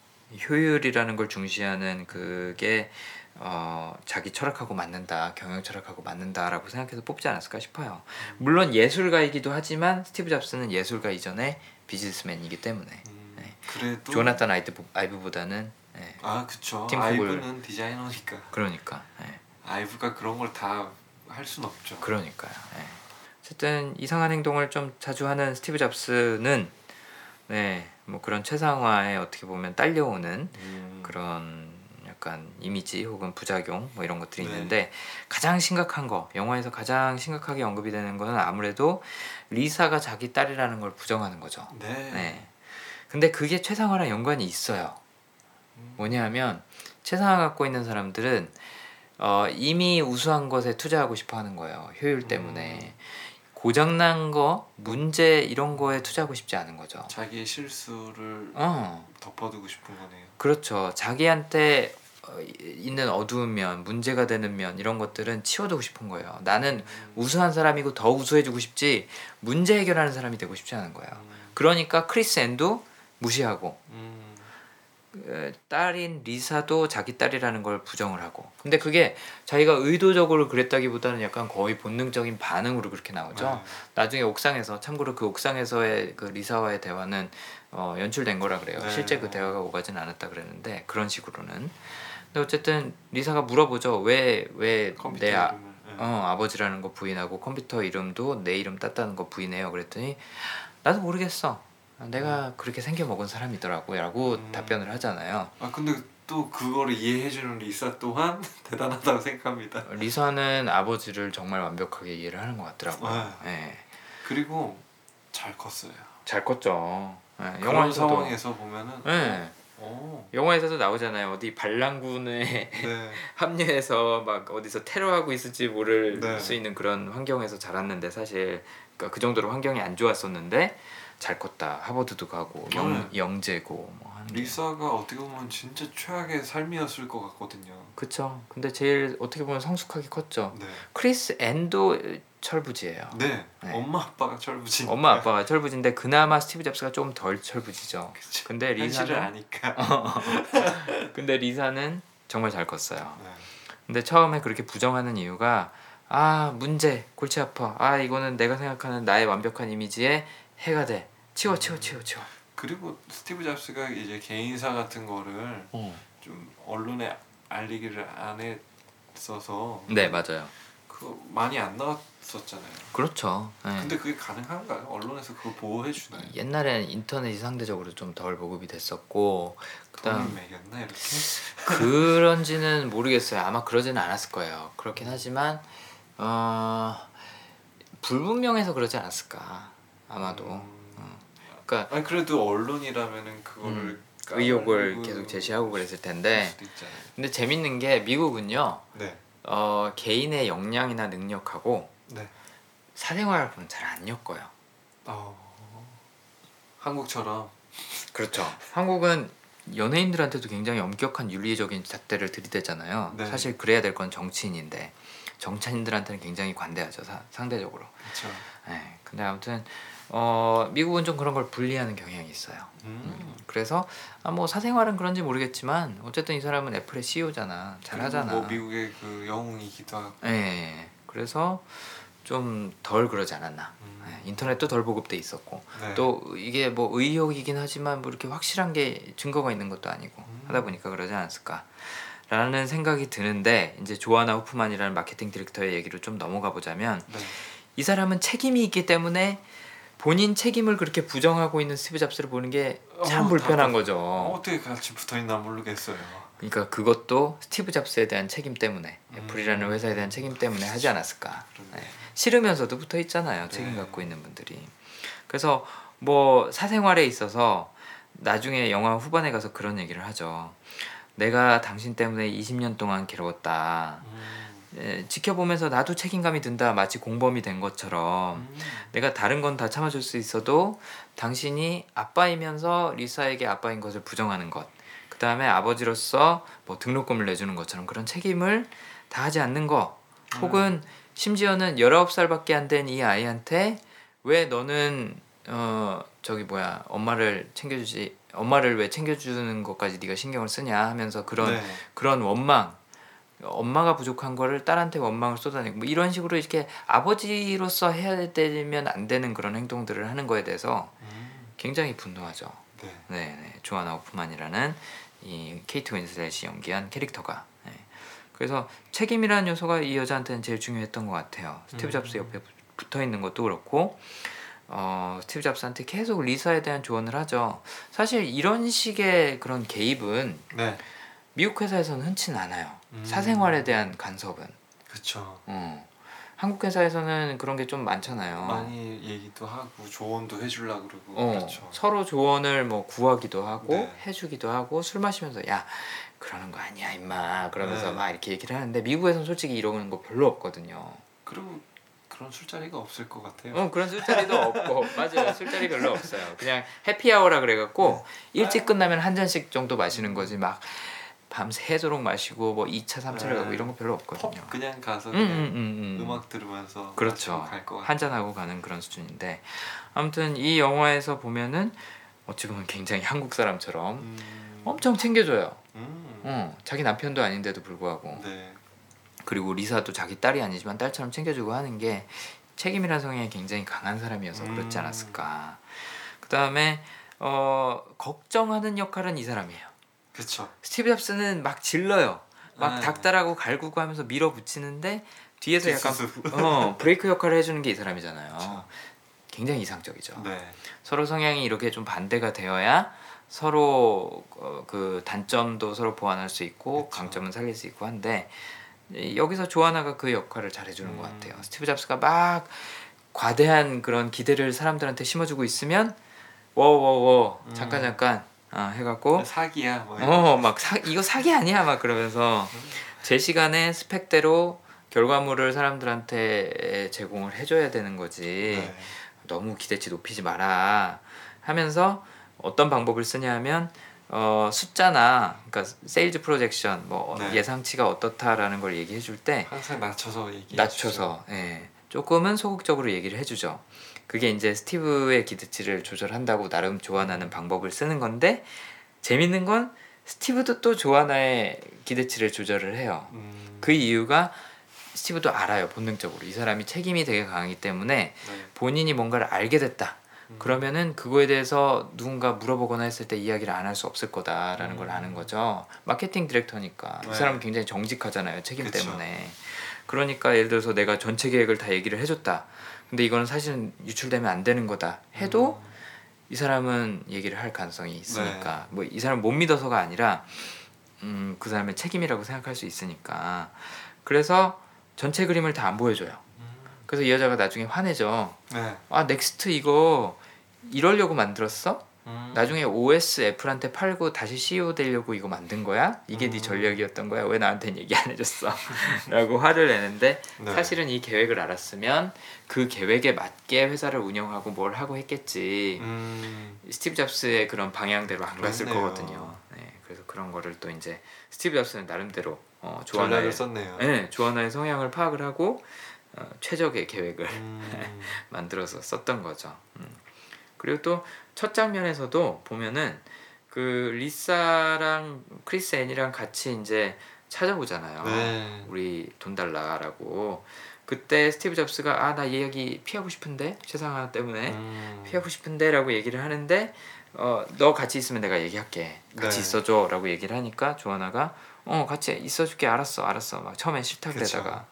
효율이라는 걸 중시하는 그게 어, 자기 철학하고 맞는다, 경영 철학하고 맞는다라고 생각해서 뽑지 않았을까 싶어요. 물론 예술가이기도 하지만 스티브 잡스는 예술가 이전에 비즈니스맨이기 때문에 음, 네. 그래도 조나탄 아이드, 아이브보다는 예, 아 그쵸. 팀 아이브는 디자이너니까 그러니까 예, 아이브가 그런 걸다 할 순 없죠. 그러니까요. 예. 어쨌든 이상한 행동을 좀 자주 하는 스티브 잡스는 네, 뭐 그런 최상화에 어떻게 보면 딸려오는 음, 그런 약간 이미지 혹은 부작용 뭐 이런 것들이 네. 있는데 가장 심각한 거 영화에서 가장 심각하게 언급이 되는 거는 아무래도 리사가 자기 딸이라는 걸 부정하는 거죠. 네. 네. 근데 그게 최상화랑 연관이 있어요. 음, 뭐냐면 최상화 갖고 있는 사람들은 어, 이미 우수한 것에 투자하고 싶어 하는 거예요. 효율 때문에. 음. 고장난 거, 문제 이런 거에 투자하고 싶지 않은 거죠. 자기의 실수를 어. 덮어두고 싶은 거네요. 그렇죠. 자기한테 어, 있는 어두운 면, 문제가 되는 면 이런 것들은 치워두고 싶은 거예요. 나는 음, 우수한 사람이고 더 우수해지고 싶지 문제 해결하는 사람이 되고 싶지 않은 거예요. 그러니까 크리스 앤도 무시하고 음, 에, 딸인 리사도 자기 딸이라는 걸 부정을 하고. 근데 그게 자기가 의도적으로 그랬다기보다는 약간 거의 본능적인 반응으로 그렇게 나오죠. 네. 나중에 옥상에서 참고로 그 옥상에서의 그 리사와의 대화는 어, 연출된 거라 그래요. 네. 실제 그 대화가 오가진 않았다 그랬는데 그런 식으로는. 근데 어쨌든 리사가 물어보죠. 왜 왜 내 아, 네. 어, 아버지라는 거 부인하고 컴퓨터 이름도 내 이름 땄다는 거 부인해요. 그랬더니 나도 모르겠어. 내가 그렇게 생겨 먹은 사람이더라고라고 음. 답변을 하잖아요. 아 근데 또 그거를 이해해주는 리사 또한 *laughs* 대단하다고 생각합니다. 리사는 아버지를 정말 완벽하게 이해를 하는 것 같더라고요. 네. 예. 그리고 잘 컸어요. 잘 컸죠. 예, 그런 영화에서도 상황에서 보면은 예. 어, 영화에서도 나오잖아요. 어디 반란군에 네, *laughs* 합류해서 막 어디서 테러하고 있을지 모를 네. 수 있는 그런 환경에서 자랐는데 사실 그러니까 그 정도로 환경이 안 좋았었는데 잘 컸다. 하버드도 가고 영, 네. 영재고 뭐 하는 게. 리사가 어떻게 보면 진짜 최악의 삶이었을 것 같거든요. 그쵸. 근데 제일 어떻게 보면 성숙하게 컸죠. 네, 크리스 앤도 철부지예요. 네, 네. 엄마 아빠가 철부지. 엄마 아빠가 철부지인데 그나마 스티브 잡스가 좀 덜 철부지죠. 그쵸. 근데 리사는 아니까. *laughs* 근데 리사는 정말 잘 컸어요. 네. 근데 처음에 그렇게 부정하는 이유가 아 문제 골치 아파 아 이거는 내가 생각하는 나의 완벽한 이미지에 해가 돼 치워 치워 치워 치워 그리고 스티브 잡스가 이제 개인사 같은 거를 좀 언론에 알리기를 안 했어서 네 맞아요 그 많이 안 나왔었잖아요. 그렇죠 네. 근데 그게 가능한가요? 언론에서 그걸 보호해 주나요? 옛날에는 인터넷이 상대적으로 좀 덜 보급이 됐었고 그다음 매겼나 이렇게? 그런지는 모르겠어요 아마 그러지는 않았을 거예요 그렇긴 하지만 어 불분명해서 그러지 않았을까 아마도 음. 그러니까 아니 그래도 언론이라면은 그거를 음, 의혹을 계속 제시하고 그랬을 텐데. 근데 재밌는 게 미국은요 네, 어, 개인의 역량이나 능력하고 네. 사생활을 보면 잘안 엮어요. 어, 한국처럼 그렇죠. 한국은 연예인들한테도 굉장히 엄격한 윤리적인 잣대를 들이대잖아요. 네. 사실 그래야 될 건 정치인인데 정치인들한테는 굉장히 관대하죠. 사- 상대적으로. 그렇죠. 네. 근데 아무튼 어, 미국은 좀 그런 걸 분리하는 경향이 있어요. 음. 그래서 아, 뭐 사생활은 그런지 모르겠지만 어쨌든 이 사람은 애플의 CEO잖아. 잘하잖아. 뭐 미국의 그 영웅이기도 하고. 예. 그래서 좀 덜 그러지 않았나. 음. 예, 인터넷도 덜 보급돼 있었고 네. 또 이게 뭐 의혹이긴 하지만 뭐 이렇게 확실한 게 증거가 있는 것도 아니고 음. 하다 보니까 그러지 않았을까 라는 생각이 드는데 이제 조아나 호프만이라는 마케팅 디렉터의 얘기로 좀 넘어가 보자면 네. 이 사람은 책임이 있기 때문에 본인 책임을 그렇게 부정하고 있는 스티브 잡스를 보는 게 참 어, 불편한 거죠. 어떻게 같이 붙어 있나 모르겠어요. 그러니까 그것도 스티브 잡스에 대한 책임 때문에 음. 애플이라는 회사에 대한 책임 때문에 하지 않았을까. 네. 싫으면서도 붙어 있잖아요. 네. 책임 갖고 있는 분들이. 그래서 뭐 사생활에 있어서 나중에 영화 후반에 가서 그런 얘기를 하죠. 내가 당신 때문에 20년 동안 괴로웠다. 음. 에, 지켜보면서 나도 책임감이 든다. 마치 공범이 된 것처럼 음. 내가 다른 건 다 참아줄 수 있어도 당신이 아빠이면서 리사에게 아빠인 것을 부정하는 것. 그 다음에 아버지로서 뭐 등록금을 내주는 것처럼 그런 책임을 다하지 않는 거. 혹은 심지어는 19살밖에 안 된 이 아이한테 왜 너는 어 저기 뭐야 엄마를 챙겨주지 엄마를 왜 챙겨주는 것까지 네가 신경을 쓰냐 하면서 그런 네. 그런 원망 엄마가 부족한 거를 딸한테 원망을 쏟아내고 뭐 이런 식으로 이렇게 아버지로서 해야 되면 안 되는 그런 행동들을 하는 거에 대해서 음. 굉장히 분노하죠. 네. 네, 네. 조아나 호프만이라는 이 케이트 윈슬렛이 연기한 캐릭터가. 네. 그래서 책임이라는 요소가 이 여자한테는 제일 중요했던 것 같아요. 스티브 음. 잡스 옆에 붙어 있는 것도 그렇고, 어, 스티브 잡스한테 계속 리사에 대한 조언을 하죠. 사실 이런 식의 그런 개입은 네. 미국 회사에서는 흔치는 않아요. 음. 사생활에 대한 간섭은. 그렇죠. 어. 한국 회사에서는 그런 게 좀 많잖아요. 많이 얘기도 하고 조언도 해주려 그러고 어, 그렇죠. 서로 조언을 뭐 구하기도 하고 네. 해주기도 하고 술 마시면서 야 그러는 거 아니야 임마 그러면서 네. 막 이렇게 얘기를 하는데 미국에서는 솔직히 이러는 거 별로 없거든요. 그리고 그런 술자리가 없을 것 같아요. 어 그런 술자리도 없고 *laughs* 맞아요 술자리 별로 없어요. 그냥 해피아워라 그래갖고 일찍 끝나면 한 잔씩 정도 마시는 거지 막 밤새 해도록 마시고 뭐 2차 3차를 네. 가고 이런 거 별로 없거든요. 펍 그냥 가서 음, 그냥 음, 음, 음. 음 악 들으면서 그렇죠. 갈것 같아요. 한잔 하고 가는 그런 수준인데 아무튼 이 영화에서 보면은 어찌 보면 굉장히 한국 사람처럼 음. 엄청 챙겨줘요. 음. 어, 자기 남편도 아닌데도 불구하고 네. 그리고 리사도 자기 딸이 아니지만 딸처럼 챙겨주고 하는 게 책임이라는 성향이 굉장히 강한 사람이어서 그렇지 음. 않았을까. 그 다음에 어, 걱정하는 역할은 이 사람이에요. 그렇죠. 스티브 잡스는 막 질러요. 막 네. 닥달하고 갈구고 하면서 밀어붙이는데 뒤에서 약간 뒷수습. *laughs* 어, 브레이크 역할을 해주는 게 이 사람이잖아요. 그쵸. 굉장히 이상적이죠. 네. 서로 성향이 이렇게 좀 반대가 되어야 서로 어, 그 단점도 서로 보완할 수 있고 그쵸. 강점은 살릴 수 있고 한데 이- 여기서 조아나가 그 역할을 잘 해주는 것 음. 같아요. 스티브 잡스가 막 과대한 그런 기대를 사람들한테 심어주고 있으면 워워워 음. 잠깐 잠깐 어, 해갖고 사기야 뭐. 어막 이거 사기 아니야 막 그러면서 제 시간에 스펙대로 결과물을 사람들한테 제공을 해줘야 되는 거지 네. 너무 기대치 높이지 마라 하면서 어떤 방법을 쓰냐 하면 어, 숫자나 그러니까 sales projection 뭐 네. 예상치가 어떻다라는 걸 얘기해 줄 때 항상 낮춰서 얘기. 낮춰서 예, 조금은 소극적으로 얘기를 해주죠. 그게 이제 스티브의 기대치를 조절한다고 나름 조아나는 방법을 쓰는 건데 재밌는 건 스티브도 또 조아나의 기대치를 조절을 해요. 음. 그 이유가 스티브도 알아요 본능적으로 이 사람이 책임이 되게 강하기 때문에 네. 본인이 뭔가를 알게 됐다. 음. 그러면은 그거에 대해서 누군가 물어보거나 했을 때 이야기를 안 할 수 없을 거다라는 걸 음. 아는 거죠. 마케팅 디렉터니까 이 네. 사람은 굉장히 정직하잖아요. 책임 그쵸. 때문에. 그러니까 예를 들어서 내가 전체 계획을 다 얘기를 해줬다. 근데 이거는 사실은 유출되면 안 되는 거다. 해도 음. 이 사람은 얘기를 할 가능성이 네. 있으니까 뭐 이 사람 못 믿어서가 아니라 음, 그 사람의 책임이라고 생각할 수 있으니까 그래서 전체 그림을 다 안 보여줘요. 음. 그래서 이 여자가 나중에 화내죠. 네. 아 넥스트 이거 이러려고 만들었어? 음. 나중에 OS 애플한테 팔고 다시 CEO 되려고 이거 만든 거야? 이게 네 음. 전략이었던 거야? 왜 나한테는 얘기 안 해줬어? *laughs* 라고 화를 내는데 네. 사실은 이 계획을 알았으면 그 계획에 맞게 회사를 운영하고 뭘 하고 했겠지 음. 스티브 잡스의 그런 방향대로 안 갔을 그렇네요. 거거든요. 네, 그래서 그런 거를 또 이제 스티브 잡스는 나름대로 어, 조아나의 썼네요. 네, 조아나의 성향을 파악을 하고 어, 최적의 계획을 음. *laughs* 만들어서 썼던 거죠. 음. 그리고 또 첫 장면에서도 보면은 그 리사랑 크리스 앤이랑 같이 이제 찾아오잖아요. 네. 우리 돈 달라라고. 그때 스티브 잡스가 아나이 얘기 피하고 싶은데 최상화 때문에 음. 피하고 싶은데라고 얘기를 하는데 어 너 같이 있으면 내가 얘기할게 같이 네. 있어줘라고 얘기를 하니까 조하나가 어 같이 있어줄게 알았어 알았어 막 처음엔 싫다 그쵸. 그러다가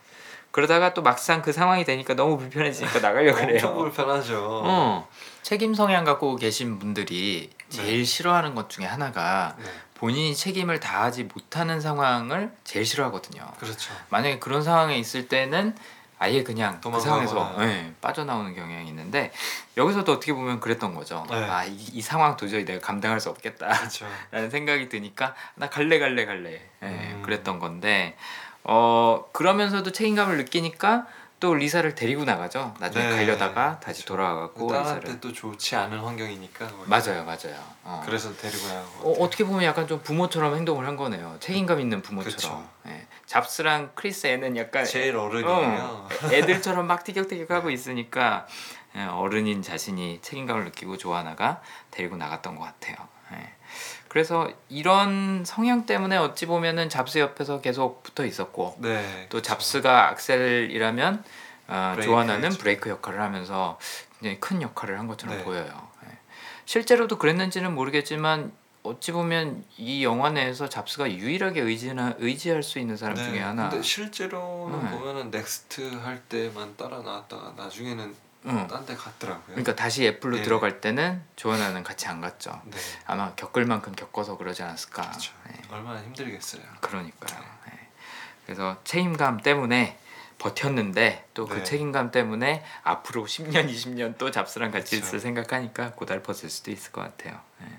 그러다가 또 막상 그 상황이 되니까 너무 불편해지니까 나가려 엄청 그래요. 불편하죠. 어 책임 성향 갖고 계신 분들이 제일 네. 싫어하는 것 중에 하나가 네. 본인이 책임을 다하지 못하는 상황을 제일 싫어하거든요. 그렇죠. 만약에 그런 상황에 있을 때는 아예 그냥 그. 상황에서 예, 빠져나오는 경향이 있는데 여기서도 어떻게 보면 그랬던 거죠. 네. 아, 이, 이 상황 도저히 내가 감당할 수 없겠다라는 그렇죠. *laughs* 생각이 드니까 나 갈래 갈래 갈래 예, 음. 그랬던 건데 어 그러면서도 책임감을 느끼니까 또 리사를 데리고 나가죠. 나중에 네. 가려다가 다시 그쵸. 돌아와갖고 리사를 또 좋지 않은 환경이니까. 거기. 맞아요, 맞아요. 어. 그래서 데리고 것 어. 어떻게 보면 약간 좀 부모처럼 행동을 한 거네요. 책임감 있는 부모처럼. 예. 잡스랑 크리스 앤은 약간 제일 어른이에요. 어, 애들처럼 막 티격태격하고 *laughs* 있으니까 예, 어른인 자신이 책임감을 느끼고 조아나가 데리고 나갔던 것 같아요. 예. 그래서 이런 성향 때문에 어찌 보면은 잡스 옆에서 계속 붙어 있었고 네. 또. 잡스가 악셀이라면 어, 브레이크 조아나는 했죠. 브레이크 역할을 하면서 굉장히 큰 역할을 한 것처럼 네. 보여요. 예. 실제로도 그랬는지는 모르겠지만 어찌 보면 이 영화 내에서 잡스가 유일하게 의지나 의지할 수 있는 사람 중에 하나. 근데 실제로는 네. 보면은 넥스트 할 때만 따라 나왔다가 나중에는 응. 딴데 갔더라고요. 그러니까 다시 애플로 네. 들어갈 때는 조아나는 같이 안 갔죠. 네. 아마 겪을 만큼 겪어서 그러지 않았을까. 그렇죠. 예. 얼마나 힘들겠어요. 그러니까요. 예. 그래서 책임감 때문에 버텼는데 또그 네. 책임감 때문에 앞으로 10년, 20년 또 잡스랑 같이 그쵸. 있을 생각하니까 고달퍼질 수도 있을 것 같아요. 예.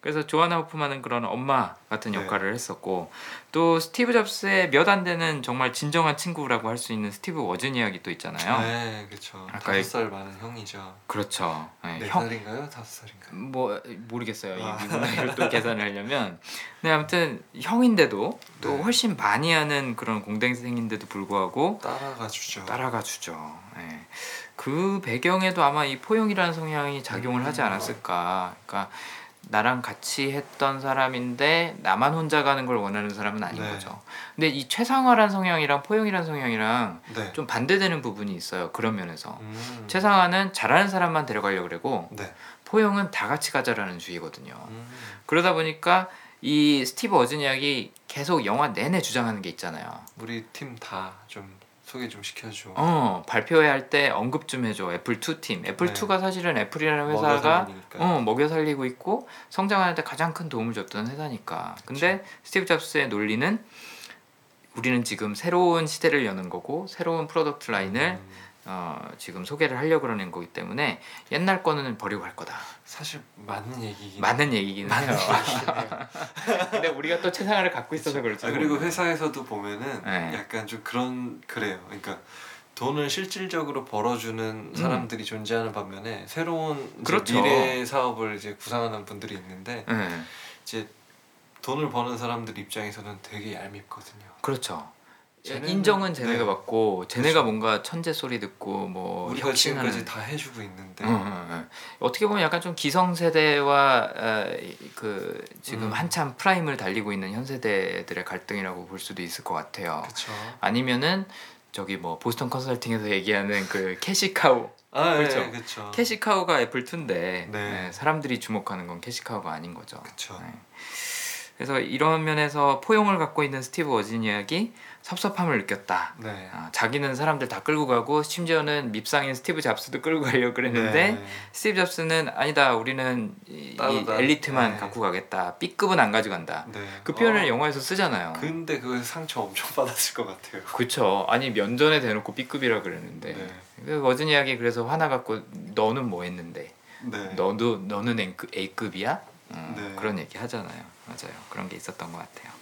그래서 조아나 호프만은 그런 엄마 같은 네. 역할을 했었고 또 스티브 잡스의 몇 안 되는 정말 진정한 친구라고 할 수 있는 스티브 워즈니악이 또 있잖아요. 네, 그렇죠. 다섯 살 많은 형이죠. 그렇죠. 예, 네 형, 살인가요? 다섯 살인가? 뭐 모르겠어요. 아. 이 미국 나이로 또 계산을 하려면. 근데 아무튼 형인데도 또 네. 훨씬 많이 하는 그런 공대생인데도 불구하고 따라가 주죠. 따라가 주죠. 예. 그 배경에도 아마 이 포용이라는 성향이 작용을 하지 음. 않았을까. 그러니까 나랑 같이 했던 사람인데 나만 혼자 가는 걸 원하는 사람은 아닌 네. 거죠. 근데 이 최상화란 성향이랑 포용이란 성향이랑 네. 좀 반대되는 부분이 있어요. 그런 면에서. 음. 최상화는 잘하는 사람만 데려가려고 그러고 네. 포용은 다 같이 가자라는 주의거든요. 음. 그러다 보니까 이 스티브 워즈니악이 계속 영화 내내 주장하는 게 있잖아요. 우리 팀 다 좀 소개 좀 시켜줘. 어 발표회 때 언급 좀 해줘 애플 2 팀. 애플 네. 2가 사실은 애플이라는 먹여 회사가 살리니까. 어 먹여 살리고 있고 성장하는데 가장 큰 도움을 줬던 회사니까. 근데 스티브 잡스의 논리는 우리는 지금 새로운 시대를 여는 거고 새로운 product line을 음, 어, 지금 소개를 하려고 그러는 거기 때문에 옛날 거는 버리고 갈 거다. 사실 맞는 얘기긴. 맞는 얘기긴 해요. *laughs* 근데 우리가 또 최상화를 갖고 있어서 그렇지. 아, 그리고 회사에서도 보면은 네. 약간 좀 그런 그래요. 그러니까 돈을 실질적으로 벌어주는 사람들이 존재하는 반면에 새로운 음. 그렇죠. 미래 사업을 이제 구상하는 분들이 있는데 네, 이제 돈을 버는 사람들 입장에서는 되게 얄밉거든요. 그렇죠. 쟤네는- 인정은 쟤네가 네. 받고 쟤네가 그렇죠. 뭔가 천재 소리 듣고 뭐 우리가 혁신하는 지금까지 다 해주고 있는데 응, 응, 응. 어떻게 보면 약간 좀 기성 세대와 어, 이- 그 지금 음. 한참 prime을 달리고 있는 현 세대들의 갈등이라고 볼 수도 있을 것 같아요. 그렇죠. 아니면은 저기 뭐 보스턴 컨설팅에서 얘기하는 그 cash cow 아, 그렇죠. 네, 그렇죠. cash cow가 애플 2인데 네. 사람들이 주목하는 건 cash cow가 아닌 거죠. 그렇죠. 네. 그래서 이런 면에서 포용을 갖고 있는 스티브 워즈니악이 섭섭함을 느꼈다. 네. 아, 자기는 사람들 다 끌고 가고 심지어는 밉상인 스티브 잡스도 끌고 가려고 그랬는데 네. 스티브 잡스는 아니다 우리는 이. 엘리트만 네. 갖고 가겠다 B급은 안 가져간다 네. 그 표현을 어, 영화에서 쓰잖아요 근데 그 상처 엄청 받았을 것 같아요. 그쵸 아니 면전에 대놓고 B급이라 그랬는데 네. 그 워즈니악이 그래서 화나갖고 너는 뭐 했는데 네. 너도 너는 A급, A급이야 음, 네. 그런 얘기 하잖아요 맞아요 그런 게 있었던 것 같아요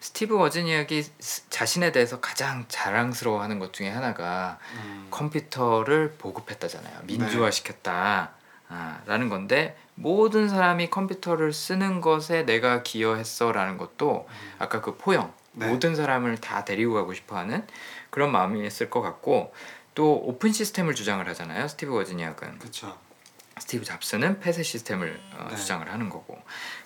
스티브 워즈니악이 스- 자신에 대해서 가장 자랑스러워하는 것 중에 하나가 음. 컴퓨터를 보급했다잖아요. 민주화시켰다. 아, 라는 건데 모든 사람이 컴퓨터를 쓰는 것에 내가 기여했어라는 것도 아까 그 포용 네. 모든 사람을 다 데리고 가고 싶어하는 그런 마음이 있을 것 같고 또 오픈 시스템을 주장을 하잖아요. 스티브 워즈니악은 그렇죠. 스티브 잡스는 폐쇄 시스템을 어, 네. 주장을 하는 거고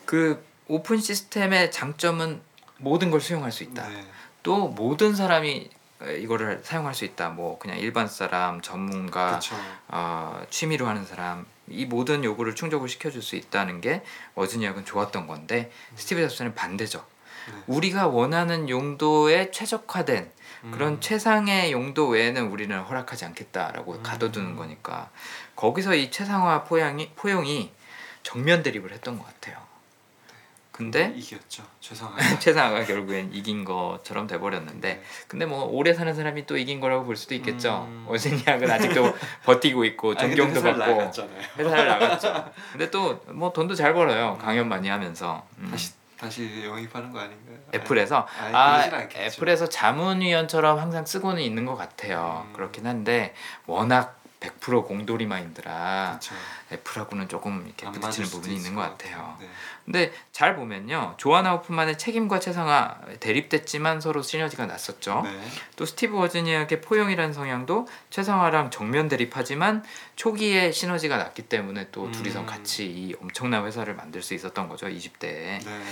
그 오픈 시스템의 장점은 모든 걸 수용할 수 있다. 네. 또 모든 사람이 어, 이거를 사용할 수 있다. 뭐 그냥 일반 사람, 전문가. 어, 취미로 하는 사람 이 모든 요구를 충족을 시켜줄 수 있다는 게 워즈니악은 좋았던 건데 스티브 잡스는 반대죠. 네. 우리가 원하는 용도에 최적화된 그런 음. 최상의 용도 외에는 우리는 허락하지 않겠다라고 음. 가둬두는 거니까 거기서 이 최상화 포용이 포용이 정면 대립을 했던 것 같아요. 근데 이겼죠. 죄송합니다. *laughs* 최상화가 결국엔 이긴 것처럼 돼버렸는데 네. 근데 뭐 오래 사는 사람이 또 이긴 거라고 볼 수도 있겠죠. 음. 워즈니악은 아직도 *laughs* *laughs* 버티고 있고 아니, 존경도 회사를 받고 나갔잖아요. 회사를 나갔죠. 근데 또 뭐 돈도 잘 벌어요. 강연 많이 하면서 음. 다시 다시 영입하는 거 아닌가요? 애플에서 아니, 아 그러진 않겠죠. 애플에서 자문위원처럼 항상 쓰고는 있는 것 같아요. 음. 그렇긴 한데 워낙 100% 공돌이 마인드라 그렇죠. 애플하고는 조금 이렇게 안 부딪히는 부분이 있는 것것 같아요. 네. 근데 잘 보면요, 조아나 호프만의 책임과 최상화 대립됐지만 서로 시너지가 났었죠. 네. 또 스티브 워즈니악의 포용이라는 성향도 최상화랑 정면 대립하지만 초기에 시너지가 났기 때문에 또 음. 둘이서 같이 이 엄청난 회사를 만들 수 있었던 거죠 20대에. 네.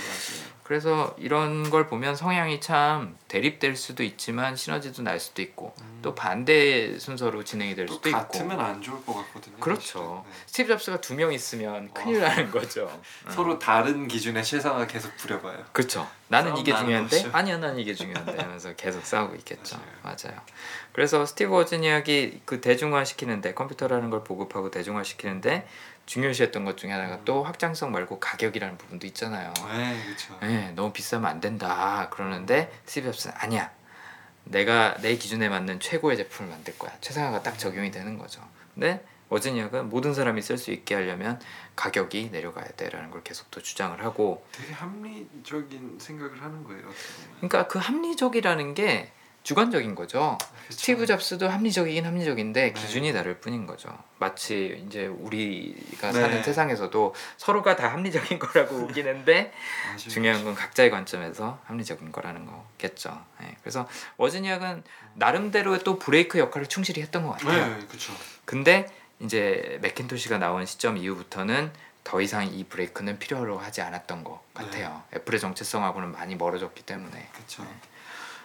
그래서 이런 걸 보면 성향이 참 대립될 수도 있지만 시너지도 날 수도 있고 또 반대 순서로 진행이 될 음. 또 수도 있고. 같으면 안 좋을 것 같거든요. 그렇죠. 사실은. 스티브 잡스가 두 명 있으면 큰일 어. 나는 거죠. 네. *laughs* 서로 다른 기준의 최상화 계속 부려봐요. 그렇죠. 나는 이게 중요한데. 아니야 나는 이게 중요한데 하면서 계속 싸우고 있겠죠. 맞아요. 맞아요. 그래서 스티브 워즈니악이 그 대중화 시키는데 컴퓨터라는 걸 보급하고 대중화 시키는데 중요시했던 것 중에 하나가 또 확장성 말고 가격이라는 부분도 있잖아요. 네 그렇죠. 네, 너무 비싸면 안 된다 그러는데 스티브 잡스는 아니야. 내가 내 기준에 맞는 최고의 제품을 만들 거야. 최상화가 딱 적용이 되는 거죠. 근데 워즈니악은 모든 사람이 쓸 수 있게 하려면 가격이 내려가야 돼라는 걸 계속 또 주장을 하고 되게 합리적인 생각을 하는 거예요. 그러니까 그 합리적이라는 게 주관적인 거죠. 그쵸? 스티브 잡스도 합리적이긴 합리적인데 네. 기준이 다를 뿐인 거죠. 마치 이제 우리가 네. 사는 세상에서도 서로가 다 합리적인 거라고 우기는데. *laughs* 중요한 건 각자의 관점에서 합리적인 거라는 거겠죠. 네. 그래서 워즈니악은 나름대로 또 브레이크 역할을 충실히 했던 것 같아요. 네 그렇죠. 근데 이제 맥킨토시가 나온 시점 이후부터는 더 이상 이 브레이크는 필요로 하지 않았던 것 같아요. 애플의 정체성하고는 많이 멀어졌기 때문에. 그렇죠.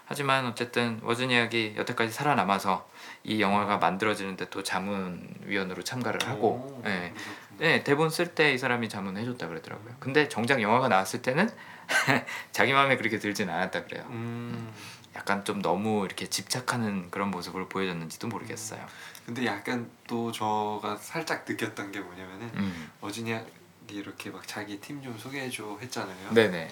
하지만 어쨌든 워즈니악이 여태까지 살아남아서 이 영화가 만들어지는데 또 자문위원으로 참가를 하고, 오, 예, 그러셨구나. 네, 대본 쓸 때 이 사람이 자문해줬다 그러더라고요. 근데 정작 영화가 나왔을 때는 *laughs* 자기 마음에 그렇게 들진 않았다 그래요. 음. 약간 좀 너무 이렇게 집착하는 그런 모습을 보여줬는지도 모르겠어요. 근데 약간 또 저가 살짝 느꼈던 게 뭐냐면은 음. 어진이 이렇게 막 자기 팀 좀 소개해줘 했잖아요. 네네.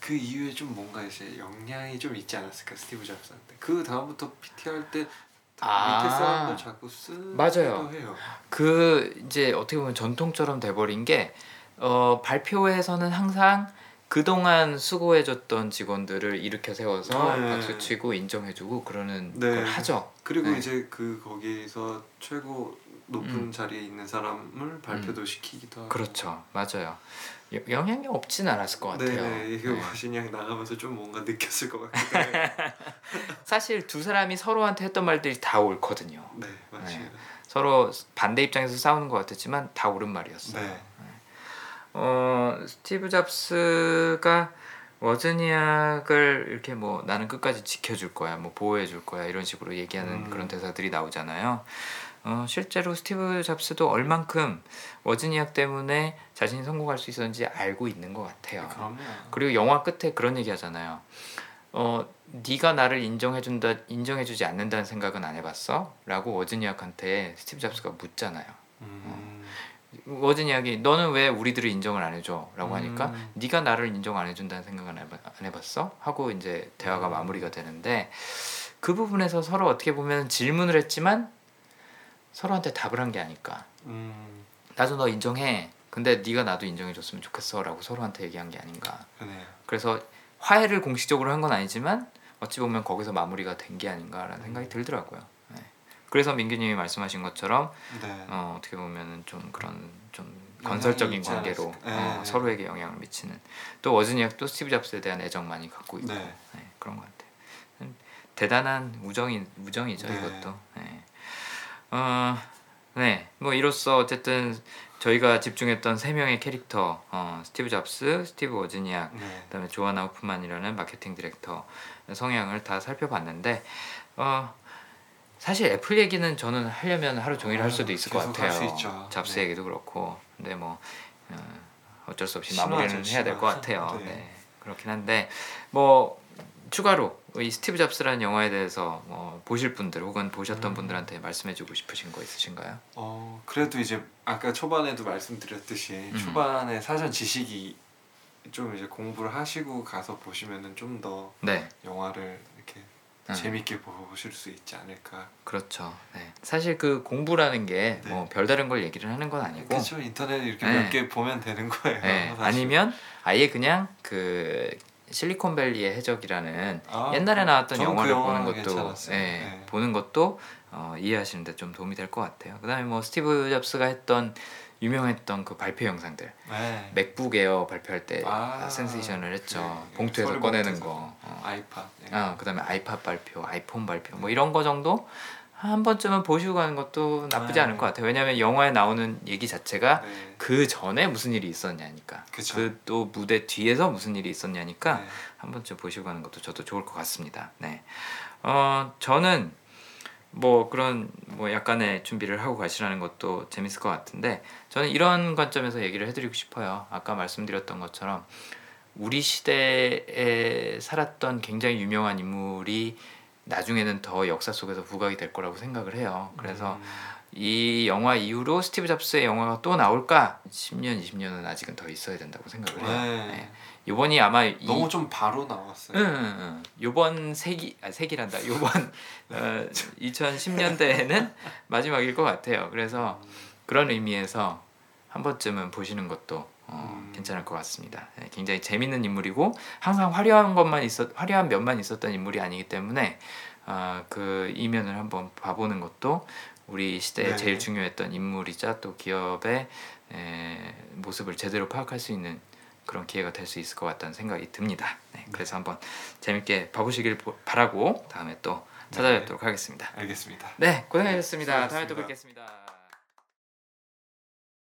그 이후에 좀 뭔가 이제 영향이 좀 있지 않았을까 스티브 잡스한테. 그 다음부터 PT 할때 아. 밑에 사람들 자꾸 쓰기도 맞아요. 해요. 그 이제 어떻게 보면 전통처럼 돼버린 게 어, 발표회에서는 항상 그동안 수고해줬던 직원들을 일으켜 세워서 네. 박수치고 인정해주고 그러는 네. 걸 하죠. 그리고 네. 이제 그 거기서 최고 높은 음. 자리에 있는 사람을 발표도 시키기도 하고. 그렇죠, 맞아요. 여- 영향이 없진 않았을 것 같아요. 네네 이거 네. *laughs* 워신양 나가면서 좀 뭔가 느꼈을 것 같기도 해요. *laughs* 사실 두 사람이 서로한테 했던 말들이 다 옳거든요. 네 맞아요. 네. 서로 반대 입장에서 싸우는 것 같았지만 다 옳은 말이었어요. 네. 어 스티브 잡스가 워즈니악을 이렇게 뭐 나는 끝까지 지켜줄 거야, 뭐 보호해줄 거야 이런 식으로 얘기하는 음. 그런 대사들이 나오잖아요. 어 실제로 스티브 잡스도 얼만큼 워즈니악 때문에 자신이 성공할 수 있었는지 알고 있는 것 같아요. 그럼요. 그리고 영화 끝에 그런 얘기 하잖아요. 어, 네가 나를 인정해준다, 인정해주지 않는다는 생각은 안 해봤어? 라고 워즈니악한테 스티브 잡스가 묻잖아요. 음. 워즈니악이 너는 왜 우리들을 인정을 안 해줘? 라고 하니까 음. 네가 나를 인정 안 해준다는 생각은 안 해봤어? 하고 이제 대화가 음. 마무리가 되는데 그 부분에서 서로 어떻게 보면 질문을 했지만 서로한테 답을 한 게 아닐까. 음. 나도 너 인정해. 근데 네가 나도 인정해줬으면 좋겠어라고 서로한테 얘기한 게 아닌가. 그네요. 그래서 화해를 공식적으로 한 건 아니지만 어찌 보면 거기서 마무리가 된 게 아닌가라는 생각이 들더라고요. 네. 그래서 민규님이 말씀하신 것처럼 네. 어, 어떻게 보면 좀 그런 좀 건설적인 관계로. 어, 네. 서로에게 영향을 미치는 또 워즈니악도 스티브 잡스에 대한 애정 많이 갖고 있고 네. 네, 그런 것 같아요. 음, 대단한 우정이 우정이죠 네. 이것도. 네. 어, 네, 뭐 이로써 어쨌든 저희가 집중했던 세 명의 캐릭터 어, 스티브 잡스, 스티브 워즈니악, 네. 그다음에 조아나 호프만이라는 마케팅 디렉터 성향을 다 살펴봤는데 어, 사실 애플 얘기는 저는 하려면 하루 종일 할 수도 있을 것 같아요. 잡스 네. 얘기도 그렇고, 근데 뭐 어, 어쩔 수 없이 심하죠, 마무리는 해야 될것 심하. 같아요. 네. 네. 그렇긴 한데 뭐 추가로 이 스티브 잡스라는 영화에 대해서 뭐 보실 분들 혹은 보셨던 음. 분들한테 말씀해주고 싶으신 거 있으신가요? 어 그래도 이제 아까 초반에도 말씀드렸듯이 음. 초반에 사전 지식이 좀 이제 공부를 하시고 가서 보시면은 좀더 네, 영화를 음. 재밌게 보실 수 있지 않을까. 그렇죠. 네. 사실 그 공부라는 게 네. 뭐 별다른 걸 얘기를 하는 건 아니고 그렇죠 인터넷 이렇게 네. 몇개 보면 되는 거예요. 네. 아니면 아예 그냥 그 실리콘밸리의 해적이라는 아, 옛날에 나왔던 그 영화를 영화 보는 것도. 예, 네. 보는 것도 어, 이해하시는데 좀 도움이 될 것 같아요. 그다음에 뭐 스티브 잡스가 했던 유명했던 그 발표 영상들 네. 맥북 에어 발표할 때 아, 센세이션을 했죠. 그 봉투에서 꺼내는. 거. 어. 아이팟. 네. 어, 그다음에 아이팟 발표, 아이폰 발표 뭐 이런 거 정도 한 번쯤은 보시고 가는 것도 나쁘지 네. 않을 것 같아요. 왜냐하면 영화에 나오는 얘기 자체가 네. 그 전에 무슨 일이 있었냐니까. 그쵸. 그또 무대 뒤에서 무슨 일이 있었냐니까 네. 한 번쯤 보시고 가는 것도 저도 좋을 것 같습니다. 네. 어 저는 뭐 그런 뭐 약간의 준비를 하고 가시라는 것도 재밌을 것 같은데 저는 이런 관점에서 얘기를 해드리고 싶어요. 아까 말씀드렸던 것처럼 우리 시대에 살았던 굉장히 유명한 인물이 나중에는 더 역사 속에서 부각이 될 거라고 생각을 해요. 그래서 음, 이 영화 이후로 스티브 잡스의 영화가 또 나올까? 10년, 20년은 아직은 더 있어야 된다고 생각을 해요. 네. 네. 이번이 아마 이, 너무 좀 바로 나왔어요. 응, 응, 응. 요번 세기 아 세기란다. 요번 *laughs* 어, 2010년대에는 마지막일 것 같아요. 그래서 그런 의미에서 한 번쯤은 보시는 것도 어, 음. 괜찮을 것 같습니다. 네, 굉장히 재밌는 인물이고 항상 화려한 것만 있었 화려한 면만 있었던 인물이 아니기 때문에 아, 그 이면을 한번 봐보는 것도 우리 시대에 네. 제일 중요했던 인물이자 또 기업의 에, 모습을 제대로 파악할 수 있는 그런 기회가 될 수 있을 것 같다는 생각이 듭니다. 네, 그래서 한번 재밌게 봐보시길 보- 바라고 다음에 또 찾아뵙도록 하겠습니다. 알겠습니다. 네, 고생하셨습니다. 다음에 또. 뵙겠습니다.